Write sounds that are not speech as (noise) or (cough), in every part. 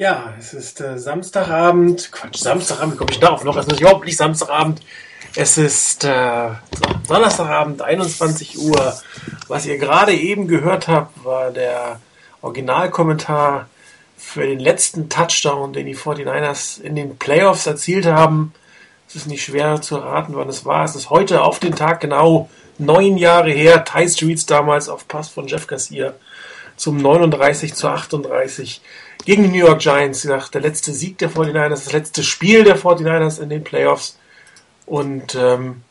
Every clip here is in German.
Ja, es ist äh, Samstagabend. Quatsch, Samstagabend, komme ich darauf noch? Es ist überhaupt nicht Samstagabend. Es ist äh, Donnerstagabend, 21 Uhr. Was ihr gerade eben gehört habt, war der Originalkommentar für den letzten Touchdown, den die 49ers in den Playoffs erzielt haben. Es ist nicht schwer zu erraten, wann es war. Es ist heute auf den Tag genau neun Jahre her. Ty Streets damals auf Pass von Jeff Garcia zum 39 zu 38 gegen die New York Giants. Gesagt, der letzte Sieg der 49ers, das letzte Spiel der 49ers in den Playoffs und ähm,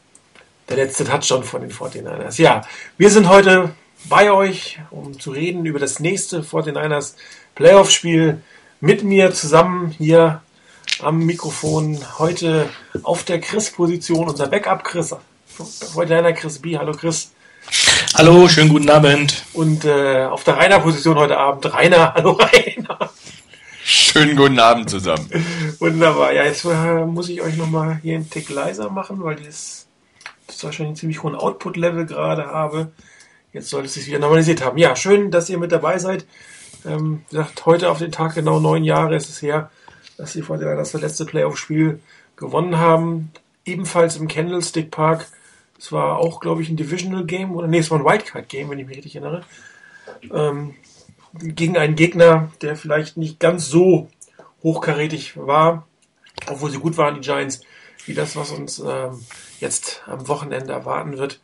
der letzte Touchdown von den 49ers. Ja, wir sind heute bei euch, um zu reden über das nächste 49ers Playoff-Spiel. Mit mir zusammen hier am Mikrofon heute auf der Chris-Position, unser Backup-Chris, 49er Chris B. Hallo Chris. Hallo, schönen guten Abend. Und äh, auf der Rainer-Position heute Abend Rainer. (laughs) Hallo Rainer. Schönen guten Abend zusammen. Wunderbar. Ja, jetzt äh, muss ich euch nochmal hier einen Tick leiser machen, weil das, das wahrscheinlich einen ziemlich hohen Output-Level gerade habe. Jetzt sollte es sich wieder normalisiert haben. Ja, schön, dass ihr mit dabei seid. Ähm, wie gesagt, heute auf den Tag genau neun Jahre ist es her, dass sie vor das letzte Playoff-Spiel gewonnen haben. Ebenfalls im Candlestick Park es war auch, glaube ich, ein Divisional Game oder nee, es war ein Wildcard Game, wenn ich mich richtig erinnere. Ähm, gegen einen Gegner, der vielleicht nicht ganz so hochkarätig war, obwohl sie gut waren, die Giants, wie das, was uns ähm, jetzt am Wochenende erwarten wird.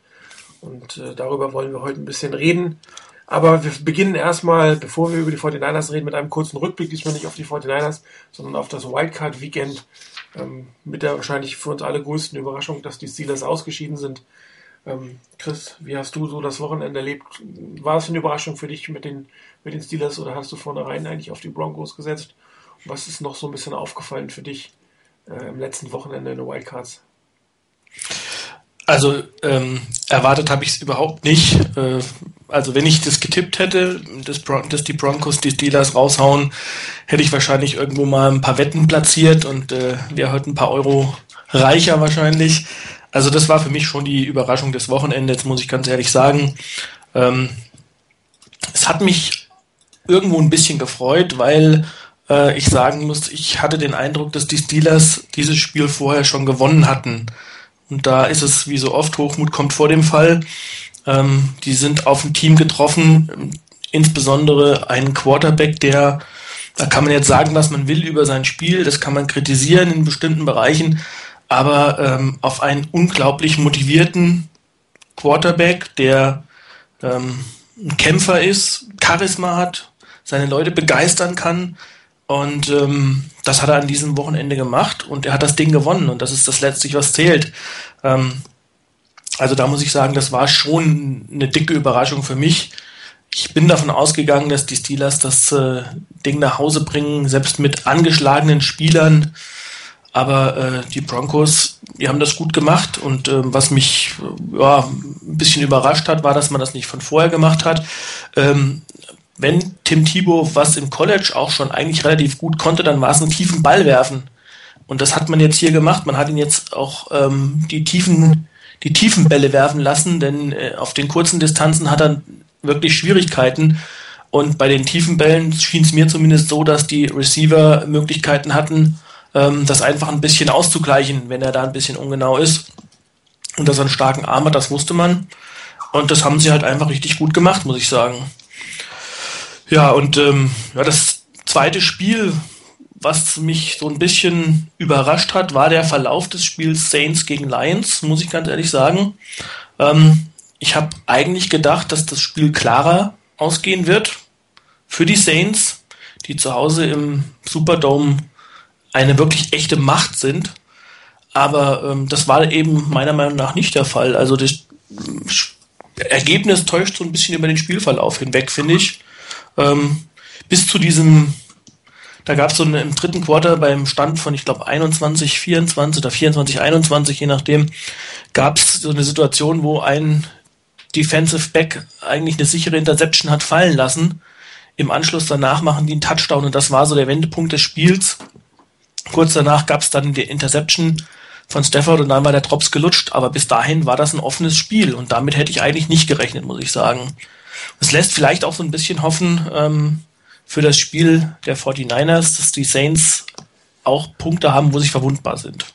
Und äh, darüber wollen wir heute ein bisschen reden. Aber wir beginnen erstmal, bevor wir über die 49ers reden, mit einem kurzen Rückblick, diesmal nicht auf die 49ers, sondern auf das Wildcard-Weekend ähm, mit der wahrscheinlich für uns alle größten Überraschung, dass die Steelers ausgeschieden sind. Ähm, Chris, wie hast du so das Wochenende erlebt? War es eine Überraschung für dich mit den, mit den Steelers oder hast du vornherein eigentlich auf die Broncos gesetzt? Was ist noch so ein bisschen aufgefallen für dich äh, im letzten Wochenende in den Wildcards? Also ähm, erwartet habe ich es überhaupt nicht. Äh, also wenn ich das getippt hätte, dass, dass, die Broncos die Steelers raushauen, hätte ich wahrscheinlich irgendwo mal ein paar Wetten platziert und äh, wäre heute ein paar Euro reicher wahrscheinlich. Also das war für mich schon die Überraschung des Wochenendes, muss ich ganz ehrlich sagen. Ähm, es hat mich irgendwo ein bisschen gefreut, weil äh, ich sagen muss, ich hatte den Eindruck, dass die Steelers dieses Spiel vorher schon gewonnen hatten. Und da ist es wie so oft, Hochmut kommt vor dem Fall. Ähm, die sind auf ein Team getroffen, insbesondere einen Quarterback, der, da kann man jetzt sagen, was man will über sein Spiel, das kann man kritisieren in bestimmten Bereichen, aber ähm, auf einen unglaublich motivierten Quarterback, der ähm, ein Kämpfer ist, Charisma hat, seine Leute begeistern kann, und ähm, das hat er an diesem Wochenende gemacht und er hat das Ding gewonnen und das ist das letztlich, was zählt. Ähm, also da muss ich sagen, das war schon eine dicke Überraschung für mich. Ich bin davon ausgegangen, dass die Steelers das äh, Ding nach Hause bringen, selbst mit angeschlagenen Spielern. Aber äh, die Broncos, die haben das gut gemacht und äh, was mich ja, ein bisschen überrascht hat, war, dass man das nicht von vorher gemacht hat. Ähm, wenn Tim Thibault was im College auch schon eigentlich relativ gut konnte, dann war es einen tiefen Ball werfen. Und das hat man jetzt hier gemacht. Man hat ihn jetzt auch ähm, die tiefen, die tiefen Bälle werfen lassen, denn äh, auf den kurzen Distanzen hat er wirklich Schwierigkeiten. Und bei den tiefen Bällen schien es mir zumindest so, dass die Receiver Möglichkeiten hatten, ähm, das einfach ein bisschen auszugleichen, wenn er da ein bisschen ungenau ist. Und dass er einen starken Arm hat, das wusste man. Und das haben sie halt einfach richtig gut gemacht, muss ich sagen. Ja, und ähm, ja, das zweite Spiel, was mich so ein bisschen überrascht hat, war der Verlauf des Spiels Saints gegen Lions, muss ich ganz ehrlich sagen. Ähm, ich habe eigentlich gedacht, dass das Spiel klarer ausgehen wird für die Saints, die zu Hause im Superdome eine wirklich echte Macht sind. Aber ähm, das war eben meiner Meinung nach nicht der Fall. Also das Ergebnis täuscht so ein bisschen über den Spielverlauf hinweg, finde ich. Ähm, bis zu diesem, da gab es so eine, im dritten Quarter beim Stand von, ich glaube, 21, 24 oder 24, 21, je nachdem, gab es so eine Situation, wo ein Defensive Back eigentlich eine sichere Interception hat fallen lassen. Im Anschluss danach machen die einen Touchdown und das war so der Wendepunkt des Spiels. Kurz danach gab es dann die Interception von Stafford und dann war der Drops gelutscht. Aber bis dahin war das ein offenes Spiel und damit hätte ich eigentlich nicht gerechnet, muss ich sagen. Es lässt vielleicht auch so ein bisschen hoffen ähm, für das Spiel der 49ers, dass die Saints auch Punkte haben, wo sie verwundbar sind.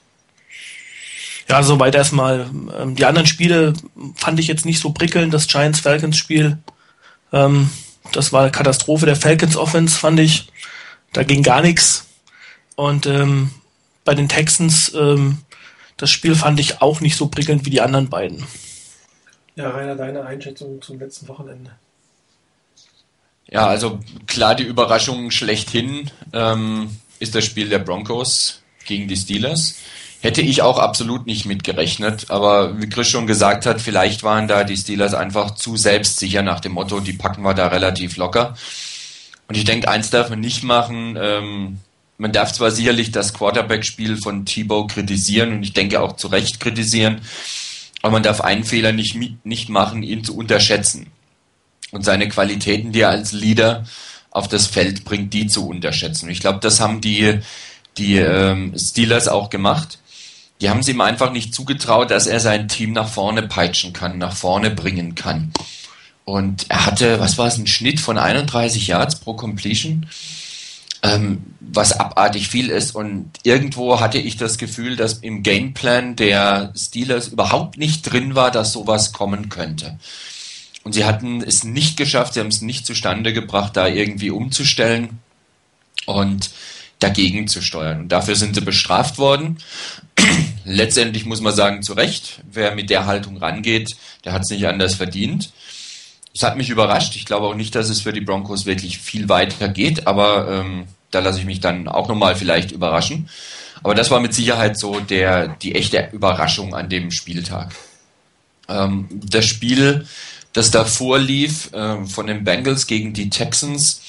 Ja, soweit erstmal. Ähm, die anderen Spiele fand ich jetzt nicht so prickelnd. Das Giants-Falcons-Spiel, ähm, das war eine Katastrophe der Falcons-Offense, fand ich. Da ging gar nichts. Und ähm, bei den Texans, ähm, das Spiel fand ich auch nicht so prickelnd wie die anderen beiden. Ja, Rainer, deine Einschätzung zum letzten Wochenende. Ja, also klar, die Überraschung schlechthin ähm, ist das Spiel der Broncos gegen die Steelers. Hätte ich auch absolut nicht mitgerechnet, aber wie Chris schon gesagt hat, vielleicht waren da die Steelers einfach zu selbstsicher nach dem Motto, die packen wir da relativ locker. Und ich denke, eins darf man nicht machen, ähm, man darf zwar sicherlich das Quarterback-Spiel von Thibaut kritisieren und ich denke auch zu Recht kritisieren, aber man darf einen Fehler nicht, nicht machen, ihn zu unterschätzen. Und seine Qualitäten, die er als Leader auf das Feld bringt, die zu unterschätzen. Ich glaube, das haben die, die ähm, Steelers auch gemacht die haben es ihm einfach nicht zugetraut, dass er sein Team nach vorne peitschen kann, nach vorne bringen kann. Und er hatte, was war es, einen Schnitt von 31 Yards pro Completion, ähm, was abartig viel ist. Und irgendwo hatte ich das Gefühl, dass im Gameplan der Steelers überhaupt nicht drin war, dass sowas kommen könnte. Und sie hatten es nicht geschafft, sie haben es nicht zustande gebracht, da irgendwie umzustellen. Und dagegen zu steuern. Und dafür sind sie bestraft worden. (clears throat) Letztendlich muss man sagen, zu Recht, wer mit der Haltung rangeht, der hat es nicht anders verdient. Es hat mich überrascht. Ich glaube auch nicht, dass es für die Broncos wirklich viel weiter geht, aber ähm, da lasse ich mich dann auch nochmal vielleicht überraschen. Aber das war mit Sicherheit so der, die echte Überraschung an dem Spieltag. Ähm, das Spiel, das davor lief, äh, von den Bengals gegen die Texans,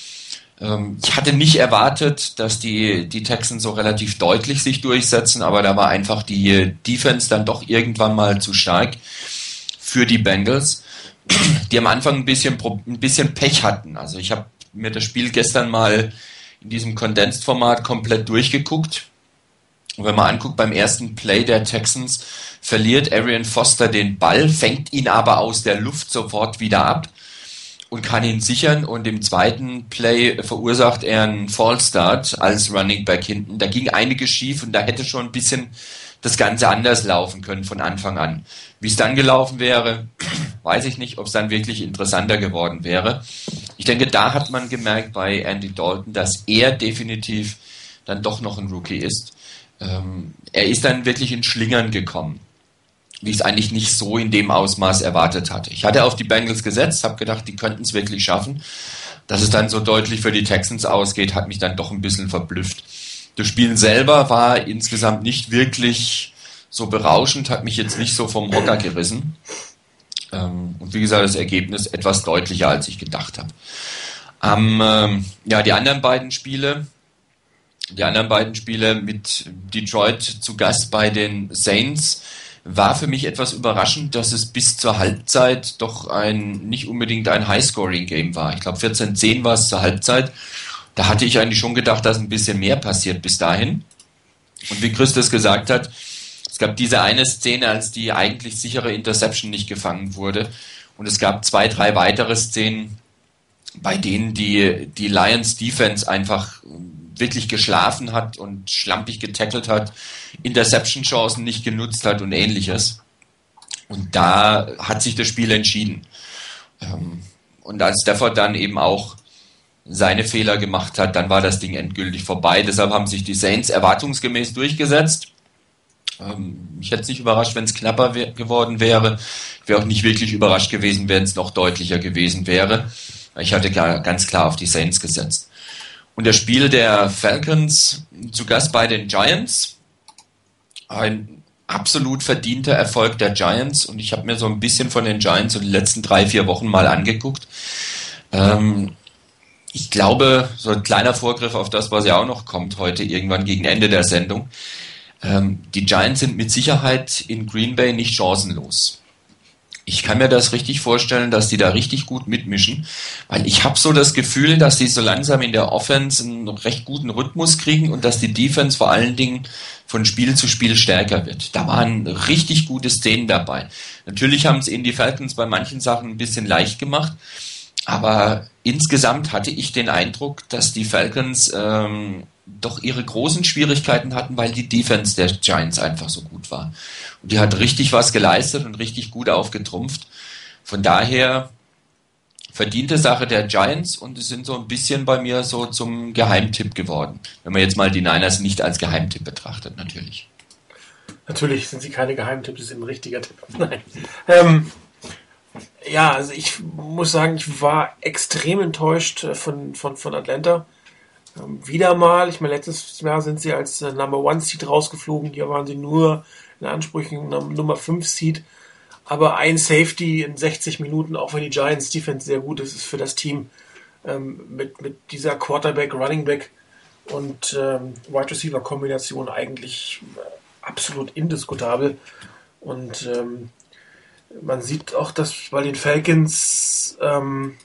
ähm, ich hatte nicht erwartet, dass die, die Texans so relativ deutlich sich durchsetzen, aber da war einfach die Defense dann doch irgendwann mal zu stark für die Bengals, die am Anfang ein bisschen, ein bisschen Pech hatten. Also ich habe mir das Spiel gestern mal in diesem Condensed-Format komplett durchgeguckt. Und wenn man anguckt, beim ersten Play der Texans verliert Arian Foster den Ball, fängt ihn aber aus der Luft sofort wieder ab und kann ihn sichern und im zweiten Play verursacht er einen Fallstart als Running Back hinten. Da ging einiges schief und da hätte schon ein bisschen das Ganze anders laufen können von Anfang an. Wie es dann gelaufen wäre, weiß ich nicht, ob es dann wirklich interessanter geworden wäre. Ich denke, da hat man gemerkt bei Andy Dalton, dass er definitiv dann doch noch ein Rookie ist. Ähm, er ist dann wirklich in Schlingern gekommen wie ich es eigentlich nicht so in dem Ausmaß erwartet hatte. Ich hatte auf die Bengals gesetzt, habe gedacht, die könnten es wirklich schaffen. Dass es dann so deutlich für die Texans ausgeht, hat mich dann doch ein bisschen verblüfft. Das Spiel selber war insgesamt nicht wirklich so berauschend, hat mich jetzt nicht so vom Hocker gerissen. Ähm, und wie gesagt, das Ergebnis etwas deutlicher, als ich gedacht habe. Ähm, ja, die anderen beiden Spiele, die anderen beiden Spiele mit Detroit zu Gast bei den Saints, war für mich etwas überraschend, dass es bis zur Halbzeit doch ein nicht unbedingt ein High-Scoring-Game war. Ich glaube 14-10 war es zur Halbzeit. Da hatte ich eigentlich schon gedacht, dass ein bisschen mehr passiert bis dahin. Und wie Christus gesagt hat, es gab diese eine Szene, als die eigentlich sichere Interception nicht gefangen wurde. Und es gab zwei, drei weitere Szenen, bei denen die, die Lions Defense einfach wirklich geschlafen hat und schlampig getackelt hat, Interception-Chancen nicht genutzt hat und ähnliches. Und da hat sich das Spiel entschieden. Ähm, und als Stafford dann eben auch seine Fehler gemacht hat, dann war das Ding endgültig vorbei. Deshalb haben sich die Saints erwartungsgemäß durchgesetzt. Ähm, mich hätte es nicht überrascht, wenn es knapper geworden wäre. Ich wäre auch nicht wirklich überrascht gewesen, wenn es noch deutlicher gewesen wäre. Ich hatte ganz klar auf die Saints gesetzt. Und das Spiel der Falcons zu Gast bei den Giants. Ein absolut verdienter Erfolg der Giants. Und ich habe mir so ein bisschen von den Giants in den letzten drei, vier Wochen mal angeguckt. Ähm, ich glaube, so ein kleiner Vorgriff auf das, was ja auch noch kommt heute, irgendwann gegen Ende der Sendung. Ähm, die Giants sind mit Sicherheit in Green Bay nicht chancenlos Ich kann mir das richtig vorstellen, dass die da richtig gut mitmischen, weil ich habe so das Gefühl, dass die so langsam in der Offense einen recht guten Rhythmus kriegen und dass die Defense vor allen Dingen von Spiel zu Spiel stärker wird. Da waren richtig gute Szenen dabei. Natürlich haben es ihnen die Falcons bei manchen Sachen ein bisschen leicht gemacht, aber insgesamt hatte ich den Eindruck, dass die Falcons ähm, doch ihre großen Schwierigkeiten hatten, weil die Defense der Giants einfach so gut war. Und die hat richtig was geleistet und richtig gut aufgetrumpft. Von daher verdiente Sache der Giants und es sind so ein bisschen bei mir so zum Geheimtipp geworden. Wenn man jetzt mal die Niners nicht als Geheimtipp betrachtet, natürlich. Natürlich sind sie keine Geheimtipps, sie sind ein richtiger Tipp. (laughs) Nein. Ähm, ja, also ich muss sagen, ich war extrem enttäuscht äh, von, von, von Atlanta. Ähm, wieder mal, ich meine, letztes Jahr sind sie als äh, Number One Seed rausgeflogen. Hier waren sie nur in Ansprüchen Nummer 5 Seed. Aber ein Safety in 60 Minuten, auch wenn die Giants Defense sehr gut ist, ist für das Team ähm, mit, mit dieser Quarterback, Running Back und ähm, Wide Receiver Kombination eigentlich äh, absolut indiskutabel. Und ähm, man sieht auch, dass bei den Falcons ähm,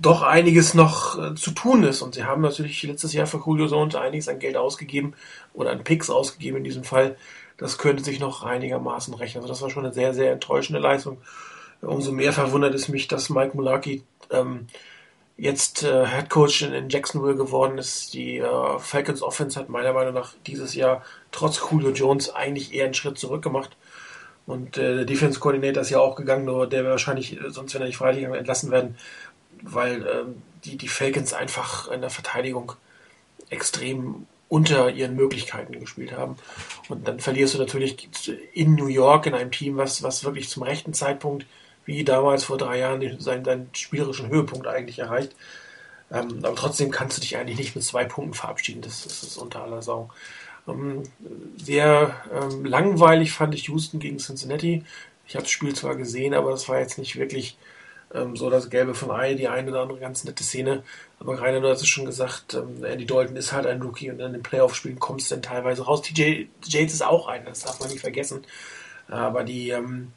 doch einiges noch äh, zu tun ist. Und sie haben natürlich letztes Jahr für Julio Jones einiges an Geld ausgegeben oder an Picks ausgegeben in diesem Fall. Das könnte sich noch einigermaßen rechnen. Also das war schon eine sehr, sehr enttäuschende Leistung. Umso mehr verwundert es mich, dass Mike Mulaki ähm, jetzt äh, Head Coach in, in, Jacksonville geworden ist. Die äh, Falcons Offense hat meiner Meinung nach dieses Jahr trotz Julio Jones eigentlich eher einen Schritt zurück gemacht. Und äh, der Defense Coordinator ist ja auch gegangen, nur der wäre wahrscheinlich, äh, sonst wenn er nicht freilich entlassen werden, weil ähm, die, die Falcons einfach in der Verteidigung extrem unter ihren Möglichkeiten gespielt haben. Und dann verlierst du natürlich in New York in einem Team, was, was wirklich zum rechten Zeitpunkt, wie damals vor drei Jahren, seinen, seinen spielerischen Höhepunkt eigentlich erreicht. Ähm, aber trotzdem kannst du dich eigentlich nicht mit zwei Punkten verabschieden. Das, das ist unter aller Sau. Ähm, sehr ähm, langweilig fand ich Houston gegen Cincinnati. Ich habe das Spiel zwar gesehen, aber das war jetzt nicht wirklich ähm, so das Gelbe von Ei, die eine oder andere ganz nette Szene. Aber Rainer, du hast es schon gesagt, ähm, Andy Dalton ist halt ein Rookie und in den Playoff-Spielen kommst du dann teilweise raus. TJ Yates ist auch einer, das darf man nicht vergessen. Aber die ähm,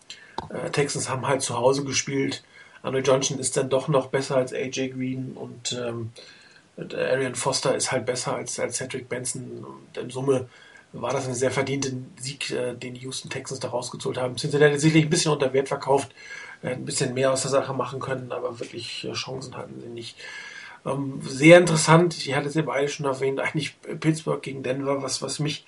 äh, Texans haben halt zu Hause gespielt. Andre Johnson ist dann doch noch besser als AJ Green und ähm, Arian Foster ist halt besser als, als Cedric Benson. Und in Summe war das ein sehr verdienter Sieg, äh, den die Houston Texans da rausgezogen haben. Cincinnati sicherlich ein bisschen unter Wert verkauft, ein bisschen mehr aus der Sache machen können, aber wirklich äh, Chancen hatten sie nicht. Ähm, sehr interessant, ich hatte es ja beide schon erwähnt, (laughs) eigentlich Pittsburgh gegen Denver, was, was mich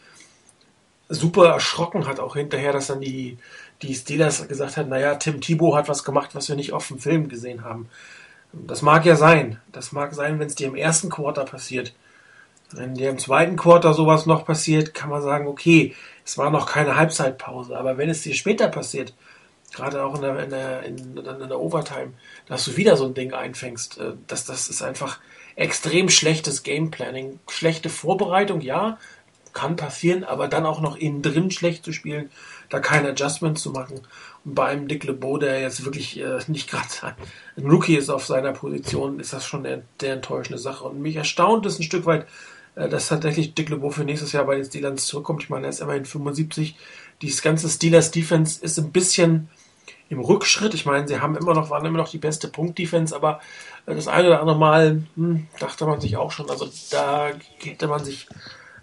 super erschrocken hat, auch hinterher, dass dann die, die Steelers gesagt haben, naja, Tim Thibault hat was gemacht, was wir nicht auf dem Film gesehen haben. Das mag ja sein. Das mag sein, wenn es dir im ersten Quarter passiert. Wenn dir im zweiten Quarter sowas noch passiert, kann man sagen, okay, es war noch keine Halbzeitpause. Aber wenn es dir später passiert, gerade auch in der, in der, in, in der Overtime, dass du wieder so ein Ding einfängst, äh, das, das ist einfach extrem schlechtes Gameplanning. Schlechte Vorbereitung, ja, kann passieren, aber dann auch noch innen drin schlecht zu spielen, da keine Adjustments zu machen. Und bei einem Dick LeBeau, der jetzt wirklich äh, (laughs) nicht gerade ein Rookie ist auf seiner Position, ist das schon eine, der enttäuschende Sache. Und mich erstaunt es ein Stück weit, äh, dass tatsächlich Dick LeBeau für nächstes Jahr bei den Steelers zurückkommt. Ich meine, er ist immerhin 75. Dieses ganze Steelers Defense ist ein bisschen im Rückschritt. Ich meine, sie haben immer noch, waren immer noch die beste Punkt-Defense, aber äh, das eine oder andere Mal hm, dachte man sich auch schon, also da hätte man sich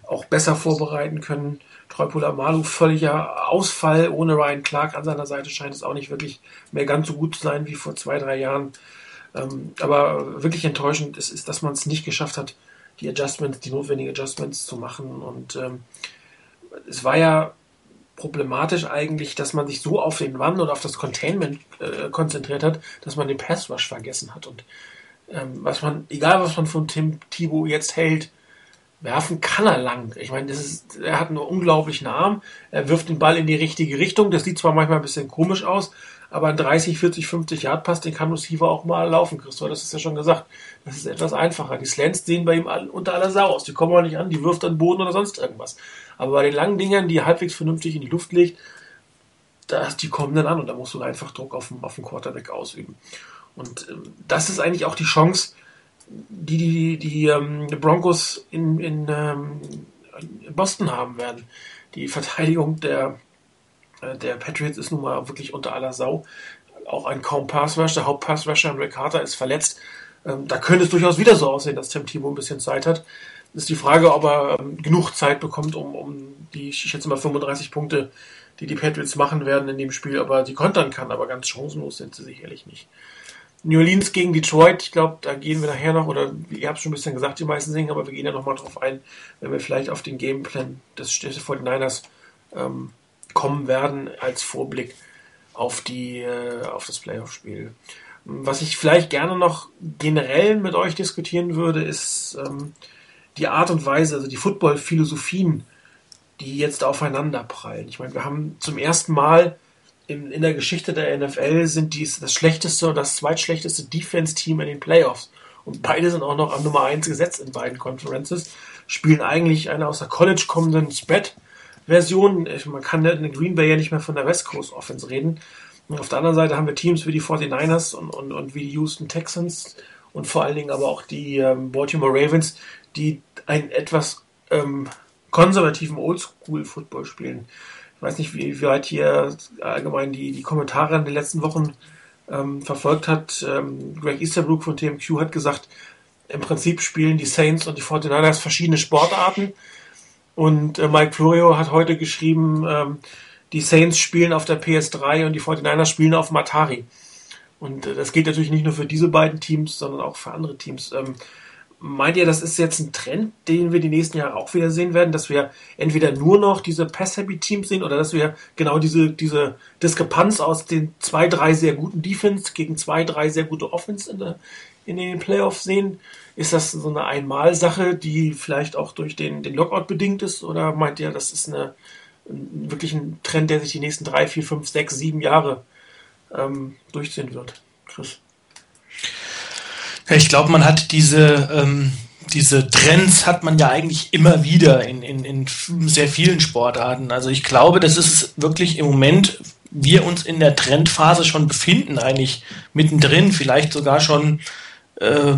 auch besser vorbereiten können. Treupula Malu, völliger Ausfall ohne Ryan Clark an seiner Seite scheint es auch nicht wirklich mehr ganz so gut zu sein wie vor zwei, drei Jahren. Ähm, aber wirklich enttäuschend ist, ist dass man es nicht geschafft hat, die Adjustments, die notwendigen Adjustments zu machen. Und ähm, es war ja problematisch eigentlich, dass man sich so auf den Run und auf das Containment äh, konzentriert hat, dass man den Pass Rush vergessen hat. Und ähm, was man, egal was man von Tim Thibault jetzt hält, werfen kann er lang. Ich meine, das ist, er hat einen unglaublichen Arm. Er wirft den Ball in die richtige Richtung. Das sieht zwar manchmal ein bisschen komisch aus, aber ein 30, 40, 50 Yard Pass, den kann Receiver auch mal laufen, Christoph. Das ist ja schon gesagt. Das ist etwas einfacher. Die Slants sehen bei ihm unter aller Sau aus. Die kommen auch nicht an, die wirft an den Boden oder sonst irgendwas. Aber bei den langen Dingern, die halbwegs vernünftig in die Luft legt, da, die kommen dann an und da musst du einfach Druck auf den, auf den Quarterback ausüben. Und ähm, das ist eigentlich auch die Chance, die die, die ähm, Broncos in, in, ähm, in Boston haben werden. Die Verteidigung der äh, der Patriots ist nun mal wirklich unter aller Sau. Auch ein kaum Passrush, der Hauptpassrusher Rick Carter ist verletzt. Ähm, da könnte es durchaus wieder so aussehen, dass Tim Tebow ein bisschen Zeit hat. Ist die Frage, ob er ähm, genug Zeit bekommt, um, um die, ich schätze mal 35 Punkte, die die Patriots machen werden in dem Spiel, aber die kontern kann, aber ganz chancenlos sind sie sicherlich nicht. New Orleans gegen Detroit, ich glaube, da gehen wir nachher noch, oder ihr habt schon ein bisschen gesagt, die meisten Dinge, aber wir gehen ja nochmal drauf ein, wenn wir vielleicht auf den Gameplan des Städte 49ers ähm, kommen werden, als Vorblick auf, die, äh, auf das Playoff-Spiel. Was ich vielleicht gerne noch generell mit euch diskutieren würde, ist ähm, die Art und Weise, also die Football-Philosophien, die jetzt aufeinander prallen. Ich meine, wir haben zum ersten Mal in, in der Geschichte der NFL sind dies das schlechteste und das zweitschlechteste Defense-Team in den Playoffs. Und beide sind auch noch am Nummer 1 gesetzt in beiden Conferences. Spielen eigentlich eine aus der College kommenden Spread-Version. Man kann in Green Bay ja nicht mehr von der West Coast Offense reden. Und auf der anderen Seite haben wir Teams wie die 49ers und, und, und wie die Houston Texans und vor allen Dingen aber auch die ähm, Baltimore Ravens, die einen etwas ähm, konservativen Oldschool-Football spielen ich weiß nicht, wie, wie weit hier allgemein die, die Kommentare in den letzten Wochen ähm, verfolgt hat. Ähm, Greg Easterbrook von TMQ hat gesagt, im Prinzip spielen die Saints und die 49ers verschiedene Sportarten. Und äh, Mike Florio hat heute geschrieben, ähm, die Saints spielen auf der PS3 und die 49ers spielen auf dem Atari. Und äh, das gilt natürlich nicht nur für diese beiden Teams, sondern auch für andere Teams. Ähm, Meint ihr, das ist jetzt ein Trend, den wir die nächsten Jahre auch wieder sehen werden, dass wir entweder nur noch diese Pass-Heavy-Teams sehen oder dass wir genau diese, diese Diskrepanz aus den zwei, drei sehr guten Defense gegen zwei, drei sehr gute Offense in, der, in den Playoffs sehen? Ist das so eine Einmalsache, die vielleicht auch durch den, den Lockout bedingt ist? Oder meint ihr, das ist eine, wirklich ein Trend, der sich die nächsten drei, vier, fünf, sechs, sieben Jahre ähm, durchziehen wird? Chris? Ich glaube, man hat diese, ähm, diese Trends hat man ja eigentlich immer wieder in, in, in sehr vielen Sportarten. Also ich glaube, das ist wirklich im Moment, wir uns in der Trendphase schon befinden, eigentlich mittendrin, vielleicht sogar schon äh,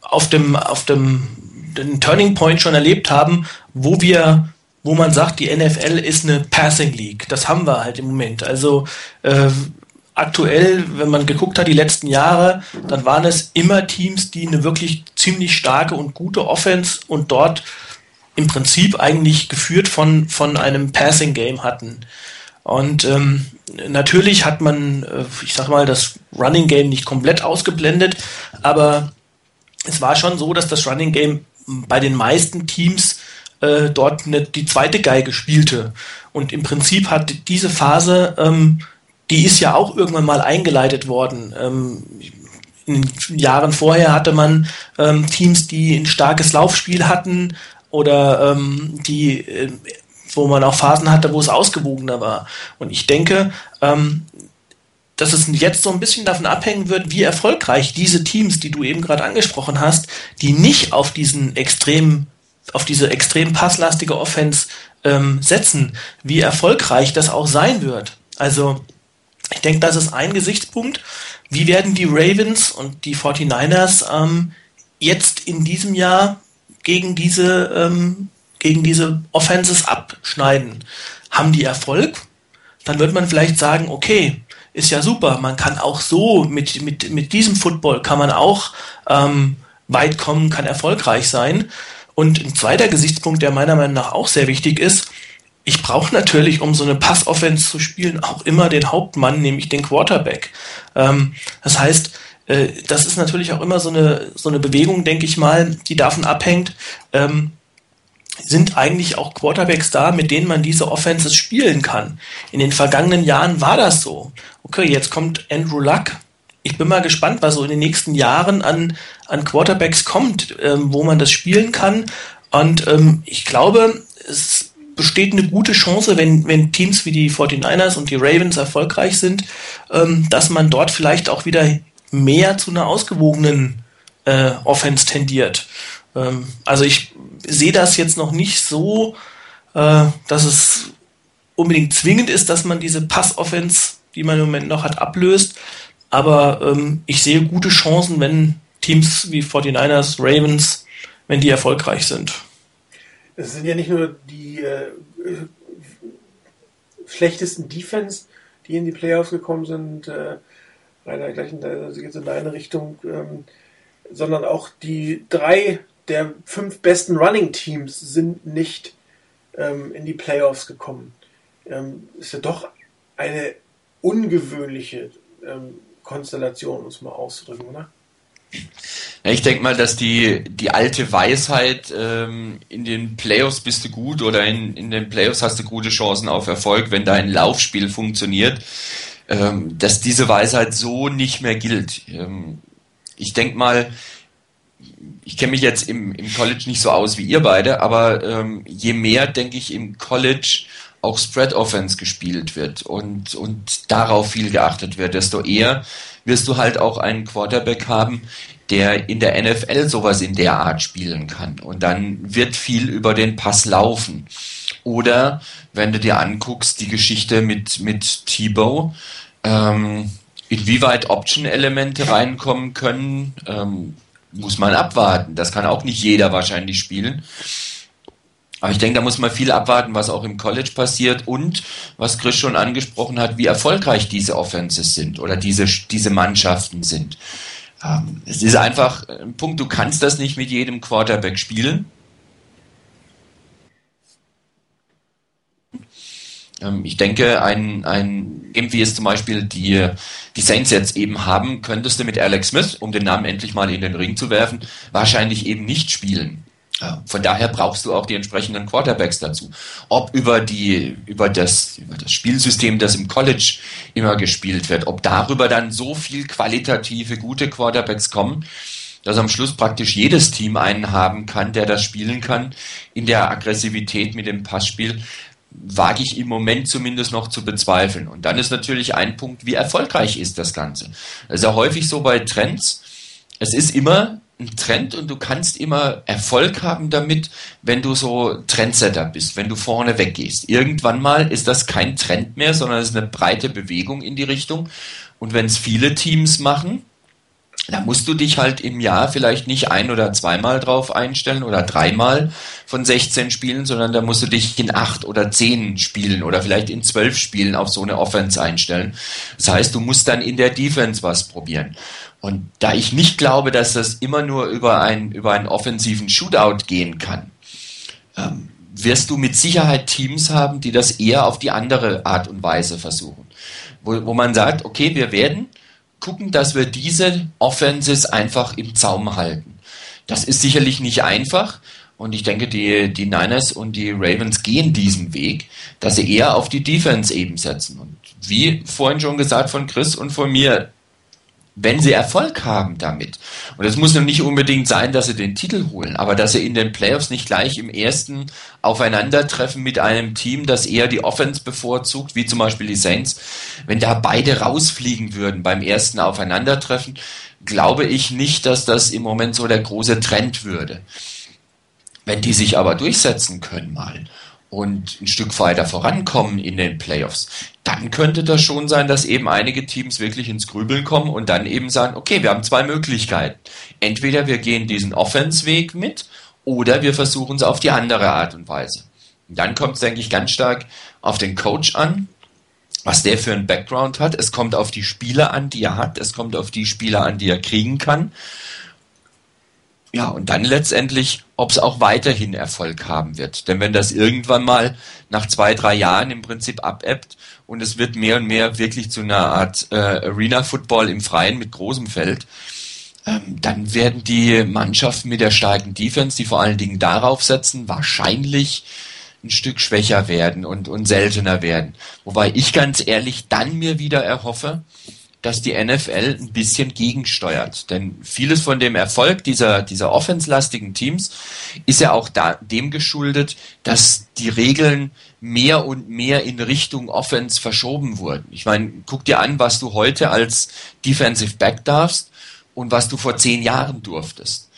auf dem, auf dem den Turning Point schon erlebt haben, wo wir wo man sagt, die NFL ist eine Passing League. Das haben wir halt im Moment. Also äh, aktuell, wenn man geguckt hat, die letzten Jahre, dann waren es immer Teams, die eine wirklich ziemlich starke und gute Offense und dort im Prinzip eigentlich geführt von, von einem Passing Game hatten. Und ähm, natürlich hat man, äh, ich sag mal, das Running Game nicht komplett ausgeblendet, aber es war schon so, dass das Running Game bei den meisten Teams äh, dort eine, die zweite Geige spielte. Und im Prinzip hat diese Phase ähm, die ist ja auch irgendwann mal eingeleitet worden. Ähm, in den Jahren vorher hatte man ähm, Teams, die ein starkes Laufspiel hatten oder ähm, die, äh, wo man auch Phasen hatte, wo es ausgewogener war. Und ich denke, ähm, dass es jetzt so ein bisschen davon abhängen wird, wie erfolgreich diese Teams, die du eben gerade angesprochen hast, die nicht auf diesen extrem, auf diese extrem passlastige Offense ähm, setzen, wie erfolgreich das auch sein wird. Also ich denke, das ist ein Gesichtspunkt. Wie werden die Ravens und die 49ers ähm, jetzt in diesem Jahr gegen diese, ähm, gegen diese Offenses abschneiden? Haben die Erfolg? Dann wird man vielleicht sagen, okay, ist ja super, man kann auch so mit, mit, mit diesem Football kann man auch ähm, weit kommen, kann erfolgreich sein. Und ein zweiter Gesichtspunkt, der meiner Meinung nach auch sehr wichtig ist, ich brauche natürlich, um so eine Passoffense zu spielen, auch immer den Hauptmann, nämlich den Quarterback. Ähm, das heißt, äh, das ist natürlich auch immer so eine, so eine Bewegung, denke ich mal, die davon abhängt, ähm, sind eigentlich auch Quarterbacks da, mit denen man diese Offenses spielen kann. In den vergangenen Jahren war das so. Okay, jetzt kommt Andrew Luck. Ich bin mal gespannt, was so in den nächsten Jahren an, an Quarterbacks kommt, ähm, wo man das spielen kann. Und ähm, ich glaube, es besteht eine gute Chance, wenn, wenn Teams wie die 49ers und die Ravens erfolgreich sind, ähm, dass man dort vielleicht auch wieder mehr zu einer ausgewogenen äh, Offense tendiert. Ähm, also ich sehe das jetzt noch nicht so, äh, dass es unbedingt zwingend ist, dass man diese Pass-Offense, die man im Moment noch hat, ablöst. Aber ähm, ich sehe gute Chancen, wenn Teams wie 49ers, Ravens, wenn die erfolgreich sind es sind ja nicht nur die äh, schlechtesten Defense, die in die Playoffs gekommen sind. Äh, Rainer, gleich in, also jetzt in deine Richtung. Ähm, sondern auch die drei der fünf besten Running Teams sind nicht ähm, in die Playoffs gekommen. Ähm, ist ja doch eine ungewöhnliche ähm, Konstellation, um es mal auszudrücken, oder? Ich denke mal, dass die, die alte Weisheit, ähm, in den Playoffs bist du gut oder in, in den Playoffs hast du gute Chancen auf Erfolg, wenn dein Laufspiel funktioniert, ähm, dass diese Weisheit so nicht mehr gilt. Ähm, ich denke mal, ich kenne mich jetzt im, im College nicht so aus wie ihr beide, aber ähm, je mehr, denke ich, im College auch Spread Offense gespielt wird und, und darauf viel geachtet wird, desto eher wirst du halt auch einen Quarterback haben, der in der NFL sowas in der Art spielen kann. Und dann wird viel über den Pass laufen. Oder wenn du dir anguckst, die Geschichte mit, mit Tebow, ähm, inwieweit Option-Elemente reinkommen können, ähm, muss man abwarten. Das kann auch nicht jeder wahrscheinlich spielen. Aber ich denke, da muss man viel abwarten, was auch im College passiert und was Chris schon angesprochen hat, wie erfolgreich diese Offenses sind oder diese, diese Mannschaften sind. Ähm, es ist einfach ein Punkt, du kannst das nicht mit jedem Quarterback spielen. Ähm, ich denke, ein, ein, eben wie es zum Beispiel die, die Saints jetzt eben haben, könntest du mit Alex Smith, um den Namen endlich mal in den Ring zu werfen, wahrscheinlich eben nicht spielen. Von daher brauchst du auch die entsprechenden Quarterbacks dazu. Ob über die, über das, über das Spielsystem, das im College immer gespielt wird, ob darüber dann so viel qualitative, gute Quarterbacks kommen, dass am Schluss praktisch jedes Team einen haben kann, der das spielen kann, in der Aggressivität mit dem Passspiel, wage ich im Moment zumindest noch zu bezweifeln. Und dann ist natürlich ein Punkt, wie erfolgreich ist das Ganze. Es ist ja häufig so bei Trends, es ist immer ein Trend und du kannst immer Erfolg haben damit, wenn du so Trendsetter bist, wenn du vorne weggehst. Irgendwann mal ist das kein Trend mehr, sondern es ist eine breite Bewegung in die Richtung. Und wenn es viele Teams machen, da musst du dich halt im Jahr vielleicht nicht ein oder zweimal drauf einstellen oder dreimal von 16 Spielen, sondern da musst du dich in acht oder zehn Spielen oder vielleicht in zwölf Spielen auf so eine Offense einstellen. Das heißt, du musst dann in der Defense was probieren. Und da ich nicht glaube, dass das immer nur über, ein, über einen offensiven Shootout gehen kann, ähm, wirst du mit Sicherheit Teams haben, die das eher auf die andere Art und Weise versuchen. Wo, wo man sagt, okay, wir werden gucken, dass wir diese Offenses einfach im Zaum halten. Das ist sicherlich nicht einfach. Und ich denke, die, die Niners und die Ravens gehen diesen Weg, dass sie eher auf die Defense eben setzen. Und wie vorhin schon gesagt von Chris und von mir, wenn sie Erfolg haben damit, und es muss noch nicht unbedingt sein, dass sie den Titel holen, aber dass sie in den Playoffs nicht gleich im ersten Aufeinandertreffen mit einem Team, das eher die Offense bevorzugt, wie zum Beispiel die Saints, wenn da beide rausfliegen würden beim ersten Aufeinandertreffen, glaube ich nicht, dass das im Moment so der große Trend würde. Wenn die sich aber durchsetzen können mal und ein Stück weiter vorankommen in den Playoffs, dann könnte das schon sein, dass eben einige Teams wirklich ins Grübeln kommen und dann eben sagen, okay, wir haben zwei Möglichkeiten. Entweder wir gehen diesen Offense-Weg mit oder wir versuchen es auf die andere Art und Weise. Und dann kommt es, denke ich, ganz stark auf den Coach an, was der für einen Background hat. Es kommt auf die Spieler an, die er hat. Es kommt auf die Spieler an, die er kriegen kann. Ja, und dann letztendlich, ob es auch weiterhin Erfolg haben wird. Denn wenn das irgendwann mal nach zwei, drei Jahren im Prinzip abebbt und es wird mehr und mehr wirklich zu einer Art äh, Arena-Football im Freien mit großem Feld, ähm, dann werden die Mannschaften mit der starken Defense, die vor allen Dingen darauf setzen, wahrscheinlich ein Stück schwächer werden und, und seltener werden. Wobei ich ganz ehrlich dann mir wieder erhoffe, dass die NFL ein bisschen gegensteuert. Denn vieles von dem Erfolg dieser, dieser offenslastigen Teams ist ja auch da, dem geschuldet, dass die Regeln mehr und mehr in Richtung Offense verschoben wurden. Ich meine, guck dir an, was du heute als Defensive Back darfst und was du vor zehn Jahren durftest.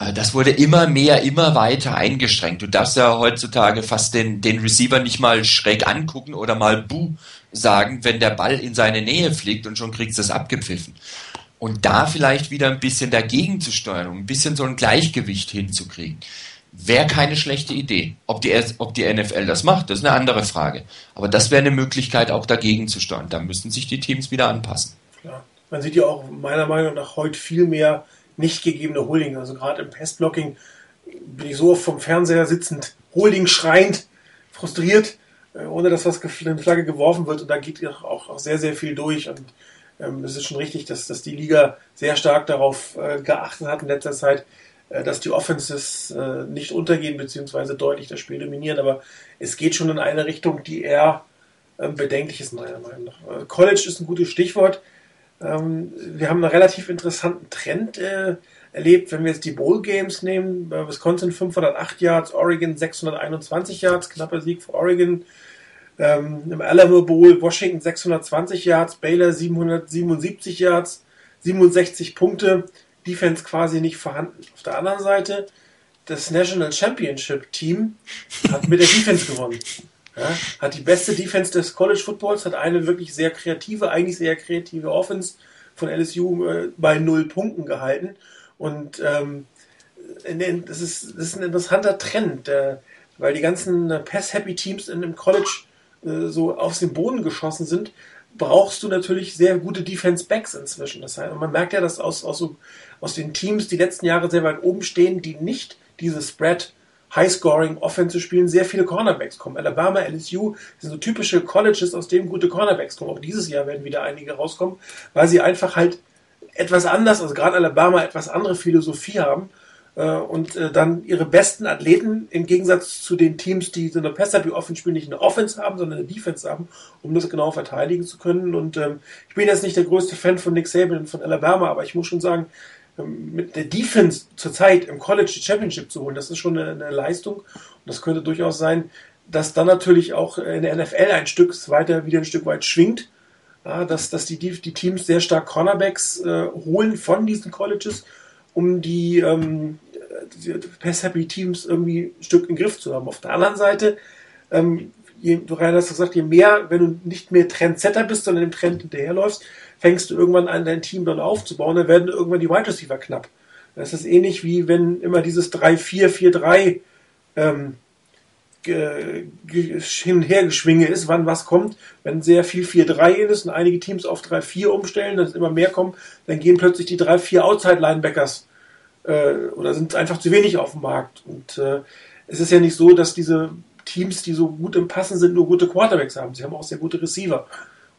Äh, das wurde immer mehr, immer weiter eingeschränkt. Du darfst ja heutzutage fast den, den Receiver nicht mal schräg angucken oder mal Buh sagen, wenn der Ball in seine Nähe fliegt und schon kriegst du es abgepfiffen. Und da vielleicht wieder ein bisschen dagegen zu steuern, um ein bisschen so ein Gleichgewicht hinzukriegen. wäre keine schlechte Idee. Ob die, ob die NFL das macht, das ist eine andere Frage. Aber das wäre eine Möglichkeit, auch dagegen zu steuern. Da müssten sich die Teams wieder anpassen. Klar. Man sieht ja auch meiner Meinung nach heute viel mehr nicht gegebene Holding. Also gerade im Passblocking bin ich so vom Fernseher sitzend, Holding schreiend, frustriert, ohne dass was eine Flagge geworfen wird. Und da geht auch, auch sehr, sehr viel durch. Und ähm, es ist schon richtig, dass, dass die Liga sehr stark darauf äh, geachtet hat in letzter Zeit, äh, dass die Offenses äh, nicht untergehen, beziehungsweise deutlich das Spiel dominieren. Aber es geht schon in eine Richtung, die eher ähm, bedenklich ist, meiner Meinung nach. Äh, College ist ein gutes Stichwort. Ähm, wir haben einen relativ interessanten Trend erlebt, wenn wir jetzt die Bowl Games nehmen. Wisconsin 508 Yards, Oregon 621 Yards, knapper Sieg für Oregon. Ähm, Im Alamo Bowl Washington 620 Yards, Baylor 777 Yards, 67 Punkte. Defense quasi nicht vorhanden. Auf der anderen Seite, das National Championship Team hat mit der Defense gewonnen. Ja, hat die beste Defense des College Footballs, hat eine wirklich sehr kreative, eigentlich sehr kreative Offense von LSU äh, bei null Punkten gehalten. Und ähm, das, ist, das ist ein interessanter Trend, äh, weil die ganzen äh, Pass-Happy-Teams in dem College äh, so aus dem Boden geschossen sind, brauchst du natürlich sehr gute Defense-Backs inzwischen. Das heißt, man merkt ja, dass aus, aus aus den Teams, die letzten Jahre sehr weit oben stehen, die nicht diese Spread High-Scoring Offense spielen, sehr viele Cornerbacks kommen. Alabama, LSU sind so typische Colleges, aus denen gute Cornerbacks kommen. Auch dieses Jahr werden wieder einige rauskommen, weil sie einfach halt etwas anders, also gerade Alabama etwas andere Philosophie haben und äh, dann ihre besten Athleten im Gegensatz zu den Teams, die so eine Passer Offense spielen, nicht eine Offense haben, sondern eine Defense haben, um das genau verteidigen zu können. Und ähm, ich bin jetzt nicht der größte Fan von Nick Saban und von Alabama, aber ich muss schon sagen, ähm, mit der Defense zurzeit im College Championship zu holen, das ist schon eine, eine, Leistung. Und das könnte durchaus sein, dass dann natürlich auch in der NFL ein Stück weiter wieder ein Stück weit schwingt. Ja, dass, dass die, die Teams sehr stark Cornerbacks äh, holen von diesen Colleges, um die, ähm, die Pass-Happy-Teams irgendwie ein Stück im Griff zu haben. Auf der anderen Seite, ähm, je, du hast gesagt, je mehr, wenn du nicht mehr Trendsetter bist, sondern dem Trend hinterherläufst, fängst du irgendwann an, dein Team dann aufzubauen, dann werden irgendwann die Wide Receiver knapp. Das ist ähnlich wie wenn immer dieses 3-4-4-3 ähm, hin und her ist, wann was kommt. Wenn sehr viel 4-3 ist und einige Teams auf 3-4 umstellen, dass immer mehr kommen, dann gehen plötzlich die 3-4 Outside-Linebackers äh, oder sind einfach zu wenig auf dem Markt. Und äh, es ist ja nicht so, dass diese Teams, die so gut im Passen sind, nur gute Quarterbacks haben. Sie haben auch sehr gute Receiver.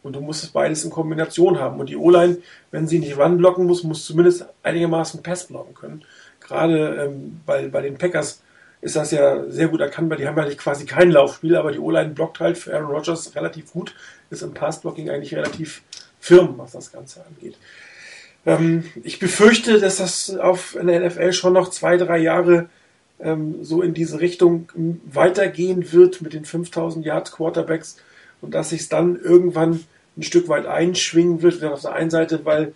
Und du musst es beides in Kombination haben. Und die O-Line, wenn sie nicht Run blocken muss, muss zumindest einigermaßen Pass blocken können. Gerade ähm, bei, bei den Packers ist das ja sehr gut erkannbar. Die haben ja quasi kein Laufspiel, aber die O-Line blockt halt für Aaron Rodgers relativ gut. Ist im Pass-Blocking eigentlich relativ firm, was das Ganze angeht. Ähm, ich befürchte, dass das auf in der NFL schon noch zwei, drei Jahre ähm, so in diese Richtung weitergehen wird mit den 5000 Yards Quarterbacks und dass sich es dann irgendwann ein Stück weit einschwingen wird. Auf der einen Seite, weil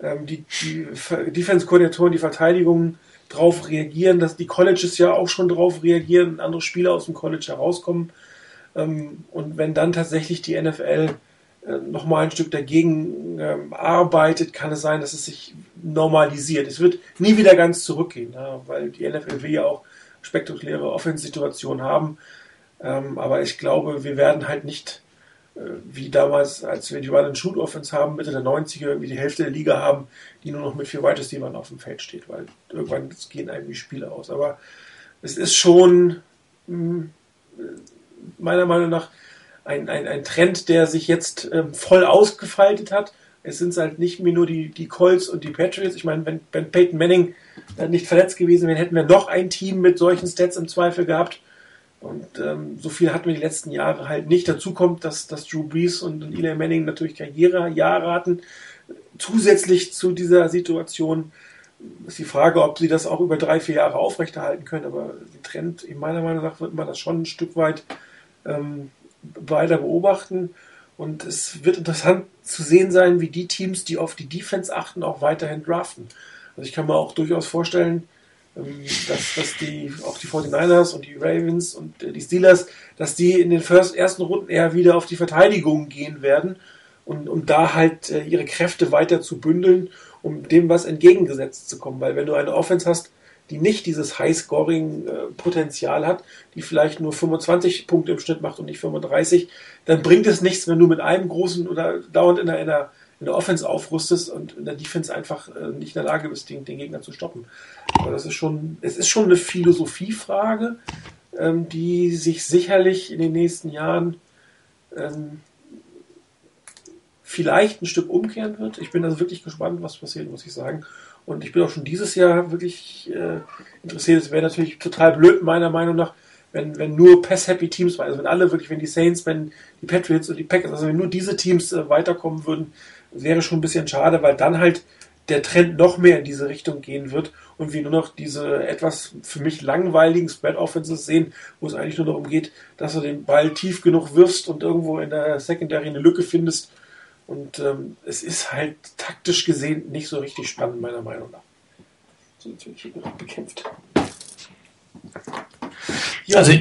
ähm, die, die Defense-Koordinatoren, die Verteidigung drauf reagieren, dass die Colleges ja auch schon drauf reagieren, andere Spieler aus dem College herauskommen. Ähm, und wenn dann tatsächlich die NFL äh, nochmal ein Stück dagegen ähm, arbeitet, kann es sein, dass es sich normalisiert. Es wird nie wieder ganz zurückgehen, weil die NFL will ja auch spektakuläre Offense-Situationen haben. Ähm, aber ich glaube, wir werden halt nicht wie damals, als wir die Run and Shoot Offense haben, Mitte der 90er, wie die Hälfte der Liga haben, die nur noch mit vier Wide Receivers auf dem Feld steht, weil irgendwann gehen einem die Spiele aus. Aber es ist schon hm, meiner Meinung nach ein, ein, ein Trend, der sich jetzt ähm, voll ausgefaltet hat. Es sind halt nicht mehr nur die, die Colts und die Patriots. Ich meine, wenn, wenn Peyton Manning äh, nicht verletzt gewesen wäre, hätten wir noch ein Team mit solchen Stats im Zweifel gehabt. Und ähm, so viel hatten wir die letzten Jahre halt nicht. Dazu kommt, dass, dass Drew Brees und, und Eli Manning natürlich Karrierejahre hatten. Zusätzlich zu dieser Situation ist die Frage, ob sie das auch über drei, vier Jahre aufrechterhalten können. Aber der Trend, in meiner Meinung nach, wird man das schon ein Stück weit ähm, weiter beobachten. Und es wird interessant zu sehen sein, wie die Teams, die auf die Defense achten, auch weiterhin draften. Also ich kann mir auch durchaus vorstellen, dass, dass die, auch die 49ers und die Ravens und äh, die Steelers, dass die in den first, ersten Runden eher wieder auf die Verteidigung gehen werden und um da halt äh, ihre Kräfte weiter zu bündeln, um dem was entgegengesetzt zu kommen. Weil wenn du eine Offense hast, die nicht dieses High-Scoring-Potenzial hat, die vielleicht nur 25 Punkte im Schnitt macht und nicht 35, dann bringt es nichts, wenn du mit einem großen oder dauernd in der, in der, in der Offense aufrüstest und in der Defense einfach äh, nicht in der Lage bist, den, den Gegner zu stoppen. Aber das ist schon, es ist schon eine Philosophiefrage, ähm, die sich sicherlich in den nächsten Jahren ähm, vielleicht ein Stück umkehren wird. Ich bin also wirklich gespannt, was passiert, muss ich sagen. Und ich bin auch schon dieses Jahr wirklich äh, interessiert. Es wäre natürlich total blöd, meiner Meinung nach, wenn, wenn nur Pass-Happy-Teams, also wenn alle wirklich, wenn die Saints, wenn die Patriots und die Packers, also wenn nur diese Teams äh, weiterkommen würden, wäre schon ein bisschen schade, weil dann halt der Trend noch mehr in diese Richtung gehen wird und wir nur noch diese etwas für mich langweiligen Spread-Offenses sehen, wo es eigentlich nur darum geht, dass du den Ball tief genug wirfst und irgendwo in der Secondary eine Lücke findest und ähm, es ist halt taktisch gesehen nicht so richtig spannend, meiner Meinung nach. So, jetzt wird hier gerade bekämpft. Ja, also,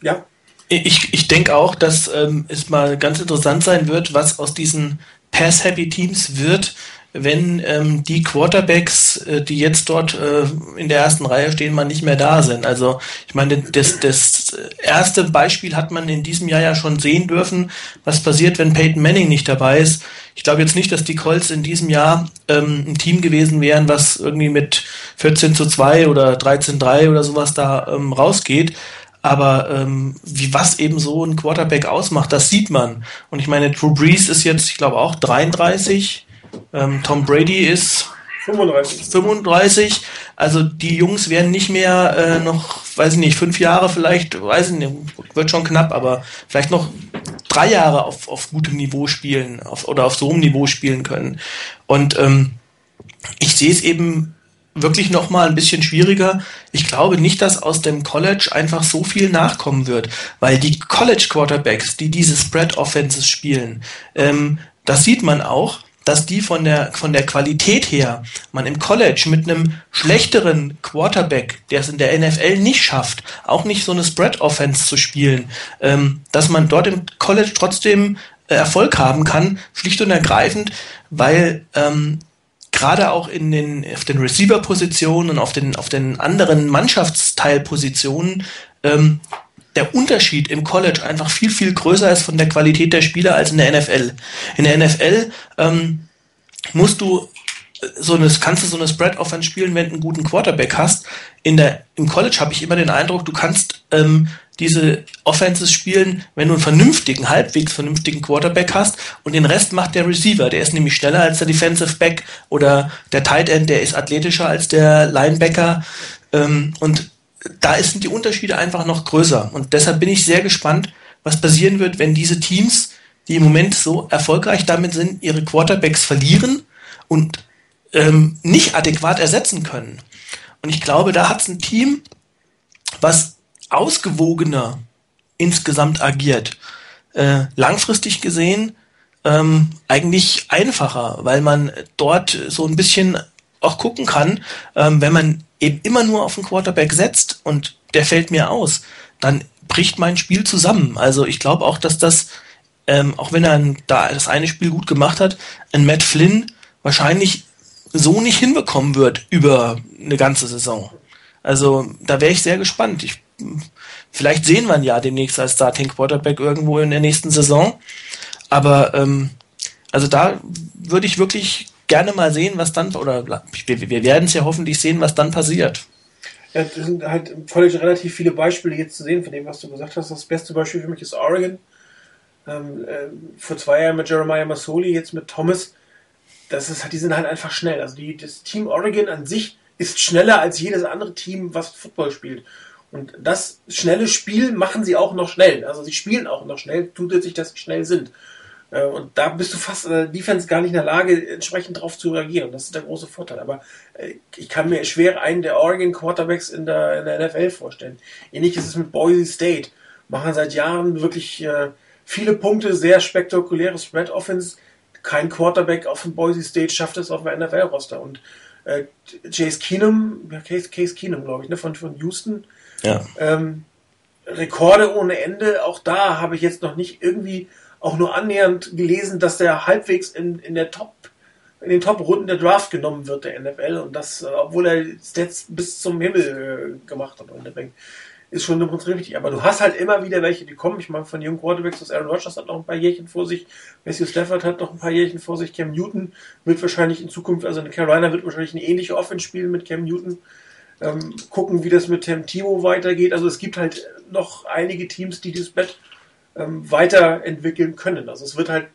ja. Ich, ich denke auch, dass ähm, es mal ganz interessant sein wird, was aus diesen Pass-Happy-Teams wird, wenn ähm, die Quarterbacks, äh, die jetzt dort äh, in der ersten Reihe stehen, mal nicht mehr da sind. Also ich meine, das, das erste Beispiel hat man in diesem Jahr ja schon sehen dürfen, was passiert, wenn Peyton Manning nicht dabei ist. Ich glaube jetzt nicht, dass die Colts in diesem Jahr ähm, ein Team gewesen wären, was irgendwie mit 14 zu 2 oder 13 zu 3 oder sowas da ähm, rausgeht. Aber ähm, wie was eben so ein Quarterback ausmacht, das sieht man. Und ich meine, Drew Brees ist jetzt, ich glaube, auch 33 ähm, Tom Brady ist 35. 35. Also die Jungs werden nicht mehr äh, noch, weiß ich nicht, fünf Jahre vielleicht, weiß ich nicht, wird schon knapp, aber vielleicht noch drei Jahre auf, auf gutem Niveau spielen auf, oder auf so einem Niveau spielen können. Und ähm, ich sehe es eben wirklich noch mal ein bisschen schwieriger. Ich glaube nicht, dass aus dem College einfach so viel nachkommen wird, weil die College Quarterbacks, die diese Spread Offenses spielen, ähm, das sieht man auch dass die von der, von der Qualität her, man im College mit einem schlechteren Quarterback, der es in der NFL nicht schafft, auch nicht so eine Spread-Offense zu spielen, ähm, dass man dort im College trotzdem äh, Erfolg haben kann, schlicht und ergreifend, weil ähm, gerade auch in den, auf den Receiver-Positionen und auf den, auf den anderen Mannschaftsteilpositionen ähm, der Unterschied im College einfach viel, viel größer ist von der Qualität der Spieler als in der NFL. In der NFL ähm, musst du äh, so eine, kannst du so eine Spread-Offense spielen, wenn du einen guten Quarterback hast. In der, Im College habe ich immer den Eindruck, du kannst ähm, diese Offenses spielen, wenn du einen vernünftigen, halbwegs vernünftigen Quarterback hast und den Rest macht der Receiver. Der ist nämlich schneller als der Defensive Back oder der Tight End, der ist athletischer als der Linebacker. Ähm, und da sind die Unterschiede einfach noch größer. Und deshalb bin ich sehr gespannt, was passieren wird, wenn diese Teams, die im Moment so erfolgreich damit sind, ihre Quarterbacks verlieren und ähm, nicht adäquat ersetzen können. Und ich glaube, da hat es ein Team, was ausgewogener insgesamt agiert. Äh, langfristig gesehen ähm, eigentlich einfacher, weil man dort so ein bisschen auch gucken kann, ähm, wenn man eben immer nur auf den Quarterback setzt und der fällt mir aus, dann bricht mein Spiel zusammen. Also ich glaube auch, dass das, ähm, auch wenn er da das eine Spiel gut gemacht hat, ein Matt Flynn wahrscheinlich so nicht hinbekommen wird über eine ganze Saison. Also da wäre ich sehr gespannt. Ich, vielleicht sehen wir ihn ja demnächst als Starting Quarterback irgendwo in der nächsten Saison. Aber ähm, also da würde ich wirklich gerne mal sehen, was dann, oder wir, wir werden es ja hoffentlich sehen, was dann passiert. Ja, das sind halt völlig relativ viele Beispiele jetzt zu sehen von dem, was du gesagt hast. Das beste Beispiel für mich ist Oregon. Ähm, äh, vor zwei Jahren mit Jeremiah Masoli, jetzt mit Thomas. Das ist, die sind halt einfach schnell. Also die, das Team Oregon an sich ist schneller als jedes andere Team, was Football spielt. Und das schnelle Spiel machen sie auch noch schnell. Also sie spielen auch noch schnell, tut sich, dass sie schnell sind. Äh, und da bist du fast der Defense gar nicht in der Lage, entsprechend darauf zu reagieren. Das ist der große Vorteil. Aber äh, ich kann mir schwer einen der Oregon Quarterbacks in der, in der NFL vorstellen. Ähnlich ist es mit Boise State. Machen seit Jahren wirklich äh, viele Punkte, sehr spektakuläre Spread Offense. Kein Quarterback auf dem Boise State schafft es auf dem NFL-Roster. Und äh, Chase Keenum, Case, Case Keenum, glaube ich, ne, von, von Houston. Ähm, Rekorde ohne Ende. Auch da habe ich jetzt noch nicht irgendwie auch nur annähernd gelesen, dass der halbwegs in, in der Top in den Top-Runden der Draft genommen wird, der NFL. Und das, obwohl er Stats bis zum Himmel äh, gemacht hat. Und ist schon im Prinzip richtig. Aber du hast halt immer wieder welche, die kommen. Ich meine, von jungen Quarterbacks, das Aaron Rodgers hat noch ein paar Jährchen vor sich. Matthew Stafford hat noch ein paar Jährchen vor sich. Cam Newton wird wahrscheinlich in Zukunft, also in Carolina wird wahrscheinlich eine ähnliche Offense spielen mit Cam Newton. Ähm, gucken, wie das mit Tim Timo weitergeht. Also es gibt halt noch einige Teams, die dieses Bett ähm, weiterentwickeln können. Also es wird halt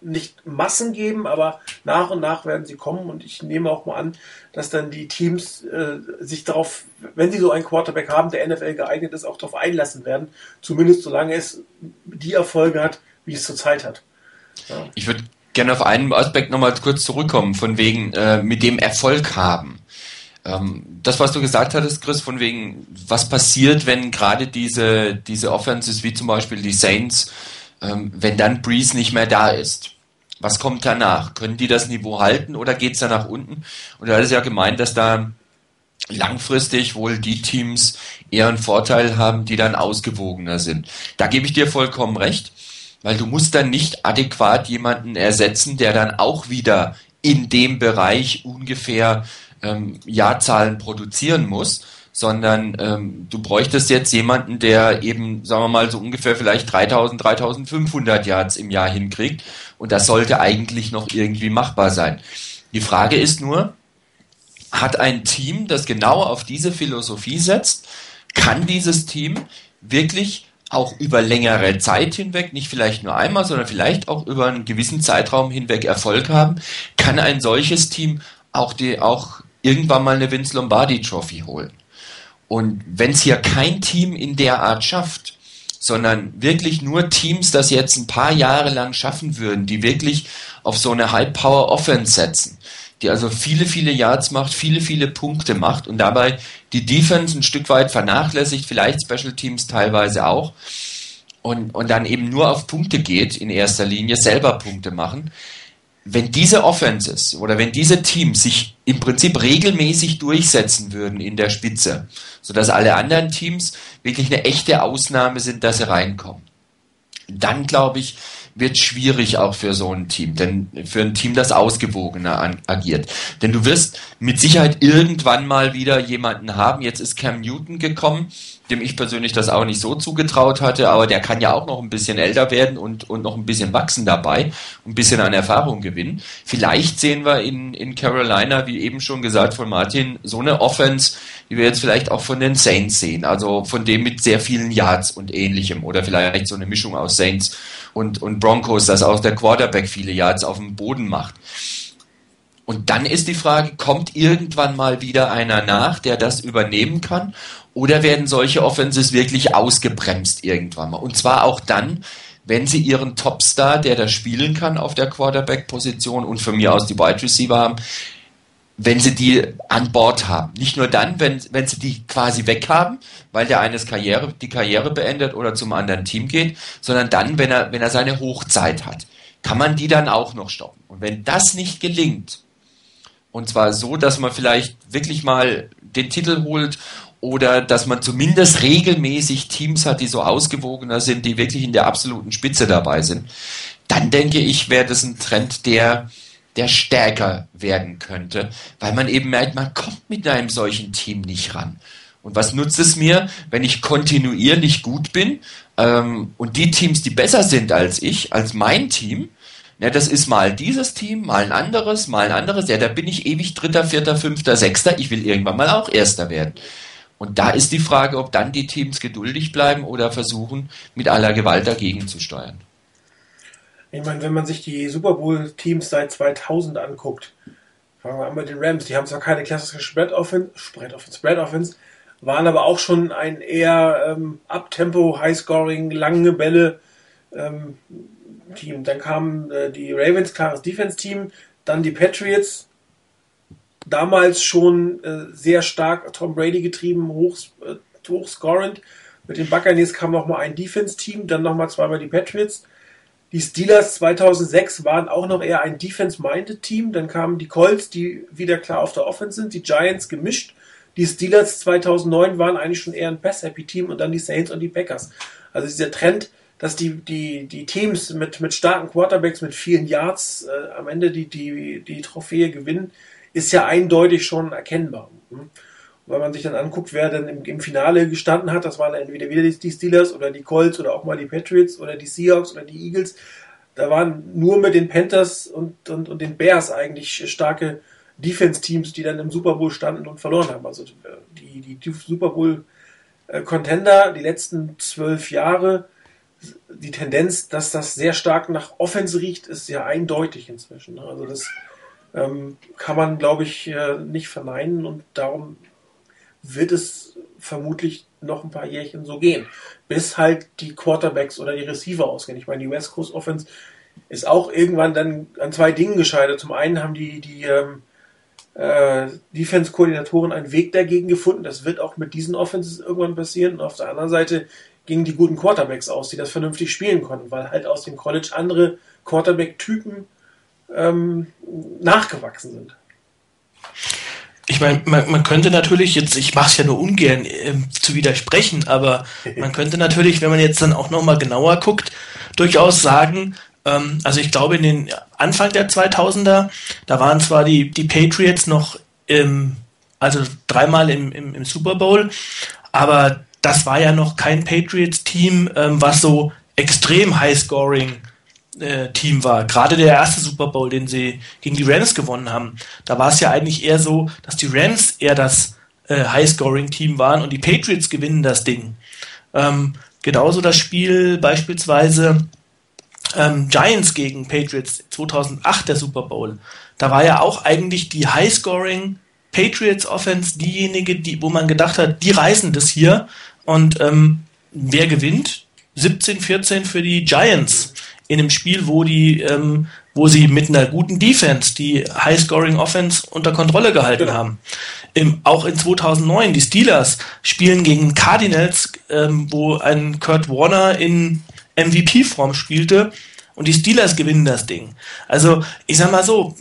nicht Massen geben, aber nach und nach werden sie kommen und ich nehme auch mal an, dass dann die Teams äh, sich darauf, wenn sie so einen Quarterback haben, der NFL geeignet ist, auch darauf einlassen werden, zumindest solange es die Erfolge hat, wie es zurzeit hat. Ja. Ich würde gerne auf einen Aspekt nochmal kurz zurückkommen, von wegen äh, mit dem Erfolg haben. Ähm, das, was du gesagt hattest, Chris, von wegen, was passiert, wenn gerade diese, diese Offenses wie zum Beispiel die Saints ähm, wenn dann Breeze nicht mehr da ist. Was kommt danach? Können die das Niveau halten oder geht es da nach unten? Und da ist ja gemeint, dass da langfristig wohl die Teams eher einen Vorteil haben, die dann ausgewogener sind. Da gebe ich dir vollkommen recht, weil du musst dann nicht adäquat jemanden ersetzen, der dann auch wieder in dem Bereich ungefähr ähm, Jahrzahlen produzieren muss, sondern ähm, du bräuchtest jetzt jemanden, der eben, sagen wir mal, so ungefähr vielleicht 3000, 3500 Yards im Jahr hinkriegt und das sollte eigentlich noch irgendwie machbar sein. Die Frage ist nur, hat ein Team, das genau auf diese Philosophie setzt, kann dieses Team wirklich auch über längere Zeit hinweg, nicht vielleicht nur einmal, sondern vielleicht auch über einen gewissen Zeitraum hinweg Erfolg haben, kann ein solches Team auch die, auch irgendwann mal eine Vince Lombardi Trophy holen. Und wenn es hier kein Team in der Art schafft, sondern wirklich nur Teams das jetzt ein paar Jahre lang schaffen würden, die wirklich auf so eine High-Power-Offense setzen, die also viele, viele Yards macht, viele, viele Punkte macht und dabei die Defense ein Stück weit vernachlässigt, vielleicht Special Teams teilweise auch und, und dann eben nur auf Punkte geht in erster Linie, selber Punkte machen, wenn diese Offenses oder wenn diese Teams sich im Prinzip regelmäßig durchsetzen würden in der Spitze, sodass alle anderen Teams wirklich eine echte Ausnahme sind, dass sie reinkommen, dann glaube ich, wird schwierig auch für so ein Team, denn für ein Team, das ausgewogener agiert. Denn du wirst mit Sicherheit irgendwann mal wieder jemanden haben. Jetzt ist Cam Newton gekommen, dem ich persönlich das auch nicht so zugetraut hatte, aber der kann ja auch noch ein bisschen älter werden und, und noch ein bisschen wachsen dabei, ein bisschen an Erfahrung gewinnen. Vielleicht sehen wir in, in Carolina, wie eben schon gesagt von Martin, so eine Offense, die wir jetzt vielleicht auch von den Saints sehen, also von dem mit sehr vielen Yards und ähnlichem oder vielleicht so eine Mischung aus Saints und, und Broncos, dass auch der Quarterback viele Yards auf dem Boden macht. Und dann ist die Frage, kommt irgendwann mal wieder einer nach, der das übernehmen kann? Oder werden solche Offenses wirklich ausgebremst irgendwann mal? Und zwar auch dann, wenn sie ihren Topstar, der da spielen kann auf der Quarterback-Position und von mir aus die Wide Receiver haben, wenn sie die an Bord haben. Nicht nur dann, wenn, wenn sie die quasi weg haben, weil der eines Karriere, die Karriere beendet oder zum anderen Team geht, sondern dann, wenn er, wenn er seine Hochzeit hat. Kann man die dann auch noch stoppen? Und wenn das nicht gelingt, und zwar so, dass man vielleicht wirklich mal den Titel holt oder dass man zumindest regelmäßig Teams hat, die so ausgewogener sind, die wirklich in der absoluten Spitze dabei sind. Dann denke ich, wäre das ein Trend, der, der stärker werden könnte, weil man eben merkt, man kommt mit einem solchen Team nicht ran. Und was nutzt es mir, wenn ich kontinuierlich gut bin ähm, und die Teams, die besser sind als ich, als mein Team, ja, das ist mal dieses Team, mal ein anderes, mal ein anderes. Ja, da bin ich ewig Dritter, Vierter, Fünfter, Sechster. Ich will irgendwann mal auch Erster werden. Und da ist die Frage, ob dann die Teams geduldig bleiben oder versuchen, mit aller Gewalt dagegen zu steuern. Ich meine, wenn man sich die Super Bowl-Teams seit 2000 anguckt, fangen wir an mit den Rams, die haben zwar keine klassische Spread Offense, Spread Offense, Spread Offense, waren aber auch schon ein eher ähm, Abtempo, High-Scoring, lange Bälle, ähm, Team. Dann kamen äh, die Ravens, klares Defense-Team, dann die Patriots, damals schon äh, sehr stark Tom Brady getrieben, hoch, äh, hochscorend. Mit den Buccaneers kam noch mal ein Defense-Team, dann noch mal zweimal die Patriots. Die Steelers 2006 waren auch noch eher ein Defense-minded Team. Dann kamen die Colts, die wieder klar auf der Offense sind. Die Giants gemischt. Die Steelers 2009 waren eigentlich schon eher ein Pass-Happy-Team und dann die Saints und die Packers. Also dieser Trend dass die, die, die Teams mit, mit starken Quarterbacks, mit vielen Yards äh, am Ende die, die, die Trophäe gewinnen, ist ja eindeutig schon erkennbar. Mhm. Wenn man sich dann anguckt, wer dann im, im Finale gestanden hat, das waren entweder wieder die, die Steelers oder die Colts oder auch mal die Patriots oder die Seahawks oder die Eagles. Da waren nur mit den Panthers und, und, und den Bears eigentlich starke Defense-Teams, die dann im Super Bowl standen und verloren haben. Also die, die, die Super Bowl-Contender die letzten zwölf Jahre, die Tendenz, dass das sehr stark nach Offense riecht, ist ja eindeutig inzwischen. Also das ähm, kann man, glaube ich, äh, nicht verneinen und darum wird es vermutlich noch ein paar Jährchen so gehen, bis halt die Quarterbacks oder die Receiver ausgehen. Ich meine, die West Coast Offense ist auch irgendwann dann an zwei Dingen gescheitert. Zum einen haben die, die ähm, äh, Defense-Koordinatoren einen Weg dagegen gefunden. Das wird auch mit diesen Offenses irgendwann passieren. Und auf der anderen Seite gingen die guten Quarterbacks aus, die das vernünftig spielen konnten, weil halt aus dem College andere Quarterback-Typen ähm, nachgewachsen sind. Ich meine, man, man, könnte natürlich jetzt, ich mache es ja nur ungern äh, zu widersprechen, aber (laughs) man könnte natürlich, wenn man jetzt dann auch nochmal genauer guckt, durchaus sagen, ähm, also ich glaube in den Anfang der 2000er, da waren zwar die, die Patriots noch im, also dreimal im, im, im Super Bowl, aber das war ja noch kein Patriots-Team, ähm, was so extrem high-scoring äh, Team war. Gerade der erste Super Bowl, den sie gegen die Rams gewonnen haben, da war es ja eigentlich eher so, dass die Rams eher das äh, High-Scoring-Team waren und die Patriots gewinnen das Ding. Ähm, genauso das Spiel beispielsweise ähm, Giants gegen Patriots 2008 der Super Bowl. Da war ja auch eigentlich die High-Scoring Patriots Offense diejenige, die, wo man gedacht hat, die reißen das hier und ähm, wer gewinnt? 17-14 für die Giants in einem Spiel, wo die, ähm, wo sie mit einer guten Defense die High-Scoring-Offense unter Kontrolle gehalten genau. haben. Im, auch in 2009, die Steelers spielen gegen Cardinals, ähm, wo ein Kurt Warner in MVP-Form spielte und die Steelers gewinnen das Ding. Also, ich sag mal so,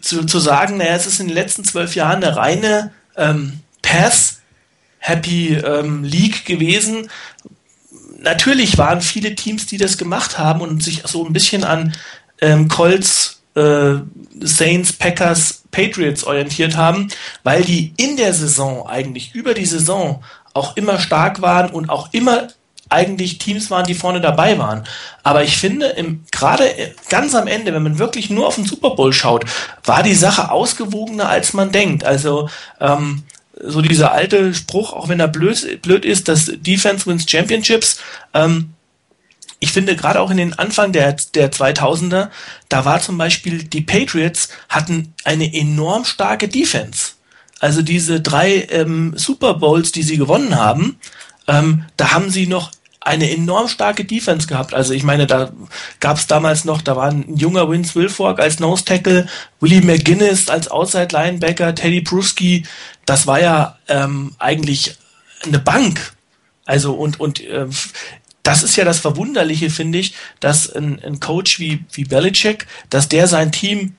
zu, zu sagen, naja, es ist in den letzten zwölf Jahren eine reine ähm, Pass Happy ähm, League gewesen, natürlich waren viele Teams, die das gemacht haben und sich so ein bisschen an ähm, Colts, äh, Saints, Packers, Patriots orientiert haben, weil die in der Saison eigentlich über die Saison auch immer stark waren und auch immer eigentlich Teams waren, die vorne dabei waren. Aber ich finde, gerade ganz am Ende, wenn man wirklich nur auf den Super Bowl schaut, war die Sache ausgewogener, als man denkt. Also ähm, so dieser alte Spruch, auch wenn er blöd, blöd ist, dass Defense wins Championships. Ähm, ich finde gerade auch in den Anfang der, der 2000er, da war zum Beispiel die Patriots hatten eine enorm starke Defense. Also diese drei ähm, Super Bowls, die sie gewonnen haben, ähm, da haben sie noch eine enorm starke Defense gehabt. Also ich meine, da gab es damals noch, da war ein junger Vince Wilfork als Nose Tackle, Willie McGuinness als Outside Linebacker, Teddy Pruski. Das war ja ähm, eigentlich eine Bank. Also und und äh, das ist ja das Verwunderliche, finde ich, dass ein, ein Coach wie wie Belichick, dass der sein Team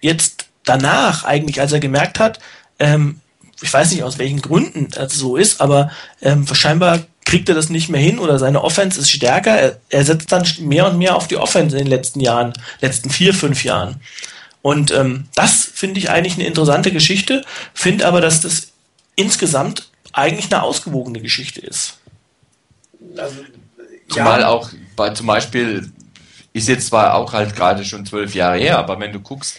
jetzt danach eigentlich, als er gemerkt hat, ähm, ich weiß nicht aus welchen Gründen das so ist, aber ähm, scheinbar kriegt er das nicht mehr hin oder seine Offense ist stärker. Er, er setzt dann mehr und mehr auf die Offense in den letzten Jahren, letzten vier, fünf Jahren. Und ähm, das finde ich eigentlich eine interessante Geschichte, finde aber, dass das insgesamt eigentlich eine ausgewogene Geschichte ist. Also, Zumal ja. auch bei, zum Beispiel ist jetzt zwar auch halt gerade schon zwölf Jahre her, aber wenn du guckst,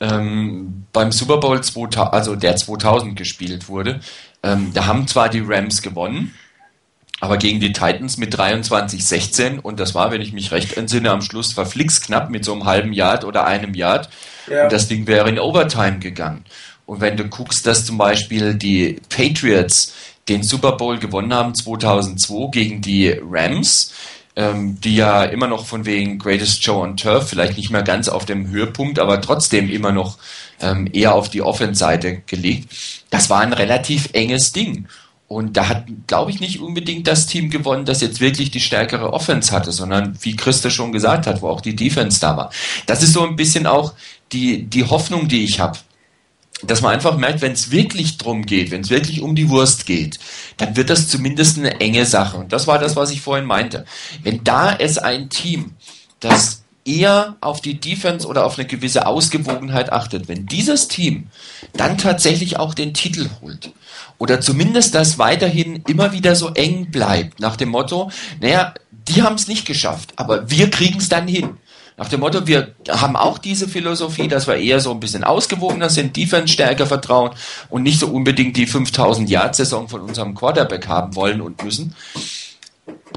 ähm, beim Super Bowl 2000, also der 2000 gespielt wurde, ähm, da haben zwar die Rams gewonnen, aber gegen die Titans mit 23-16 und das war, wenn ich mich recht entsinne, am Schluss verflixt knapp mit so einem halben Yard oder einem Yard ja. und das Ding wäre in Overtime gegangen. Und wenn du guckst, dass zum Beispiel die Patriots den Super Bowl gewonnen haben 2002 gegen die Rams, ähm, die ja immer noch von wegen Greatest Show on Turf, vielleicht nicht mehr ganz auf dem Höhepunkt, aber trotzdem immer noch ähm, eher auf die Offense-Seite gelegt. Das war ein relativ enges Ding. Und da hat, glaube ich, nicht unbedingt das Team gewonnen, das jetzt wirklich die stärkere Offense hatte, sondern wie Christa schon gesagt hat, wo auch die Defense da war. Das ist so ein bisschen auch die, die Hoffnung, die ich habe. dass man einfach merkt, wenn es wirklich drum geht, wenn es wirklich um die Wurst geht, dann wird das zumindest eine enge Sache. Und das war das, was ich vorhin meinte. Wenn da es ein Team, das eher auf die Defense oder auf eine gewisse Ausgewogenheit achtet, wenn dieses Team dann tatsächlich auch den Titel holt oder zumindest das weiterhin immer wieder so eng bleibt, nach dem Motto, naja, die haben es nicht geschafft, aber wir kriegen es dann hin. Nach dem Motto, wir haben auch diese Philosophie, dass wir eher so ein bisschen ausgewogener sind, Defense stärker vertrauen und nicht so unbedingt die 5000 Yard Saison von unserem Quarterback haben wollen und müssen.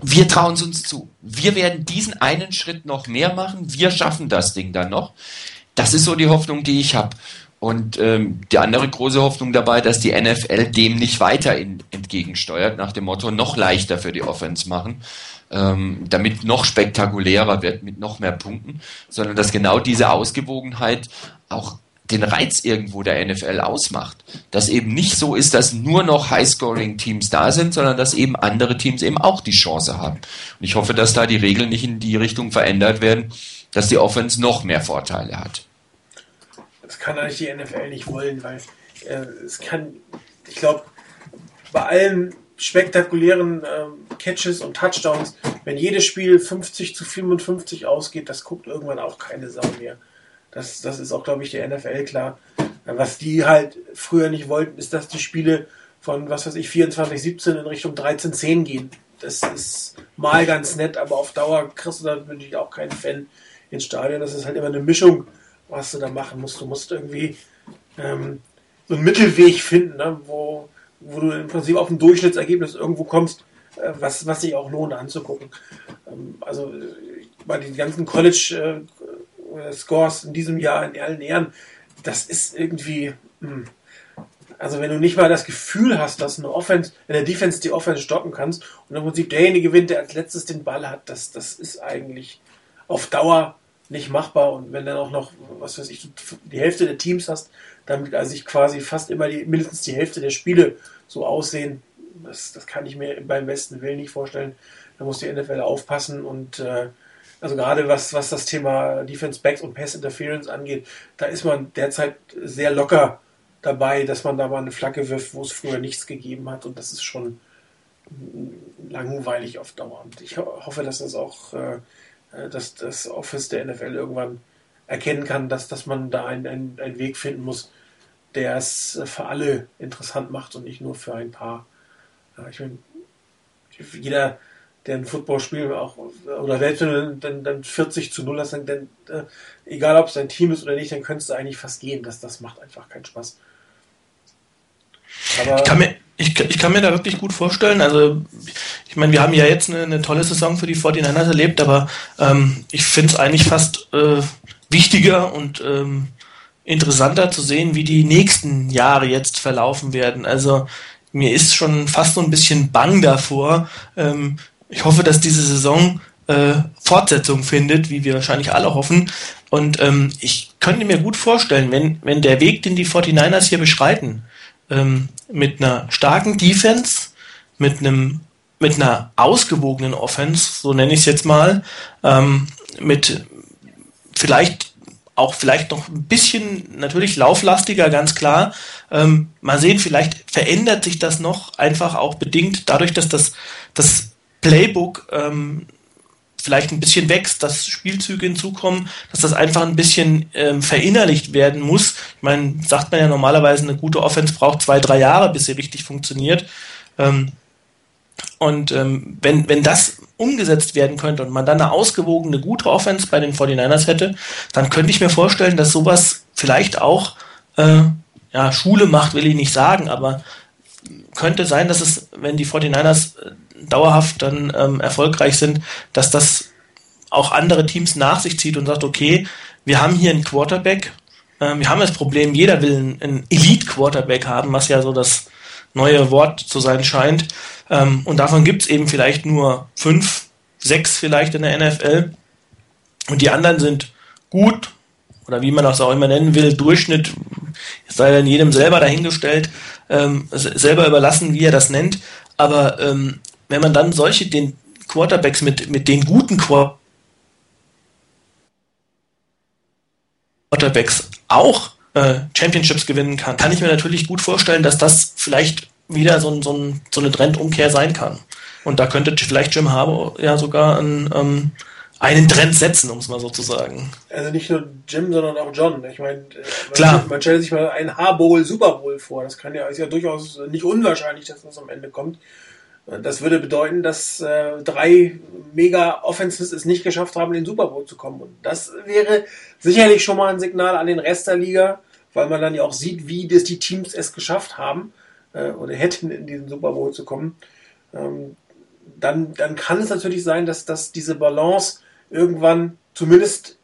Wir trauen es uns zu. Wir werden diesen einen Schritt noch mehr machen. Wir schaffen das Ding dann noch. Das ist so die Hoffnung, die ich habe. Und ähm, die andere große Hoffnung dabei, dass die NFL dem nicht weiter in, entgegensteuert, nach dem Motto noch leichter für die Offense machen ähm, damit noch spektakulärer wird mit noch mehr Punkten, sondern dass genau diese Ausgewogenheit auch den Reiz irgendwo der NFL ausmacht. Dass eben nicht so ist, dass nur noch Highscoring-Teams da sind, sondern dass eben andere Teams eben auch die Chance haben. Und ich hoffe, dass da die Regeln nicht in die Richtung verändert werden, dass die Offense noch mehr Vorteile hat. Kann eigentlich die NFL nicht wollen, weil äh, es kann, ich glaube, bei allen spektakulären ähm, Catches und Touchdowns, wenn jedes Spiel 50 zu 55 ausgeht, das guckt irgendwann auch keine Sau mehr. Das, das ist auch, glaube ich, der NFL klar. Was die halt früher nicht wollten, ist, dass die Spiele von, was weiß ich, 24, 17 in Richtung 13, 10 gehen. Das ist mal ganz nett, aber auf Dauer kriegst du da natürlich auch keinen Fan ins Stadion. Das ist halt immer eine Mischung, was du da machen musst. Du musst irgendwie ähm, so einen Mittelweg finden, ne, wo, wo du im Prinzip auf ein Durchschnittsergebnis irgendwo kommst, äh, was, was sich auch lohnt anzugucken. Ähm, also bei den ganzen College-Scores äh, in diesem Jahr in allen Ehren, das ist irgendwie. Hm. Also wenn du nicht mal das Gefühl hast, dass eine Offense, in der Defense die Offense stoppen kannst und im Prinzip derjenige gewinnt, der als letztes den Ball hat, das, das ist eigentlich auf Dauer nicht machbar. Und wenn dann auch noch, was weiß ich, die Hälfte der Teams hast, damit also ich quasi fast immer die, mindestens die Hälfte der Spiele so aussehen, das, das kann ich mir beim besten Willen nicht vorstellen. Da muss die NFL aufpassen und äh, also gerade was, was das Thema Defense Backs und Pass Interference angeht, da ist man derzeit sehr locker dabei, dass man da mal eine Flagge wirft, wo es früher nichts gegeben hat und das ist schon langweilig auf Dauer. Und ich hoffe, dass das auch äh, dass das Office der NFL irgendwann erkennen kann, dass, dass man da einen, einen, Weg finden muss, der es für alle interessant macht und nicht nur für ein paar. Ich meine, jeder, der ein Footballspiel auch, oder selbst wenn du dann, dann 40 zu 0 hast, dann, dann äh, egal ob es dein Team ist oder nicht, dann könntest du eigentlich fast gehen. Das, das macht einfach keinen Spaß. Aber ich kann mir, ich, ich kann mir da wirklich gut vorstellen, also ich meine, wir haben ja jetzt eine, eine tolle Saison für die 49ers erlebt, aber ähm, ich finde es eigentlich fast äh, wichtiger und ähm, interessanter zu sehen, wie die nächsten Jahre jetzt verlaufen werden. Also mir ist schon fast so ein bisschen bang davor. Ähm, ich hoffe, dass diese Saison äh, Fortsetzung findet, wie wir wahrscheinlich alle hoffen. Und ähm, ich könnte mir gut vorstellen, wenn, wenn der Weg, den die 49ers hier beschreiten, ähm, mit einer starken Defense, mit einem mit einer ausgewogenen Offense, so nenne ich es jetzt mal, ähm, mit vielleicht auch vielleicht noch ein bisschen natürlich lauflastiger, ganz klar. Ähm, mal sehen, vielleicht verändert sich das noch einfach auch bedingt dadurch, dass das, das Playbook ähm, vielleicht ein bisschen wächst, dass Spielzüge hinzukommen, dass das einfach ein bisschen ähm, verinnerlicht werden muss. Ich meine, sagt man ja normalerweise, eine gute Offense braucht zwei, drei Jahre, bis sie richtig funktioniert. Ähm, und ähm, wenn, wenn das umgesetzt werden könnte und man dann eine ausgewogene, gute Offense bei den 49ers hätte, dann könnte ich mir vorstellen, dass sowas vielleicht auch äh, ja, Schule macht, will ich nicht sagen, aber könnte sein, dass es, wenn die 49ers äh, dauerhaft dann ähm, erfolgreich sind, dass das auch andere Teams nach sich zieht und sagt, okay, wir haben hier einen Quarterback, äh, wir haben das Problem, jeder will einen, einen Elite-Quarterback haben, was ja so das neue Wort zu sein scheint. Ähm, und davon gibt es eben vielleicht nur fünf, sechs vielleicht in der NFL. Und die anderen sind gut, oder wie man das auch immer nennen will, Durchschnitt, sei dann jedem selber dahingestellt, ähm, selber überlassen, wie er das nennt. Aber ähm, wenn man dann solche den Quarterbacks mit, mit den guten Quarterbacks auch äh, Championships gewinnen kann, kann ich mir natürlich gut vorstellen, dass das vielleicht wieder so, so, so eine Trendumkehr sein kann. Und da könnte vielleicht Jim Harbour ja sogar ein, ähm, einen Trend setzen, um es mal so zu sagen. Also nicht nur Jim, sondern auch John. Ich meine, äh, Klar. man stellt sich mal ein Harbowl Super Bowl vor. Das kann ja, ist ja durchaus nicht unwahrscheinlich, dass das am Ende kommt. Das würde bedeuten, dass äh, drei mega Offenses es nicht geschafft haben, in den Super Bowl zu kommen. Und das wäre sicherlich schon mal ein Signal an den Rest der Liga, weil man dann ja auch sieht, wie das die Teams es geschafft haben äh, oder hätten in diesen Super Bowl zu kommen. Ähm, dann, dann kann es natürlich sein, dass, dass diese Balance irgendwann zumindest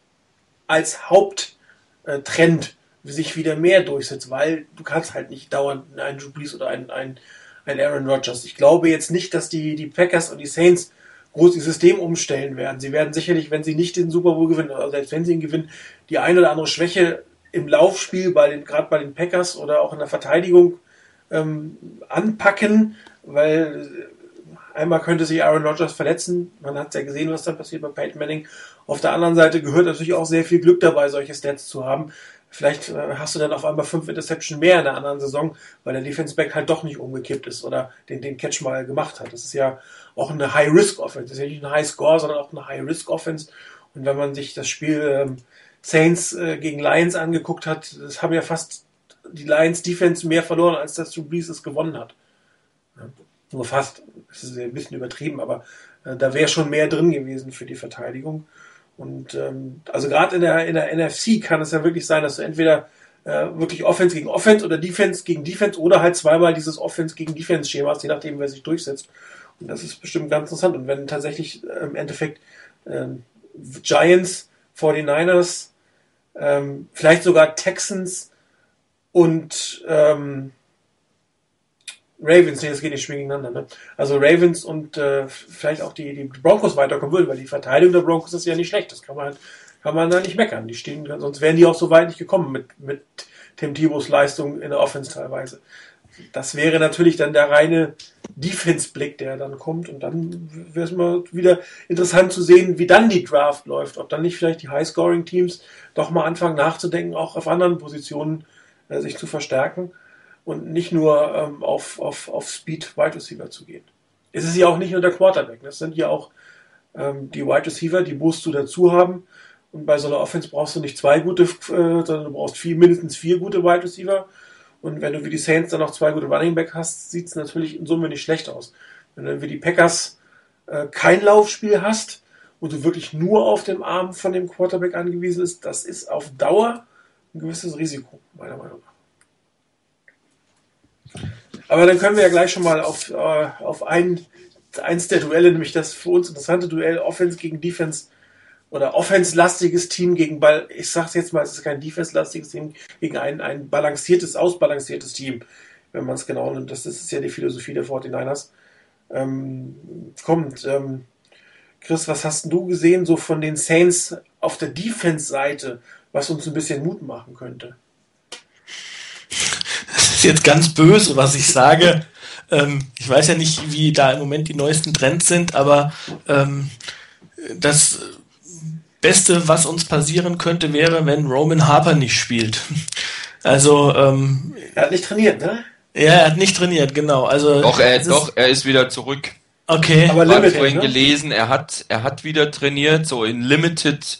als Haupttrend sich wieder mehr durchsetzt, weil du kannst halt nicht dauernd einen Brees oder einen, einen, einen Aaron Rodgers. Ich glaube jetzt nicht, dass die, die Packers und die Saints groß ihr System umstellen werden. Sie werden sicherlich, wenn sie nicht den Super Bowl gewinnen, oder selbst wenn sie ihn gewinnen, die eine oder andere Schwäche im Laufspiel, bei den, gerade bei den Packers oder auch in der Verteidigung ähm, anpacken, weil Einmal könnte sich Aaron Rodgers verletzen. Man hat ja gesehen, was da passiert bei Peyton Manning. Auf der anderen Seite gehört natürlich auch sehr viel Glück dabei, solche Stats zu haben. Vielleicht äh, hast du dann auf einmal fünf Interception mehr in der anderen Saison, weil der Defense Back halt doch nicht umgekippt ist oder den, den Catch mal gemacht hat. Das ist ja auch eine High-Risk-Offense. Das ist ja nicht eine High-Score, sondern auch eine High-Risk-Offense. Und wenn man sich das Spiel ähm, Saints äh, gegen Lions angeguckt hat, das haben ja fast die Lions Defense mehr verloren, als das Drew Brees es gewonnen hat. Ja nur fast, das ist ein bisschen übertrieben, aber äh, da wäre schon mehr drin gewesen für die Verteidigung. Und ähm, also gerade in der, in der NFC kann es ja wirklich sein, dass du entweder äh, wirklich Offense gegen Offense oder Defense gegen Defense oder halt zweimal dieses Offense gegen Defense-Schema hast, je nachdem, wer sich durchsetzt. Und das ist bestimmt ganz interessant. Und wenn tatsächlich äh, im Endeffekt ähm, Giants, 49ers, ähm, vielleicht sogar Texans und ähm, Ravens, nee, das geht nicht schwingen gegeneinander. Ne? Also Ravens und äh, vielleicht auch die, die Broncos weiterkommen würden, weil die Verteidigung der Broncos ist ja nicht schlecht. Das kann man kann man da nicht meckern. Die stehen, sonst wären die auch so weit nicht gekommen mit, mit Tim Thibos Leistung in der Offense teilweise. Das wäre natürlich dann der reine Defense-Blick, der dann kommt. Und dann wäre es mal wieder interessant zu sehen, wie dann die Draft läuft. Ob dann nicht vielleicht die High-Scoring-Teams doch mal anfangen nachzudenken, auch auf anderen Positionen äh, sich zu verstärken und nicht nur ähm, auf, auf, auf Speed Wide Receiver zu gehen. Es ist ja auch nicht nur der Quarterback, das sind ja auch ähm, die Wide Receiver, die musst du dazu haben. Und bei so einer Offense brauchst du nicht zwei gute, äh, sondern du brauchst vier, mindestens vier gute Wide Receiver. Und wenn du wie die Saints dann noch zwei gute Running Back hast, sieht es natürlich in Summe nicht schlecht aus. Wenn du wie die Packers äh, kein Laufspiel hast und du wirklich nur auf dem Arm von dem Quarterback angewiesen bist, das ist auf Dauer ein gewisses Risiko, meiner Meinung nach. Aber dann können wir ja gleich schon mal auf, äh, auf ein, eins der Duelle, nämlich das für uns interessante Duell Offense gegen Defense oder Offense-lastiges Team gegen Ball. Ich sag's jetzt mal, es ist kein Defense-lastiges Team gegen ein, ein balanciertes, ausbalanciertes Team, wenn man es genau nimmt. Das, das, ist ja die Philosophie der 49ers. Ähm, kommt, ähm, Chris, was hast du gesehen so von den Saints auf der Defense-Seite, was uns ein bisschen Mut machen könnte? Ist jetzt ganz böse, was ich sage. Ähm, ich weiß ja nicht, wie da im Moment die neuesten Trends sind, aber ähm, das Beste, was uns passieren könnte, wäre, wenn Roman Harper nicht spielt. Also ähm, er hat nicht trainiert, ne? Ja, er hat nicht trainiert, genau. Also doch, er, doch, er ist wieder zurück. Okay. Aber ich habe vorhin ne? gelesen, er hat, er hat wieder trainiert, so in Limited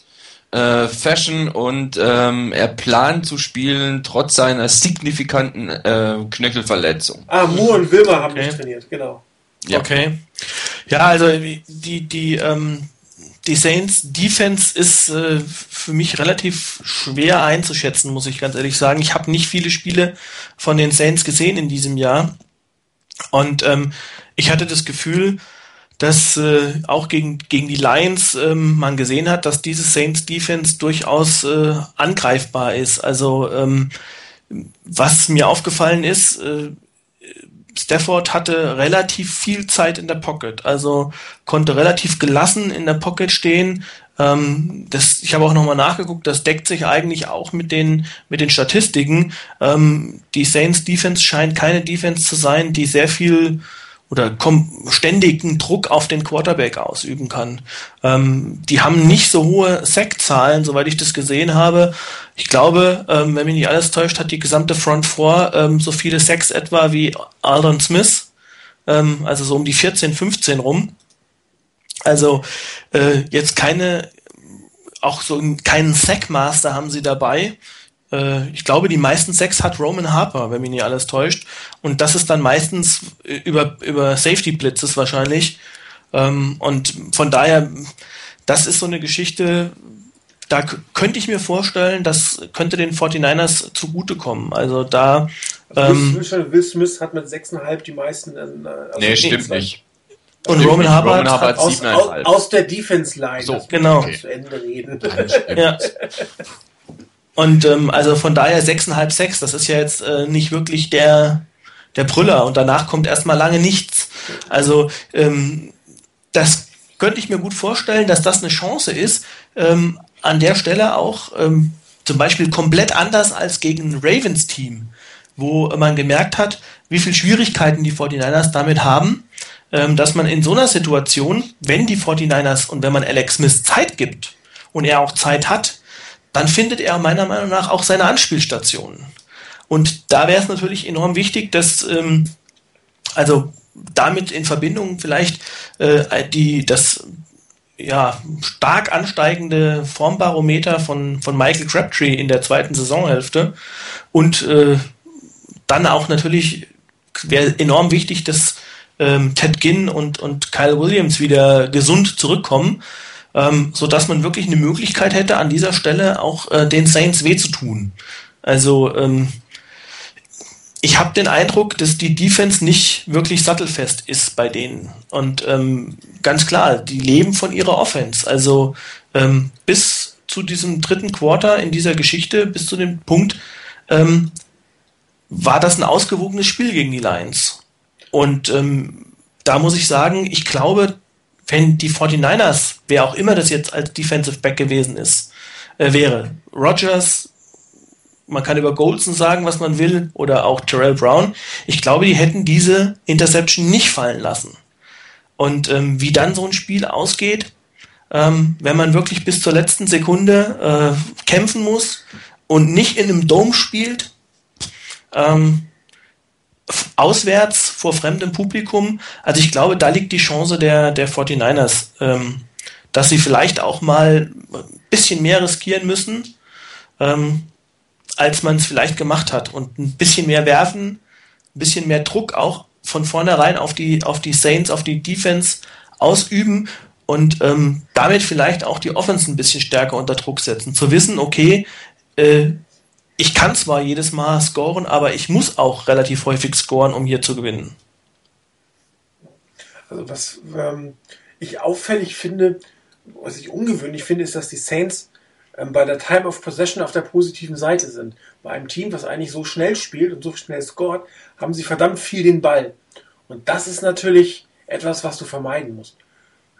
äh, Fashion und ähm, er plant zu spielen trotz seiner signifikanten äh, Knöchelverletzung. Ah, Moore und Wilmer haben okay. nicht trainiert, genau. Ja. Okay. Ja, also die, die, ähm, die Saints Defense ist äh, für mich relativ schwer einzuschätzen, muss ich ganz ehrlich sagen. Ich habe nicht viele Spiele von den Saints gesehen in diesem Jahr. Und ähm, ich hatte das Gefühl, dass äh, auch gegen, gegen die Lions ähm, man gesehen hat, dass diese Saints Defense durchaus äh, angreifbar ist. Also ähm, was mir aufgefallen ist, äh, Stafford hatte relativ viel Zeit in der Pocket, also konnte relativ gelassen in der Pocket stehen. Ähm, das, ich habe auch nochmal nachgeguckt, das deckt sich eigentlich auch mit den, mit den Statistiken. Ähm, die Saints Defense scheint keine Defense zu sein, die sehr viel oder ständigen Druck auf den Quarterback ausüben kann. Ähm, die haben nicht so hohe Sackzahlen, soweit ich das gesehen habe. Ich glaube, ähm, wenn mich nicht alles täuscht, hat die gesamte Front Four ähm, so viele Sacks etwa wie Aldon Smith, ähm, also so um die 14, 15 rum. Also äh, jetzt keine, auch so keinen Sackmaster haben sie dabei ich glaube, die meisten Sacks hat Roman Harper, wenn mich nicht alles täuscht. Und das ist dann meistens über, über Safety Blitzes wahrscheinlich. Ähm, und von daher, das ist so eine Geschichte, da könnte ich mir vorstellen, das könnte den 49ers zugutekommen. Also da. Also ähm, Will Smith hat mit 6,5 die meisten. Äh, also nee, stimmt nicht. Und stimmt Roman Harper hat aus, aus, aus, der Defense Line. So, genau. Okay. Zu Ende reden. ja. (laughs) Und ähm, also von daher 6,5, 6, das ist ja jetzt äh, nicht wirklich der, der Brüller und danach kommt erstmal lange nichts. Also ähm, das könnte ich mir gut vorstellen, dass das eine Chance ist, ähm, an der Stelle auch ähm, zum Beispiel komplett anders als gegen Ravens Team, wo man gemerkt hat, wie viele Schwierigkeiten die 49ers damit haben, ähm, dass man in so einer Situation, wenn die 49ers und wenn man Alex Smith Zeit gibt und er auch Zeit hat, dann findet er meiner Meinung nach auch seine Anspielstationen. Und da wäre es natürlich enorm wichtig, dass ähm, also damit in Verbindung vielleicht äh, die das ja stark ansteigende Formbarometer von von Michael Crabtree in der zweiten Saisonhälfte und äh, dann auch natürlich wäre enorm wichtig, dass ähm, Ted Ginn und und Kyle Williams wieder gesund zurückkommen ähm, so dass man wirklich eine Möglichkeit hätte, an dieser Stelle auch äh, den Saints weh zu tun. Also ähm, ich habe den Eindruck, dass die Defense nicht wirklich sattelfest ist bei denen. Und ähm, ganz klar, die leben von ihrer Offense. Also ähm, bis zu diesem dritten Quarter in dieser Geschichte, bis zu dem Punkt, ähm, war das ein ausgewogenes Spiel gegen die Lions. Und ähm, da muss ich sagen, ich glaube, wenn die 49ers, wer auch immer das jetzt als Defensive Back gewesen ist, äh, wäre, Rogers, man kann über Goldson sagen, was man will, oder auch Terrell Brown, ich glaube, die hätten diese Interception nicht fallen lassen. Und ähm, wie dann so ein Spiel ausgeht, ähm, wenn man wirklich bis zur letzten Sekunde äh, kämpfen muss und nicht in einem Dome spielt, ähm, auswärts vor fremdem Publikum. Also ich glaube, da liegt die Chance der, der 49ers, ähm, dass sie vielleicht auch mal ein bisschen mehr riskieren müssen, ähm, als man es vielleicht gemacht hat. Und ein bisschen mehr werfen, ein bisschen mehr Druck auch von vornherein auf die, auf die Saints, auf die Defense ausüben und ähm, damit vielleicht auch die Offense ein bisschen stärker unter Druck setzen. Zu wissen, okay, äh, ich kann zwar jedes Mal scoren, aber ich muss auch relativ häufig scoren, um hier zu gewinnen. Also was ähm, ich auffällig finde, was ich ungewöhnlich finde, ist, dass die Saints ähm, bei der Time of Possession auf der positiven Seite sind. Bei einem Team, das eigentlich so schnell spielt und so schnell scoret, haben sie verdammt viel den Ball. Und das ist natürlich etwas, was du vermeiden musst.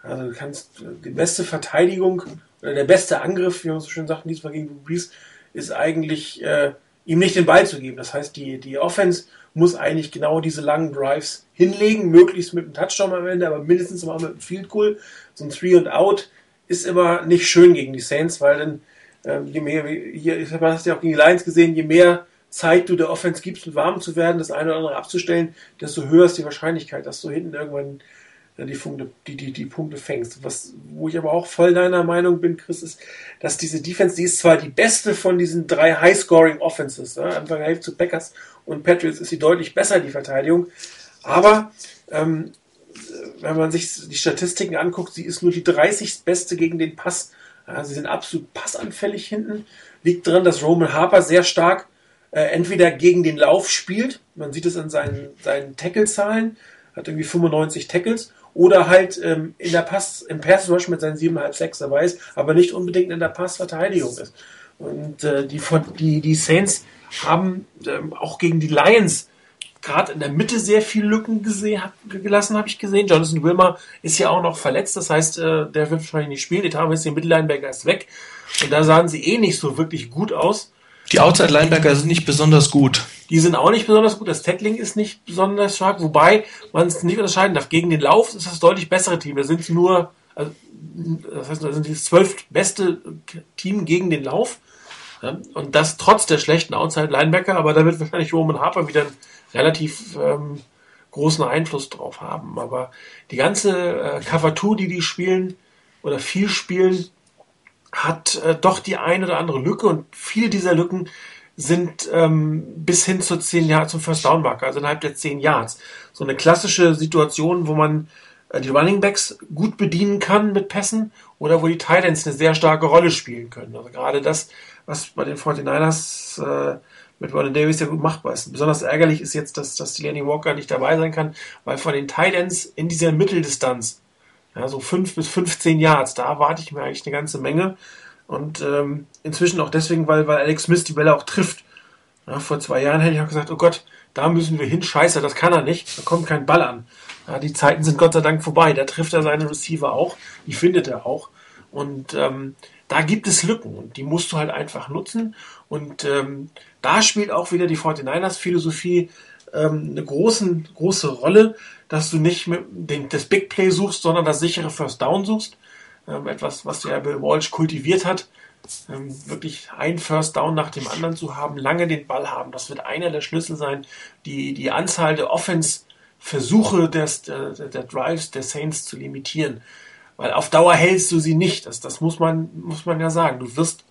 Also du kannst äh, die beste Verteidigung oder der beste Angriff, wie man so schön sagt, diesmal gegen Brees, ist eigentlich äh, ihm nicht den Ball zu geben. Das heißt, die, die Offense muss eigentlich genau diese langen Drives hinlegen, möglichst mit einem Touchdown am Ende, aber mindestens immer mit einem Field Goal. So ein Three and Out ist immer nicht schön gegen die Saints, weil dann ähm, je mehr, hier, ich habe das ja auch gegen die Lions gesehen, je mehr Zeit du der Offense gibst, um warm zu werden, das eine oder andere abzustellen, desto höher ist die Wahrscheinlichkeit, dass du hinten irgendwann die, Punkte, die, die, die Punkte fängst. Was, wo ich aber auch voll deiner Meinung bin, Chris, ist, dass diese Defense, die ist zwar die beste von diesen drei High-Scoring Offenses, ne? im Vergleich zu Packers und Patriots ist sie deutlich besser, die Verteidigung, aber ähm, wenn man sich die Statistiken anguckt, sie ist nur die 30. beste gegen den Pass. Ja, sie sind absolut passanfällig hinten. Liegt daran, dass Roman Harper sehr stark äh, entweder gegen den Lauf spielt, man sieht es an seinen, seinen Tackle-Zahlen, hat irgendwie 95 Tackles, oder halt ähm, in der Pass, im Pass Rush mit seinen 7,5, 6 dabei ist, aber nicht unbedingt in der Passverteidigung ist. Und äh, die, die, die Saints haben ähm, auch gegen die Lions gerade in der Mitte sehr viel Lücken gesehen, hab, gelassen, habe ich gesehen. Jonathan Wilmer ist ja auch noch verletzt, das heißt, äh, der wird wahrscheinlich nicht spielen. Die Tame ist der Mittellinebacker ist weg. Und da sahen sie eh nicht so wirklich gut aus. Die Outside-Linebacker sind nicht besonders gut. Die sind auch nicht besonders gut. Das Tackling ist nicht besonders stark, wobei man es nicht unterscheiden darf. Gegen den Lauf ist das deutlich bessere Team. Da sind nur, also, das heißt, da sind die zwölf beste Team gegen den Lauf. Und das trotz der schlechten Outside-Linebacker, aber da wird wahrscheinlich Roman Harper wieder einen relativ ähm, großen Einfluss drauf haben. Aber die ganze äh, Cover 2, die die spielen oder viel spielen, hat äh, doch die eine oder andere Lücke und viele dieser Lücken sind ähm, bis hin zu 10 Yards zum First Down Marker, also innerhalb der 10 Yards. So eine klassische Situation, wo man äh, die Running Backs gut bedienen kann mit Pässen oder wo die Titans eine sehr starke Rolle spielen können. Also gerade das, was bei den 49ers äh, mit Vernon Davis ja gut machbar ist. Besonders ärgerlich ist jetzt, dass, dass Lenny Walker nicht dabei sein kann, weil von den Titans in dieser Mitteldistanz, ja, so 5 bis 15 Yards, da erwarte ich mir eigentlich eine ganze Menge. Und ähm, inzwischen auch deswegen, weil, weil Alex Smith die Bälle auch trifft. Ja, vor zwei Jahren hätte ich auch gesagt, oh Gott, da müssen wir hin, scheiße, das kann er nicht, da kommt kein Ball an. Ja, die Zeiten sind Gott sei Dank vorbei, da trifft er seine Receiver auch, die findet er auch. Und ähm, da gibt es Lücken und die musst du halt einfach nutzen. Und ähm, da spielt auch wieder die 49ers-Philosophie ähm, eine großen, große Rolle, dass du nicht dem, das Big Play suchst, sondern das sichere First Down suchst. Ähm, etwas, was der Bill Walsh kultiviert hat. Ähm, wirklich ein First Down nach dem anderen zu haben, lange den Ball haben. Das wird einer der Schlüssel sein, die, die Anzahl der Offense-Versuche des, der, der Drives der Saints zu limitieren. Weil auf Dauer hältst du sie nicht. Das, das muss, man, muss man ja sagen. Du wirst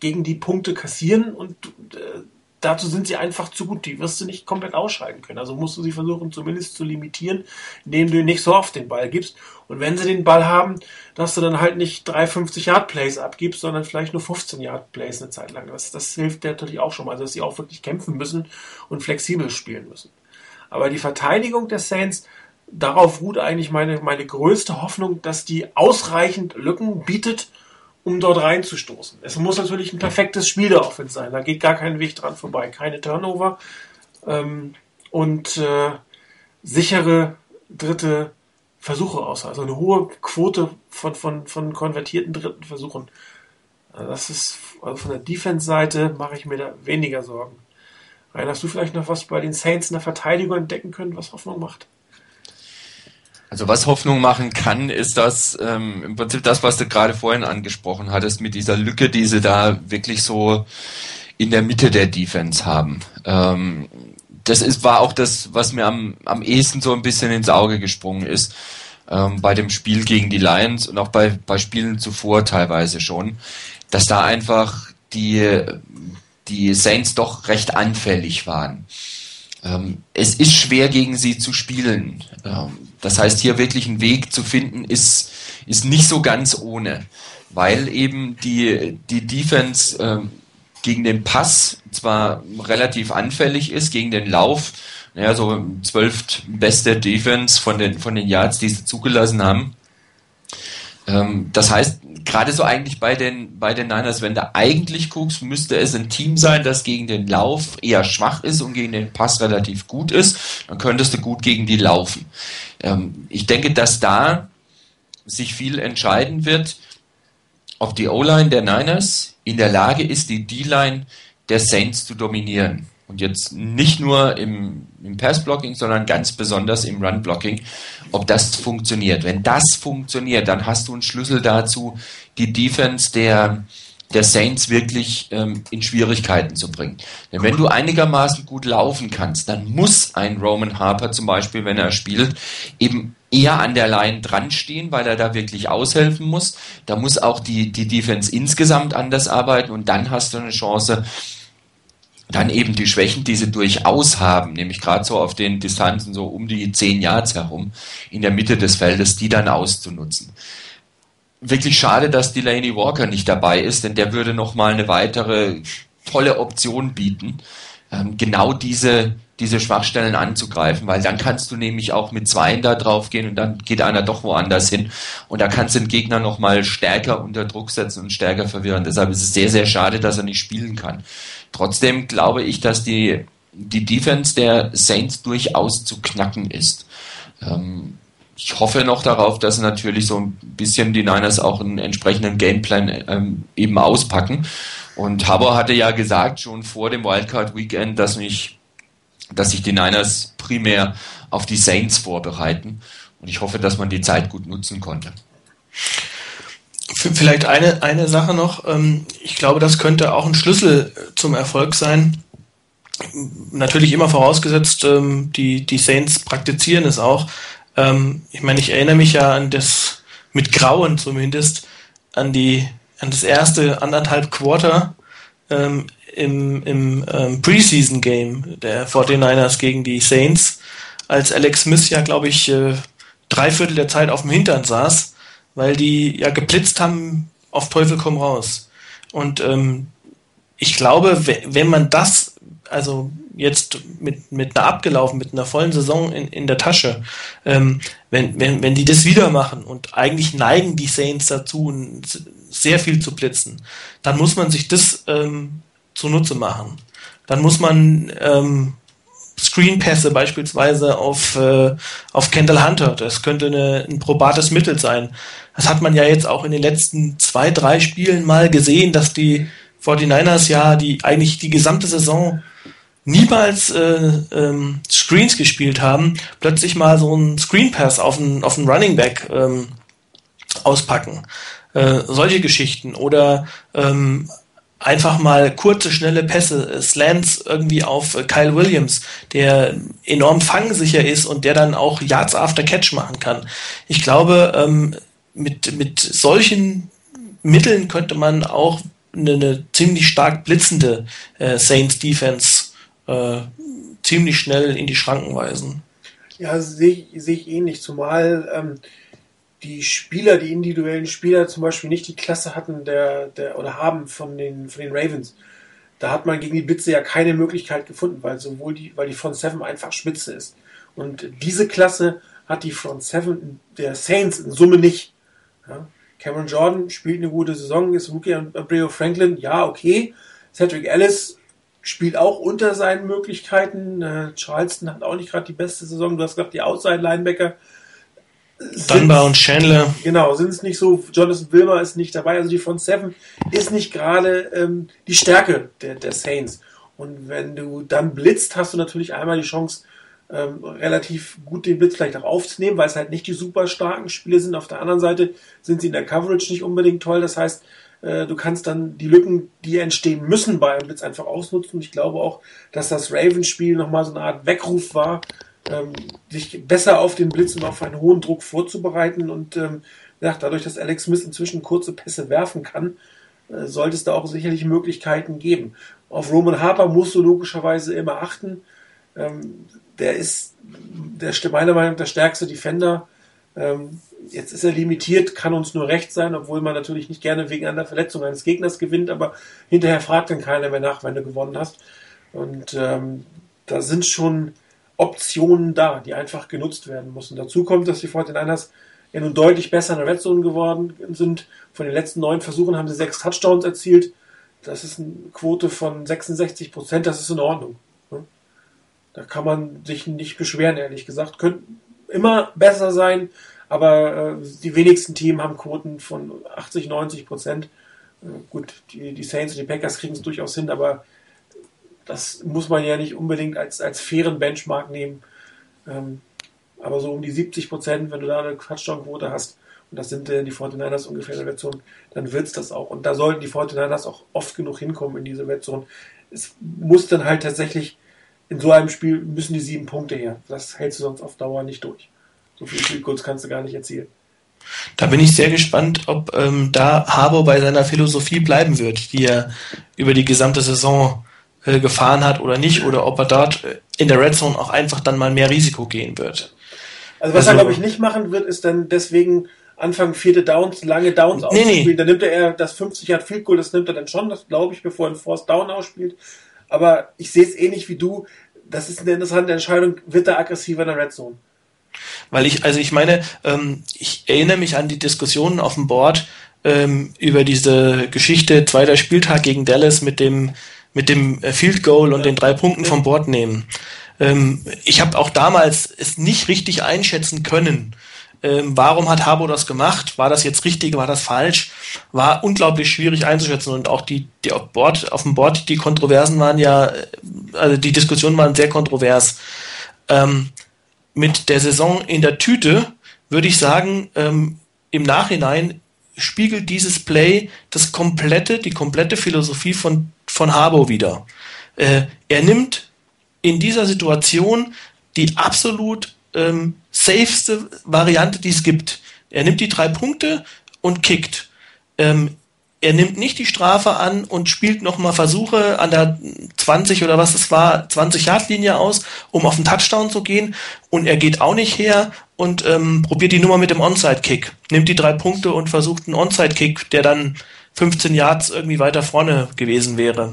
gegen die Punkte kassieren und äh, dazu sind sie einfach zu gut. Die wirst du nicht komplett ausschalten können. Also musst du sie versuchen, zumindest zu limitieren, indem du nicht so oft den Ball gibst. Und wenn sie den Ball haben, dass du dann halt nicht 350 Yard Plays abgibst, sondern vielleicht nur 15 Yard Plays eine Zeit lang. Das, das hilft natürlich auch schon mal, also dass sie auch wirklich kämpfen müssen und flexibel spielen müssen. Aber die Verteidigung der Saints, darauf ruht eigentlich meine, meine größte Hoffnung, dass die ausreichend Lücken bietet, um dort reinzustoßen. Es muss natürlich ein perfektes Spiel der Offense sein. Da geht gar kein Weg dran vorbei. Keine Turnover ähm, und äh, sichere dritte Versuche aus. Also eine hohe Quote von, von, von konvertierten dritten Versuchen. Also das ist, also von der Defense-Seite mache ich mir da weniger Sorgen. Rein, hast du vielleicht noch was bei den Saints in der Verteidigung entdecken können, was Hoffnung macht? Also was Hoffnung machen kann, ist das ähm, im Prinzip das, was du gerade vorhin angesprochen hattest, mit dieser Lücke, die sie da wirklich so in der Mitte der Defense haben. Ähm, das ist, war auch das, was mir am, am ehesten so ein bisschen ins Auge gesprungen ist ähm, bei dem Spiel gegen die Lions und auch bei, bei Spielen zuvor teilweise schon, dass da einfach die, die Saints doch recht anfällig waren. Ähm, es ist schwer gegen sie zu spielen. Ähm, das heißt, hier wirklich einen Weg zu finden, ist, ist nicht so ganz ohne, weil eben die, die Defense äh, gegen den Pass zwar relativ anfällig ist, gegen den Lauf, ja, so zwölf beste Defense von den, von den Yards, die sie zugelassen haben. Ähm, das heißt, gerade so eigentlich bei den, bei den Niners, wenn du eigentlich guckst, müsste es ein Team sein, das gegen den Lauf eher schwach ist und gegen den Pass relativ gut ist. Dann könntest du gut gegen die laufen. Ähm, ich denke, dass da sich viel entscheiden wird, ob die O-Line der Niners in der Lage ist, die D-Line der Saints zu dominieren. Und jetzt nicht nur im, im Pass-Blocking, sondern ganz besonders im Run-Blocking, ob das funktioniert. Wenn das funktioniert, dann hast du einen Schlüssel dazu, die Defense der, der Saints wirklich ähm, in Schwierigkeiten zu bringen. Denn wenn du einigermaßen gut laufen kannst, dann muss ein Roman Harper zum Beispiel, wenn er spielt, eben eher an der Line dran stehen, weil er da wirklich aushelfen muss. Da muss auch die, die Defense insgesamt anders arbeiten und dann hast du eine Chance, dann eben die Schwächen, die sie durchaus haben, nämlich gerade so auf den Distanzen so um die 10 Yards herum, in der Mitte des Feldes, die dann auszunutzen. Wirklich schade, dass Delaney Walker nicht dabei ist, denn der würde nochmal eine weitere tolle Option bieten, ähm, genau diese, diese Schwachstellen anzugreifen, weil dann kannst du nämlich auch mit Zweien da drauf gehen und dann geht einer doch woanders hin und da kannst du den Gegner nochmal stärker unter Druck setzen und stärker verwirren. Deshalb ist es sehr, sehr schade, dass er nicht spielen kann. Trotzdem glaube ich, dass die, die Defense der Saints durchaus zu knacken ist. Ähm, ich hoffe noch darauf, dass natürlich so ein bisschen die Niners auch einen entsprechenden Gameplan ähm, eben auspacken. Und Harbour hatte ja gesagt schon vor dem Wildcard Weekend, dass mich dass sich die Niners primär auf die Saints vorbereiten. Und ich hoffe, dass man die Zeit gut nutzen konnte. Vielleicht eine, eine Sache noch. Ähm, ich glaube, das könnte auch ein Schlüssel zum Erfolg sein. Natürlich immer vorausgesetzt, ähm, die, die Saints praktizieren es auch. Ähm, ich meine, ich erinnere mich ja an das, mit Grauen zumindest, an die, an das erste anderthalb Quarter im, im Preseason Game der 49ers gegen die Saints, als Alex Smith ja, glaube ich, äh, drei Viertel der Zeit auf dem Hintern saß weil die ja geblitzt haben auf Teufel komm raus. Und ähm, ich glaube, wenn man das, also jetzt mit, mit einer abgelaufen, mit einer vollen Saison in, in der Tasche, ähm, wenn, wenn, wenn die das wieder machen und eigentlich neigen die Saints dazu, sehr viel zu blitzen, dann muss man sich das ähm, zunutze machen. Dann muss man ähm, Screenpässe beispielsweise auf, äh, auf Kendall Hunter. Das könnte eine, ein probates Mittel sein. Das hat man ja jetzt auch in den letzten zwei, drei Spielen mal gesehen, dass die 49ers ja die eigentlich die gesamte Saison niemals äh, ähm, Screens gespielt haben, plötzlich mal so einen Screen Pass auf einen, auf einen Running Back ähm, auspacken. Äh, solche Geschichten oder ähm, einfach mal kurze, schnelle Pässe, Slants irgendwie auf Kyle Williams, der enorm fangsicher ist und der dann auch Yards after Catch machen kann. Ich glaube, ähm, mit, mit solchen Mitteln könnte man auch eine, eine ziemlich stark blitzende äh, Saints Defense äh, ziemlich schnell in die Schranken weisen. Ja, sehe seh ich ähnlich, zumal ähm, die Spieler, die individuellen Spieler zum Beispiel nicht die Klasse hatten der, der oder haben von den, von den Ravens. Da hat man gegen die Blitze ja keine Möglichkeit gefunden, weil sowohl die, weil die Front Seven einfach spitze ist. Und diese Klasse hat die Front Seven der Saints in Summe nicht. Ja? Cameron Jordan spielt eine gute Saison, ist Rookie und Abreu Franklin, ja, okay. Cedric Ellis spielt auch unter seinen Möglichkeiten. Äh, Charleston hat auch nicht gerade die beste Saison. Du hast gesagt, die Outside-Linebacker Dunbar und Chandler. Genau, sind es nicht so. Jonathan Wilmer ist nicht dabei. Also die Front Seven ist nicht gerade ähm, die Stärke der, der Saints. Und wenn du dann blitzt, hast du natürlich einmal die Chance, ähm, relativ gut den Blitz vielleicht auch aufzunehmen, weil es halt nicht die super starken Spiele sind. Auf der anderen Seite sind sie in der Coverage nicht unbedingt toll. Das heißt, äh, du kannst dann die Lücken, die entstehen müssen bei einem Blitz, einfach ausnutzen. Ich glaube auch, dass das Ravens-Spiel nochmal so eine Art Weckruf war, ähm, sich besser auf den Blitz und auf einen hohen Druck vorzubereiten. Und ähm, ja, dadurch, dass Alex Smith inzwischen kurze Pässe werfen kann, äh, sollte es da auch sicherlich Möglichkeiten geben. Auf Roman Harper musst du logischerweise immer achten. Ähm, der ist der, meiner Meinung nach der stärkste Defender. Ähm, jetzt ist er limitiert, kann uns nur recht sein, obwohl man natürlich nicht gerne wegen einer Verletzung eines Gegners gewinnt, aber hinterher fragt dann keiner mehr nach, wenn du gewonnen hast. Und ähm, da sind schon Optionen da, die einfach genutzt werden müssen. Dazu kommt, dass die 49ers ja nun deutlich besser in der Red Zone geworden sind. Von den letzten neun Versuchen haben sie sechs Touchdowns erzielt. Das ist eine Quote von 66 Prozent, das ist in Ordnung. Ne? Da kann man sich nicht beschweren, ehrlich gesagt. Könnte immer besser sein, aber äh, die wenigsten Teams haben Quoten von 80, 90 Prozent. Äh, gut, die, die Saints und die Packers kriegen es durchaus hin, aber das muss man ja nicht unbedingt als, als fairen Benchmark nehmen. Ähm, aber so um die 70 Prozent, wenn du da eine Touchdown-Quote hast, und das sind äh, die 49ers ungefähr in der Wettzone, dann wird es das auch. Und da sollten die 49ers auch oft genug hinkommen in diese Wettzone. Es muss dann halt tatsächlich, in so einem Spiel müssen die sieben Punkte her. Das hältst du sonst auf Dauer nicht durch. So viel Spielkurz kannst du gar nicht erzielen. Da bin ich sehr gespannt, ob ähm, da Harbour bei seiner Philosophie bleiben wird, die er über die gesamte Saison äh, gefahren hat oder nicht, oder ob er dort äh, in der Red Zone auch einfach dann mal mehr Risiko gehen wird. Also was also, er, glaube ich, nicht machen wird, ist dann deswegen Anfang vierte Downs, lange Downs nee, ausspielen. Nee. Dann nimmt er das 50 Yard Field Goal, das nimmt er dann schon, das glaube ich, bevor er einen Force Down ausspielt. Aber ich sehe es ähnlich wie du. Das ist eine interessante Entscheidung. Wird er aggressiver in der Red Zone? Weil ich, also ich meine, ähm, ich erinnere mich an die Diskussionen auf dem Board ähm, über diese Geschichte zweiter Spieltag gegen Dallas mit dem mit dem äh, Field Goal und den drei Punkten vom Board nehmen. Ähm, ich habe auch damals es nicht richtig einschätzen können, Ähm, warum hat Harbo das gemacht? War das jetzt richtig? War das falsch? War unglaublich schwierig einzuschätzen und auch die, die auf, Board, auf dem Board, die Kontroversen waren ja, äh, also die Diskussionen waren sehr kontrovers. Ähm, mit der Saison in der Tüte würde ich sagen, ähm, im Nachhinein spiegelt dieses Play das komplette, die komplette Philosophie von, von Harbo wieder. Äh, er nimmt in dieser Situation die absolut ähm, safeste Variante, die es gibt. Er nimmt die drei Punkte und kickt. Ähm, er nimmt nicht die Strafe an und spielt nochmal Versuche an der 20 oder was es war, 20-Yard-Linie aus, um auf den Touchdown zu gehen. Und er geht auch nicht her und ähm, probiert die Nummer mit dem Onside-Kick. Nimmt die drei Punkte und versucht einen Onside-Kick, der dann 15 Yards irgendwie weiter vorne gewesen wäre,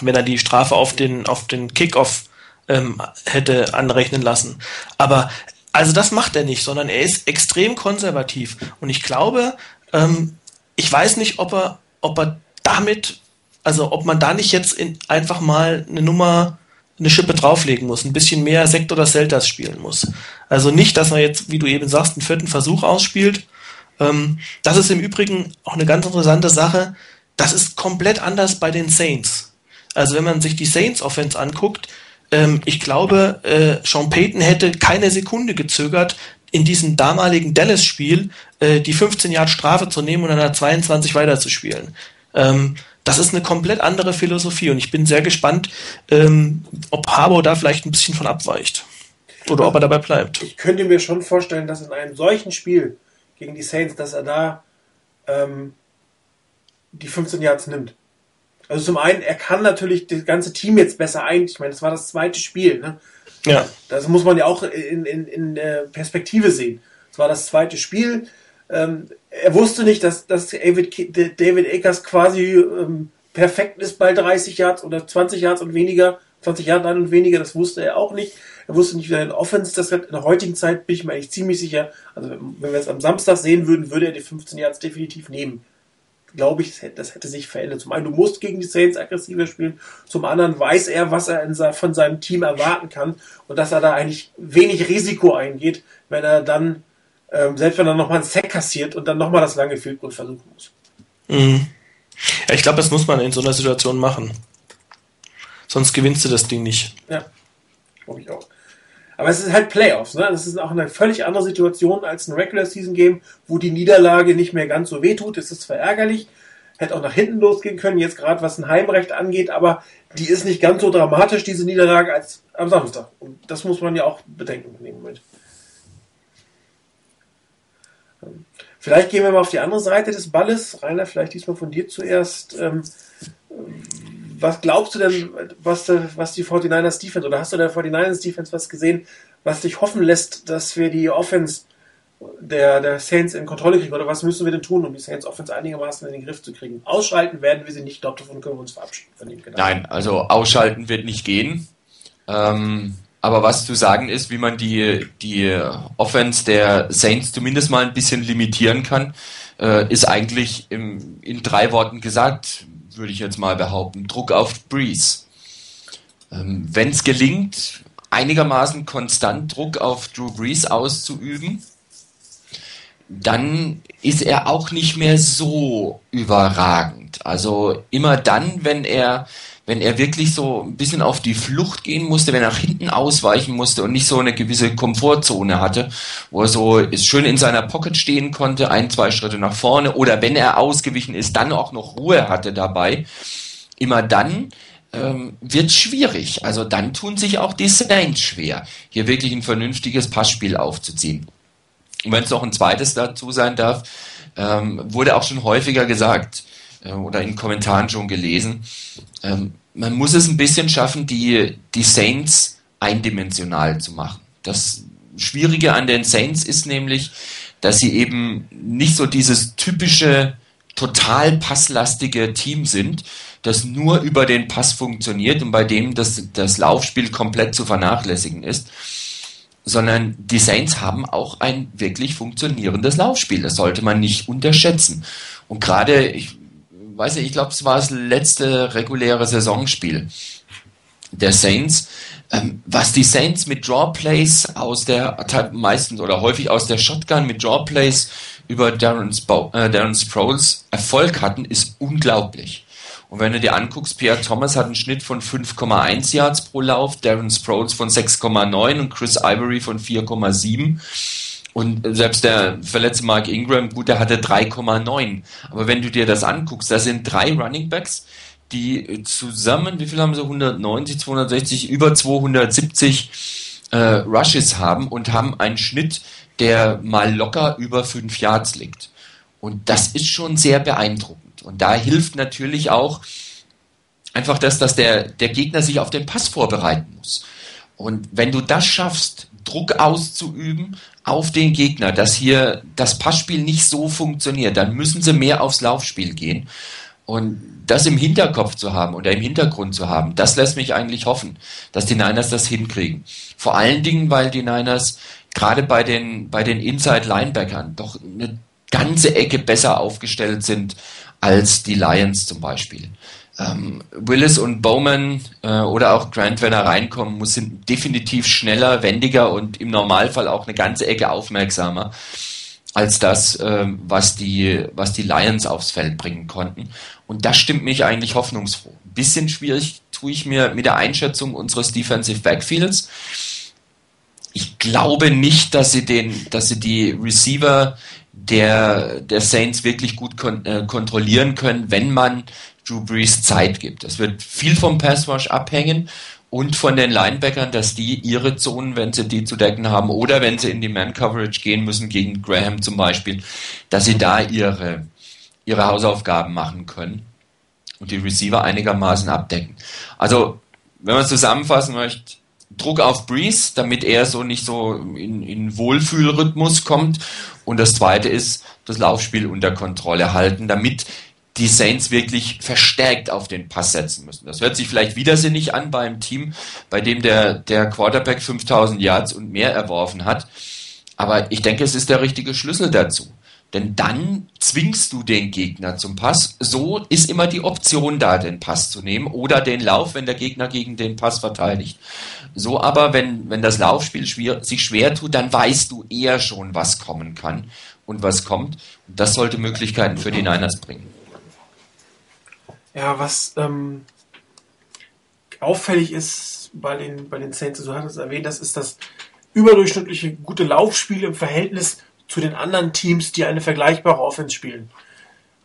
wenn er die Strafe auf den, auf den Kickoff ähm, hätte anrechnen lassen. Aber also das macht er nicht, sondern er ist extrem konservativ. Und ich glaube, ähm, ich weiß nicht, ob er, ob er damit, also ob man da nicht jetzt in, einfach mal eine Nummer, eine Schippe drauflegen muss, ein bisschen mehr Sekt oder Seltas spielen muss. Also nicht, dass man jetzt, wie du eben sagst, einen vierten Versuch ausspielt. Ähm, das ist im Übrigen auch eine ganz interessante Sache. Das ist komplett anders bei den Saints. Also wenn man sich die Saints Offense anguckt, ähm, ich glaube, äh, Sean Payton hätte keine Sekunde gezögert, in diesem damaligen Dallas-Spiel äh, die 15 Jahre Strafe zu nehmen und dann der 22 weiterzuspielen. Ähm, das ist eine komplett andere Philosophie und ich bin sehr gespannt, ähm, ob Harbour da vielleicht ein bisschen von abweicht. Oder ob er dabei bleibt. Ich könnte mir schon vorstellen, dass in einem solchen Spiel gegen die Saints, dass er da ähm, die 15 Yards nimmt. Also zum einen, er kann natürlich das ganze Team jetzt besser ein. Ich meine, das war das zweite Spiel. Ne? Ja. Das muss man ja auch in, in, in Perspektive sehen. Es war das zweite Spiel. Ähm, er wusste nicht, dass, dass David, David Akers quasi ähm, perfekt ist bei 30 Yards oder 20 Yards und weniger. 20 Yards an und weniger, das wusste er auch nicht. Er wusste nicht, wie er in Offense das wird. In der heutigen Zeit bin ich mir eigentlich ziemlich sicher. Also, wenn wir es am Samstag sehen würden, würde er die 15 Yards definitiv nehmen glaube ich, das hätte sich verändert. Zum einen, du musst gegen die Saints aggressiver spielen. Zum anderen weiß er, was er sein, von seinem Team erwarten kann und dass er da eigentlich wenig Risiko eingeht, wenn er dann, ähm, selbst wenn er nochmal einen Sack kassiert und dann nochmal das lange Field Goal versuchen muss. Mhm. Ja, ich glaube, das muss man in so einer Situation machen. Sonst gewinnst du das Ding nicht. Ja, glaube ich auch. Aber es ist halt Playoffs, ne? Das ist auch eine völlig andere Situation als ein Regular Season Game, wo die Niederlage nicht mehr ganz so wehtut. Es ist zwar ärgerlich, hätte auch nach hinten losgehen können, jetzt gerade was ein Heimrecht angeht, aber die ist nicht ganz so dramatisch, diese Niederlage, als am Samstag. Und das muss man ja auch bedenken in dem Moment. Ähm, vielleicht gehen wir mal auf die andere Seite des Balles. Rainer, vielleicht diesmal von dir zuerst. Ähm, was glaubst du denn, was, was die 49ers Defense, oder hast du der 49ers Defense was gesehen, was dich hoffen lässt, dass wir die Offense der, der Saints in Kontrolle kriegen? Oder was müssen wir denn tun, um die Saints Offense einigermaßen in den Griff zu kriegen? Ausschalten werden wir sie nicht, ich davon können wir uns verabschieden. Von dem Nein, also ausschalten wird nicht gehen. Ähm, aber was zu sagen ist, wie man die, die Offense der Saints zumindest mal ein bisschen limitieren kann, äh, ist eigentlich im, in drei Worten gesagt würde ich jetzt mal behaupten, Druck auf Breeze. Ähm, Wenn es gelingt, einigermaßen konstant Druck auf Drew Brees auszuüben, dann ist er auch nicht mehr so überragend. Also immer dann, wenn er wenn er wirklich so ein bisschen auf die Flucht gehen musste, wenn er nach hinten ausweichen musste und nicht so eine gewisse Komfortzone hatte, wo er so schön in seiner Pocket stehen konnte, ein, zwei Schritte nach vorne oder wenn er ausgewichen ist, dann auch noch Ruhe hatte dabei, immer dann ähm, wird schwierig. Also dann tun sich auch die Saints schwer, hier wirklich ein vernünftiges Passspiel aufzuziehen. Und wenn es noch ein zweites dazu sein darf, ähm, wurde auch schon häufiger gesagt äh, oder in Kommentaren schon gelesen, ähm, man muss es ein bisschen schaffen, die, die Saints eindimensional zu machen. Das Schwierige an den Saints ist nämlich, dass sie eben nicht so dieses typische, total passlastige Team sind, das nur über den Pass funktioniert und bei dem das, das Laufspiel komplett zu vernachlässigen ist, sondern die Saints haben auch ein wirklich funktionierendes Laufspiel. Das sollte man nicht unterschätzen. Und gerade, ich weiß nicht, ich glaube, es war das letzte reguläre Saisonspiel der Saints. Ähm, was die Saints mit Draw Plays aus der meistens oder häufig aus der Shotgun mit Draw Plays über Darren, Spo äh, Darren Sproles Erfolg hatten, ist unglaublich. Und wenn du dir anguckst, Pierre Thomas hat einen Schnitt von 5,1 Yards pro Lauf, Darren Sproles von 6,9 und Chris Ivory von 4,7. Und selbst der verletzte Mark Ingram, gut, der hatte 3,9. Aber wenn du dir das anguckst, da sind drei Running Backs, die zusammen, wie viel haben sie? 190, 260, über 270 äh, Rushes haben und haben einen Schnitt, der mal locker über 5 Yards liegt. Und das ist schon sehr beeindruckend. Und da hilft natürlich auch einfach das, dass der, der Gegner sich auf den Pass vorbereiten muss. Und wenn du das schaffst, Druck auszuüben auf den Gegner, dass hier das Passspiel nicht so funktioniert, dann müssen sie mehr aufs Laufspiel gehen. Und das im Hinterkopf zu haben oder im Hintergrund zu haben, das lässt mich eigentlich hoffen, dass die Niners das hinkriegen. Vor allen Dingen, weil die Niners gerade bei den, bei den Inside-Linebackern doch eine ganze Ecke besser aufgestellt sind als die Lions zum Beispiel. Ähm, Willis und Bowman äh, oder auch Grant, wenn er reinkommen muss, sind definitiv schneller, wendiger und im Normalfall auch eine ganze Ecke aufmerksamer als das, ähm, was, die, was die Lions aufs Feld bringen konnten. Und das stimmt mich eigentlich hoffnungsfroh. Ein bisschen schwierig tue ich mir mit der Einschätzung unseres Defensive Backfields. Ich glaube nicht, dass sie den, dass sie die Receiver der, der Saints wirklich gut kon äh, kontrollieren können, wenn man Drew Brees Zeit gibt. Es wird viel vom Pass Rush abhängen und von den Linebackern, dass die ihre Zonen, wenn sie die zu decken haben oder wenn sie in die Man-Coverage gehen müssen, gegen Graham zum Beispiel, dass sie da ihre, ihre Hausaufgaben machen können und die Receiver einigermaßen abdecken. Also, wenn man es zusammenfassen möchte, Druck auf Breeze, damit er so nicht so in, in Wohlfühlrhythmus kommt. Und das zweite ist, das Laufspiel unter Kontrolle halten, damit die Saints wirklich verstärkt auf den Pass setzen müssen. Das hört sich vielleicht widersinnig an bei einem Team, bei dem der, der Quarterback 5000 Yards und mehr erworfen hat. Aber ich denke, es ist der richtige Schlüssel dazu. Denn dann zwingst du den Gegner zum Pass. So ist immer die Option da, den Pass zu nehmen oder den Lauf, wenn der Gegner gegen den Pass verteidigt. So aber, wenn, wenn das Laufspiel schwer, sich schwer tut, dann weißt du eher schon, was kommen kann und was kommt. Und das sollte Möglichkeiten für die Niners bringen. Ja, was ähm, auffällig ist bei den, bei den Saints, du hattest erwähnt, das ist das überdurchschnittliche gute Laufspiel im Verhältnis zu den anderen Teams, die eine vergleichbare Offense spielen.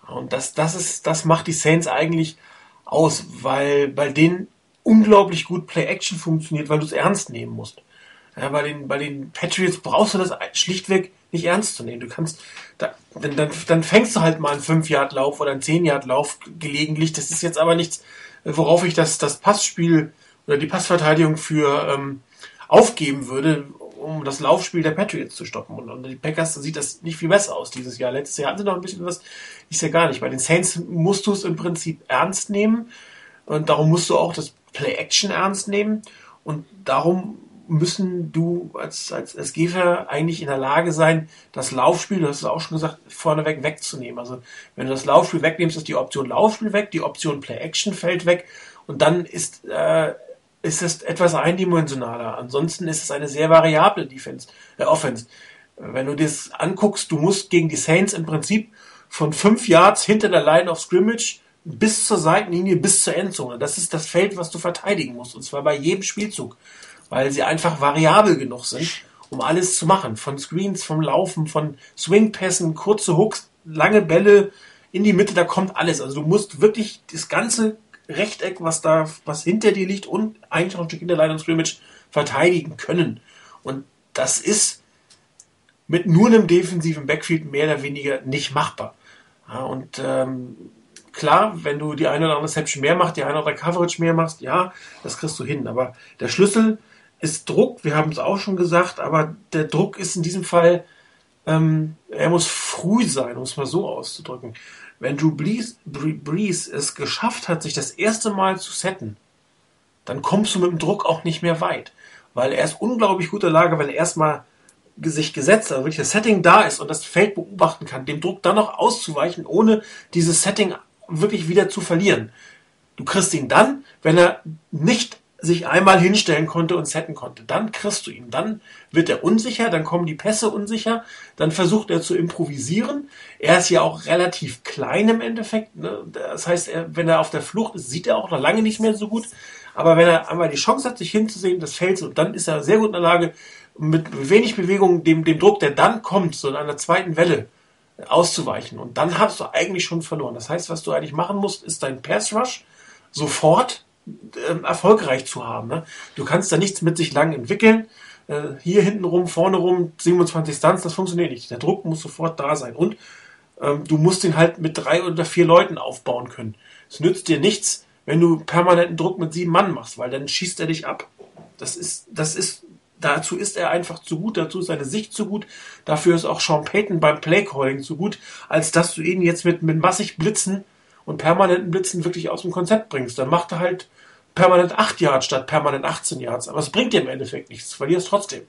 Und das, das ist, das macht die Saints eigentlich aus, weil bei denen unglaublich gut Play-Action funktioniert, weil du es ernst nehmen musst. Ja, bei den, bei den Patriots brauchst du das schlichtweg nicht ernst zu nehmen. Du kannst, da, dann, dann, dann fängst du halt mal einen 5-Yard-Lauf oder einen 10-Yard-Lauf gelegentlich. Das ist jetzt aber nichts, worauf ich das, das Passspiel oder die Passverteidigung für ähm, aufgeben würde, um das Laufspiel der Patriots zu stoppen. Und, und die Packers sieht das nicht viel besser aus dieses Jahr. Letztes Jahr hatten sie noch ein bisschen was, ist ja gar nicht. Bei den Saints musst du es im Prinzip ernst nehmen und darum musst du auch das Play-Action ernst nehmen und darum müssen du als, als, als Gefer eigentlich in der Lage sein, das Laufspiel, du hast es auch schon gesagt, vorneweg wegzunehmen. Also wenn du das Laufspiel wegnimmst, ist die Option Laufspiel weg, die Option Play-Action fällt weg und dann ist, äh, ist es etwas eindimensionaler. Ansonsten ist es eine sehr variable Defense, äh, Offense. Wenn du das anguckst, du musst gegen die Saints im Prinzip von fünf Yards hinter der Line of Scrimmage bis zur Seitenlinie, bis zur Endzone. Das ist das Feld, was du verteidigen musst. Und zwar bei jedem Spielzug weil sie einfach variabel genug sind, um alles zu machen. Von Screens, vom Laufen, von Swingpässen, kurze Hooks, lange Bälle in die Mitte, da kommt alles. Also du musst wirklich das ganze Rechteck, was da, was hinter dir liegt und eigentlich noch ein Stück in der of Scrimmage verteidigen können. Und das ist mit nur einem defensiven Backfield mehr oder weniger nicht machbar. Ja, und ähm, klar, wenn du die eine oder andere Reception mehr machst, die eine oder andere Coverage mehr machst, ja, das kriegst du hin. Aber der Schlüssel ist Druck, wir haben es auch schon gesagt, aber der Druck ist in diesem Fall, ähm, er muss früh sein, um es mal so auszudrücken. Wenn Drew Brees, Brees es geschafft hat, sich das erste Mal zu setten, dann kommst du mit dem Druck auch nicht mehr weit. Weil er ist unglaublich guter Lage, wenn er erstmal sich gesetzt, also wirklich das Setting da ist und das Feld beobachten kann, dem Druck dann noch auszuweichen, ohne dieses Setting wirklich wieder zu verlieren. Du kriegst ihn dann, wenn er nicht sich einmal hinstellen konnte und setten konnte. Dann kriegst du ihn. Dann wird er unsicher, dann kommen die Pässe unsicher, dann versucht er zu improvisieren. Er ist ja auch relativ klein im Endeffekt. Ne? Das heißt, er, wenn er auf der Flucht ist, sieht er auch noch lange nicht mehr so gut. Aber wenn er einmal die Chance hat, sich hinzusehen, das fällt so, dann ist er sehr gut in der Lage, mit wenig Bewegung dem, dem Druck, der dann kommt, so in einer zweiten Welle, auszuweichen. Und dann hast du eigentlich schon verloren. Das heißt, was du eigentlich machen musst, ist dein Pass Rush sofort äh, erfolgreich zu haben. Ne? Du kannst da nichts mit sich lang entwickeln. Äh, hier hinten rum, vorne rum, 27 Stunts, das funktioniert nicht. Der Druck muss sofort da sein. Und ähm, du musst ihn halt mit drei oder vier Leuten aufbauen können. Es nützt dir nichts, wenn du permanenten Druck mit sieben Mann machst, weil dann schießt er dich ab. Das ist, das ist, dazu ist er einfach zu gut, dazu ist seine Sicht zu gut, dafür ist auch Sean Payton beim Playcalling zu gut, als dass du ihn jetzt mit, mit massig Blitzen und permanenten Blitzen wirklich aus dem Konzept bringst. Dann macht er halt permanent 8 Yards statt permanent 18 Yards. Aber es bringt dir im Endeffekt nichts. Du verlierst trotzdem.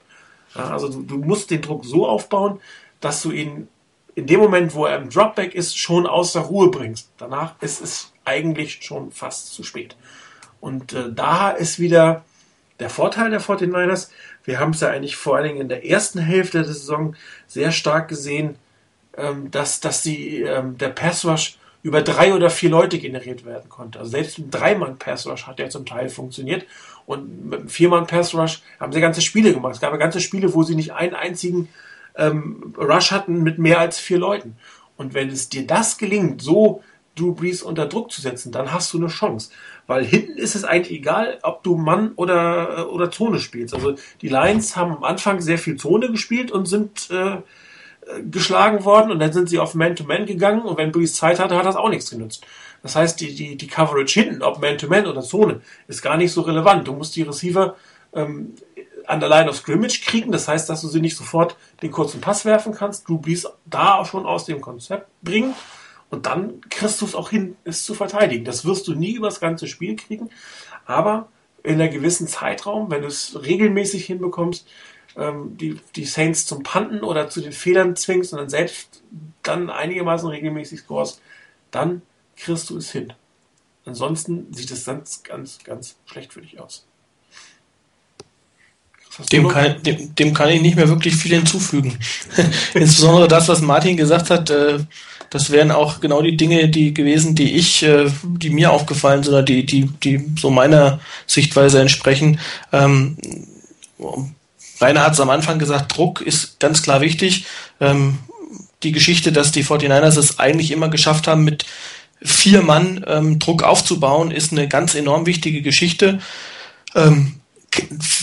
Ja, also du, du, musst den Druck so aufbauen, dass du ihn in dem Moment, wo er im Dropback ist, schon außer Ruhe bringst. Danach ist es eigentlich schon fast zu spät. Und äh, da ist wieder der Vorteil der 49ers. Wir haben es ja eigentlich vor allen Dingen in der ersten Hälfte der Saison sehr stark gesehen, ähm, dass, dass die, ähm, der Pass Rush über drei oder vier Leute generiert werden konnte. Also selbst ein Dreimann-Pass-Rush hat ja zum Teil funktioniert. Und mit einem Viermann-Pass-Rush haben sie ganze Spiele gemacht. Es gab ganze Spiele, wo sie nicht einen einzigen ähm, Rush hatten mit mehr als vier Leuten. Und wenn es dir das gelingt, so Drew Brees unter Druck zu setzen, dann hast du eine Chance. Weil hinten ist es eigentlich egal, ob du Mann oder, äh, oder Zone spielst. Also die Lions haben am Anfang sehr viel Zone gespielt und sind äh, geschlagen worden und dann sind sie auf Man-to-Man -Man gegangen und wenn Breeze Zeit hatte, hat das auch nichts genützt. Das heißt, die, die, die Coverage hinten, ob Man-to-Man -Man oder Zone, ist gar nicht so relevant. Du musst die Receiver ähm, an der Line of Scrimmage kriegen, das heißt, dass du sie nicht sofort den kurzen Pass werfen kannst, du Breeze da auch schon aus dem Konzept bringen und dann kriegst du es auch hin, es zu verteidigen. Das wirst du nie über das ganze Spiel kriegen, aber in einem gewissen Zeitraum, wenn du es regelmäßig hinbekommst, ähm, die, die Saints zum Panten oder zu den Fehlern zwingst und dann selbst dann einigermaßen regelmäßig scorest, dann kriegst du es hin. Ansonsten sieht es ganz, ganz, ganz schlecht für dich aus. Dem kann, dem, dem kann, ich nicht mehr wirklich viel hinzufügen. (laughs) Insbesondere das, was Martin gesagt hat, äh, das wären auch genau die Dinge, die gewesen, die ich, äh, die mir aufgefallen sind oder die, die, die so meiner Sichtweise entsprechen. Ähm, Rainer hat es am Anfang gesagt, Druck ist ganz klar wichtig. Ähm, die Geschichte, dass die 49ers es eigentlich immer geschafft haben, mit vier Mann ähm, Druck aufzubauen, ist eine ganz enorm wichtige Geschichte. Ähm,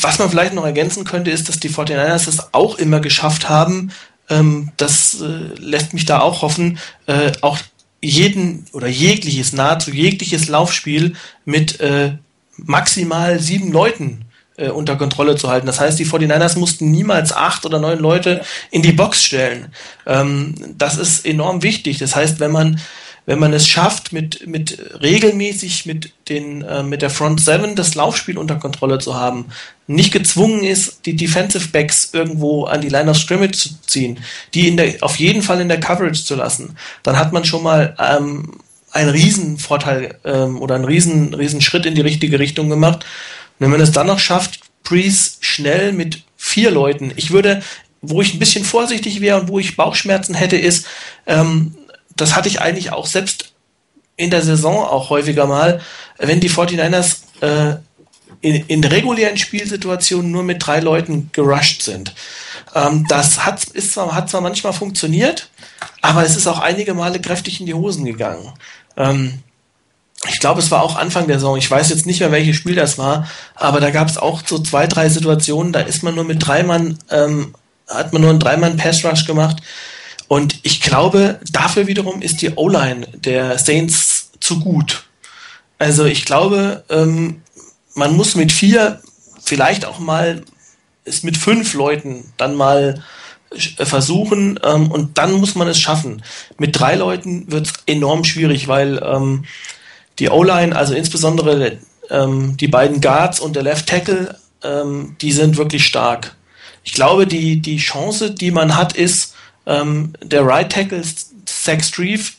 was man vielleicht noch ergänzen könnte, ist, dass die 49ers es auch immer geschafft haben, ähm, das äh, lässt mich da auch hoffen, äh, auch jeden oder jegliches, nahezu jegliches Laufspiel mit äh, maximal sieben Leuten äh, unter Kontrolle zu halten. Das heißt, die 49ers mussten niemals acht oder neun Leute in die Box stellen. Ähm, das ist enorm wichtig. Das heißt, wenn man wenn man es schafft, mit, mit regelmäßig mit den, äh, mit der Front Seven das Laufspiel unter Kontrolle zu haben, nicht gezwungen ist, die Defensive Backs irgendwo an die Line of Scrimmage zu ziehen, die in der, auf jeden Fall in der Coverage zu lassen, dann hat man schon mal ähm, einen Riesenvorteil ähm, oder einen riesen, riesen Schritt in die richtige Richtung gemacht. Und wenn man es dann noch schafft, Breeze schnell mit vier Leuten, ich würde, wo ich ein bisschen vorsichtig wäre und wo ich Bauchschmerzen hätte, ist, ähm, das hatte ich eigentlich auch selbst in der Saison auch häufiger mal, wenn die 49ers äh, in, in regulären Spielsituationen nur mit drei Leuten gerusht sind. Ähm, das hat, ist zwar, hat zwar manchmal funktioniert, aber es ist auch einige Male kräftig in die Hosen gegangen. Ähm, ich glaube, es war auch Anfang der Saison. Ich weiß jetzt nicht mehr, welches Spiel das war, aber da gab es auch so zwei, drei Situationen, da ist man nur mit drei Mann, ähm, hat man nur einen Dreimann Pass Rush gemacht. Und ich glaube, dafür wiederum ist die O-Line der Saints zu gut. Also ich glaube, ähm, man muss mit vier, vielleicht auch mal es mit fünf Leuten dann mal äh, versuchen ähm, und dann muss man es schaffen. Mit drei Leuten wird es enorm schwierig, weil ähm, die O-Line, also insbesondere ähm, die beiden Guards und der Left Tackle, ähm, die sind wirklich stark. Ich glaube, die, die Chance, die man hat, ist, ähm, der Right Tackle, Zach Streeve,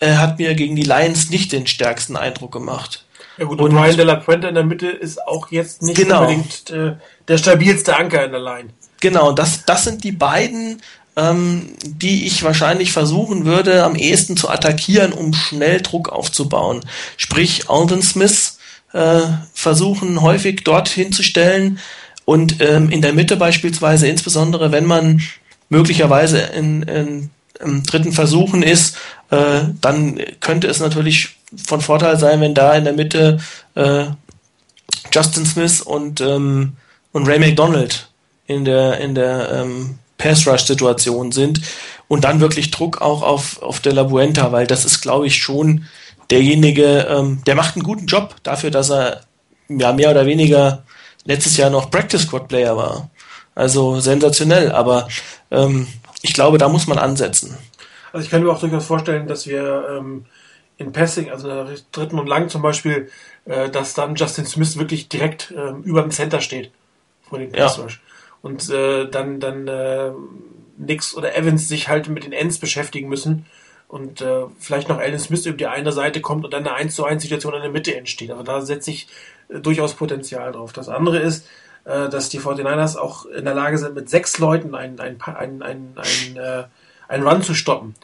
äh, hat mir gegen die Lions nicht den stärksten Eindruck gemacht. Ja gut, und Brian De La Puente in der Mitte ist auch jetzt nicht genau. unbedingt äh, der stabilste Anker in der Line. Genau, das, das sind die beiden, ähm, die ich wahrscheinlich versuchen würde, am ehesten zu attackieren, um schnell Druck aufzubauen. Sprich, Alden Smith äh, versuchen häufig dort hinzustellen und ähm, in der Mitte beispielsweise, insbesondere wenn man möglicherweise in, in im dritten Versuchen ist, äh, dann könnte es natürlich von Vorteil sein, wenn da in der Mitte äh, Justin Smith und, ähm, und Ray McDonald in der, in der ähm, Pass-Rush-Situation sind und dann wirklich Druck auch auf, auf De La Buenta, weil das ist, glaube ich, schon derjenige, ähm, der macht einen guten Job dafür, dass er ja mehr oder weniger letztes Jahr noch Practice Squad Player war. Also sensationell, aber ähm, ich glaube, da muss man ansetzen. Also ich kann mir auch durchaus vorstellen, dass wir ähm, in Passing, also in der dritten und lang zum Beispiel, äh, dass dann Justin Smith wirklich direkt ähm, über dem Center steht vor dem Pass Rush. Und äh, dann, dann äh, Nix oder Evans sich halt mit den Ends beschäftigen müssen und äh, vielleicht noch Alan Smith über die eine Seite kommt und dann eine 1 zu 1 Situation in der Mitte entsteht. Aber da setze ich äh, durchaus Potenzial drauf. Das andere ist, äh, dass die 49ers auch in der Lage sind, mit sechs Leuten einen, einen, einen, einen, einen, äh, einen Run zu stoppen.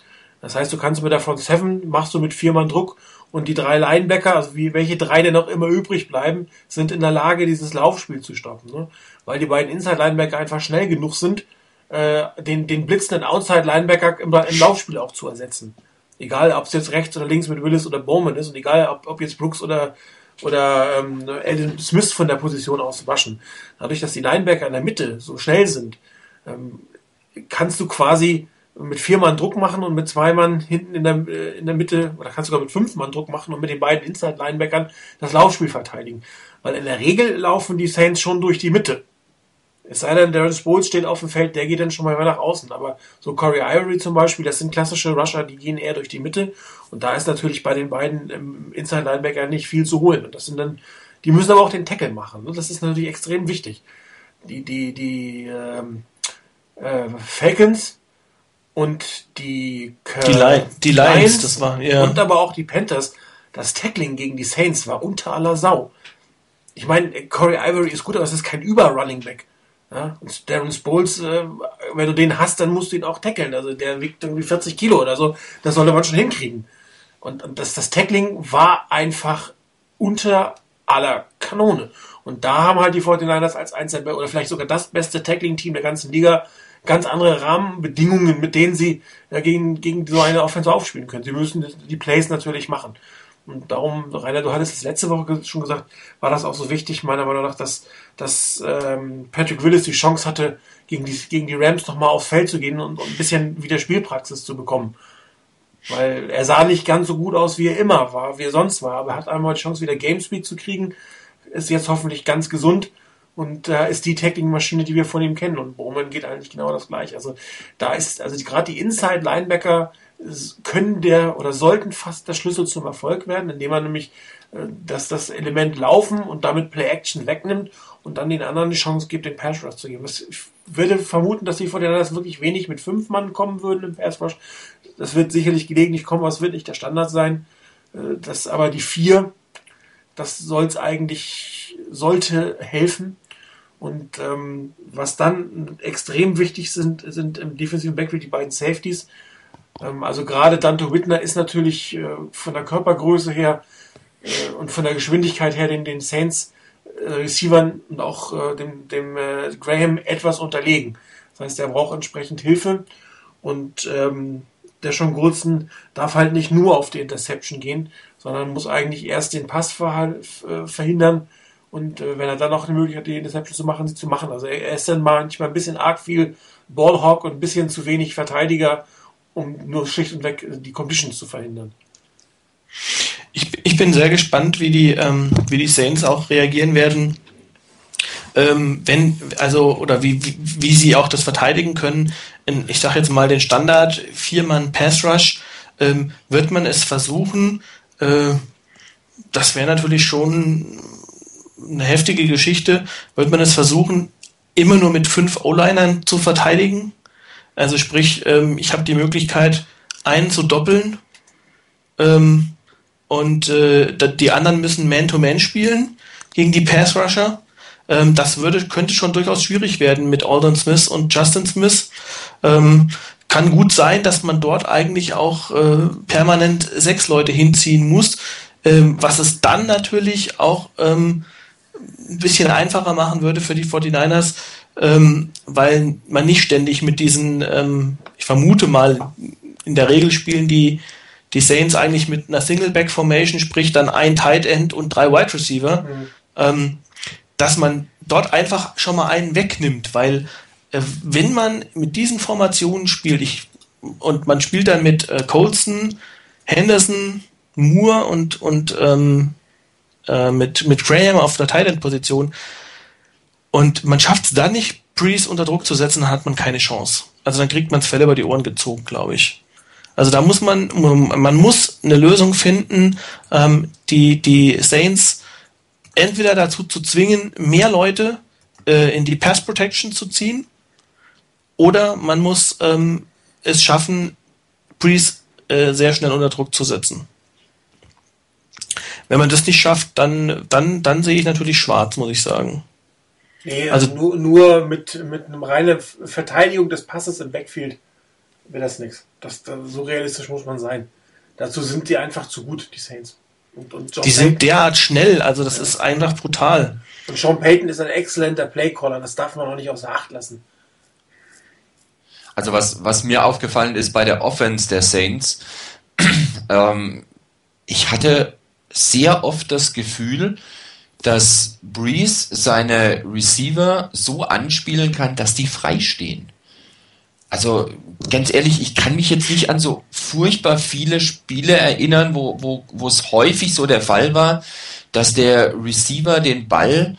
Das heißt, du kannst mit der Front Seven machst du mit vier Mann Druck und die drei Linebacker, also wie, welche drei denn noch immer übrig bleiben, sind in der Lage, dieses Laufspiel zu stoppen. Ne? Weil die beiden Inside-Linebacker einfach schnell genug sind, äh, den, den blitzenden Outside-Linebacker im, im Laufspiel auch zu ersetzen. Egal, ob es jetzt rechts oder links mit Willis oder Bowman ist und egal, ob, ob jetzt Brooks oder oder ähm, Alan Smith von der Position aus waschen. Dadurch, dass die Linebacker in der Mitte so schnell sind, ähm, kannst du quasi mit vier Mann Druck machen und mit zwei Mann hinten in der, äh, in der Mitte, oder kannst sogar mit fünf Mann Druck machen und mit den beiden Inside-Linebackern das Laufspiel verteidigen. Weil in der Regel laufen die Saints schon durch die Mitte. Es sei denn, Darren Sproles steht auf dem Feld, der geht dann schon mal nach außen. Aber so Corey Ivory zum Beispiel, das sind klassische Rusher, die gehen eher durch die Mitte. Und da ist natürlich bei den beiden ähm, Inside Linebacker nicht viel zu holen. Und das sind dann, die müssen aber auch den Tackle machen. Das ist natürlich extrem wichtig. Die, die, die ähm, äh, Falcons und die, äh, die, Li die Lions, das war, ja. und aber auch die Panthers, das Tackling gegen die Saints war unter aller Sau. Ich meine, Corey Ivory ist gut, aber es ist kein Über-Running Back. Ja, und Darren Sproles, äh, wenn du den hast, dann musst du ihn auch tackeln. Also der wiegt irgendwie 40 Kilo oder so. Das sollte man schon hinkriegen. Und, und das, das Tackling war einfach unter aller Kanone. Und da haben halt die 49ers als Einzel oder vielleicht sogar das beste Tackling-Team der ganzen Liga ganz andere Rahmenbedingungen, mit denen sie äh, gegen, gegen so eine Offense aufspielen können. Sie müssen die Plays natürlich machen. Und darum, Rainer, du hattest es letzte Woche schon gesagt, war das auch so wichtig, meiner Meinung nach, dass, dass ähm, Patrick Willis die Chance hatte, gegen die, gegen die Rams nochmal aufs Feld zu gehen und, und ein bisschen wieder Spielpraxis zu bekommen. Weil er sah nicht ganz so gut aus, wie er immer war, wie er sonst war, aber er hat einmal die Chance, wieder Game Speed zu kriegen, ist jetzt hoffentlich ganz gesund und äh, ist die Tackling-Maschine, die wir von ihm kennen. Und Bowman geht eigentlich genau das gleiche. Also da ist, also gerade die Inside-Linebacker können der oder sollten fast der Schlüssel zum Erfolg werden, indem man nämlich äh, dass das Element Laufen und damit Play-Action wegnimmt und dann den anderen die Chance gibt, den Pass Rush zu geben. Ich würde vermuten, dass die von den das wirklich wenig mit fünf Mann kommen würden im Pass Rush. Das wird sicherlich gelegentlich kommen, aber es wird nicht der Standard sein. Äh, das aber die vier, das soll es eigentlich, sollte helfen. Und ähm, was dann extrem wichtig sind, sind im defensiven Backfield die beiden Safeties. Ähm, also gerade Dante Whitner ist natürlich äh, von der Körpergröße her äh, und von der Geschwindigkeit her den, den Saints äh, Receivern und auch dem, dem Graham etwas unterlegen. Das heißt, er braucht entsprechend Hilfe und ähm, der Sean Goldson darf halt nicht nur auf die Interception gehen, sondern muss eigentlich erst den Pass verhindern und äh, wenn er dann noch eine Möglichkeit hat, die Interception zu machen, sie zu machen. Also er, ist dann manchmal ein bisschen arg viel Ballhawk und ein bisschen zu wenig Verteidiger um nur schlicht und weg die Conditions zu verhindern. Ich, ich bin sehr gespannt, wie die, ähm, wie die Saints auch reagieren werden. Ähm, wenn, also, oder wie, wie, wie sie auch das verteidigen können. In, ich sage jetzt mal den Standard, viermann Pass Rush, ähm, wird man es versuchen. Äh, das wäre natürlich schon eine heftige Geschichte. Wird man es versuchen, immer nur mit fünf O-Linern zu verteidigen? Also sprich, ähm, ich habe die Möglichkeit, einen zu doppeln, ähm, und äh, die anderen müssen Man-to-Man -Man spielen gegen die Pass-Rusher. Ähm, das würde, könnte schon durchaus schwierig werden mit Alden Smith und Justin Smith. Ähm, kann gut sein, dass man dort eigentlich auch äh, permanent sechs Leute hinziehen muss, ähm, was es dann natürlich auch ähm, ein bisschen einfacher machen würde für die 49ers, ähm, weil man nicht ständig mit diesen, ähm, ich vermute mal, in der Regel spielen die, die Saints eigentlich mit einer Single-Back-Formation, sprich dann ein Tight End und drei Wide Receiver. Mhm. Ähm, dass man dort einfach schon mal einen wegnimmt, weil äh, wenn man mit diesen Formationen spielt, ich, und man spielt dann mit äh, Colson, Henderson, Moore und, und ähm, äh, mit, mit Graham auf der Thailand-Position und man schafft es dann nicht, Breeze unter Druck zu setzen, dann hat man keine Chance. Also dann kriegt man Fälle über die Ohren gezogen, glaube ich. Also da muss man, man muss eine Lösung finden, ähm, die die Saints entweder dazu zu zwingen, mehr Leute äh, in die Pass Protection zu ziehen, oder man muss ähm, es schaffen, Breeze äh, sehr schnell unter Druck zu setzen. Wenn man das nicht schafft, dann, dann, dann sehe ich natürlich schwarz, muss ich sagen. Nee, also, also nur, nur mit, mit einem reinen Verteidigung des Passes im Backfield wäre das nichts. Das, das, so realistisch muss man sein. Dazu sind die einfach zu gut, die Saints. Und, und die sind derart schnell, also das ja. ist einfach brutal. Und Sean Payton ist ein exzellenter Playcaller, das darf man auch nicht außer Acht lassen. Also was, was mir aufgefallen ist bei der Offense der Saints, (clears throat) ähm, ich hatte sehr oft das Gefühl, dass Breeze seine Receiver so anspielen kann, dass die frei stehen. Also ganz ehrlich, ich kann mich jetzt nicht an so furchtbar viele Spiele erinnern, wo, wo, wo es häufig so der Fall war, dass der Receiver den Ball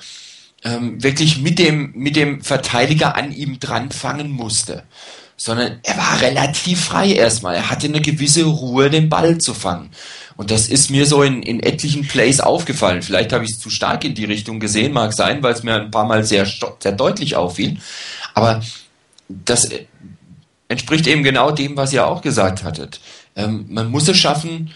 ähm, wirklich mit dem, mit dem Verteidiger an ihm dran fangen musste. Sondern er war relativ frei erstmal. Er hatte eine gewisse Ruhe, den Ball zu fangen. Und das ist mir so in, in etlichen Plays aufgefallen. Vielleicht habe ich es zu stark in die Richtung gesehen, mag sein, weil es mir ein paar Mal sehr, sehr deutlich auffiel. Aber das entspricht eben genau dem, was ihr auch gesagt hattet. Ähm, man muss es schaffen,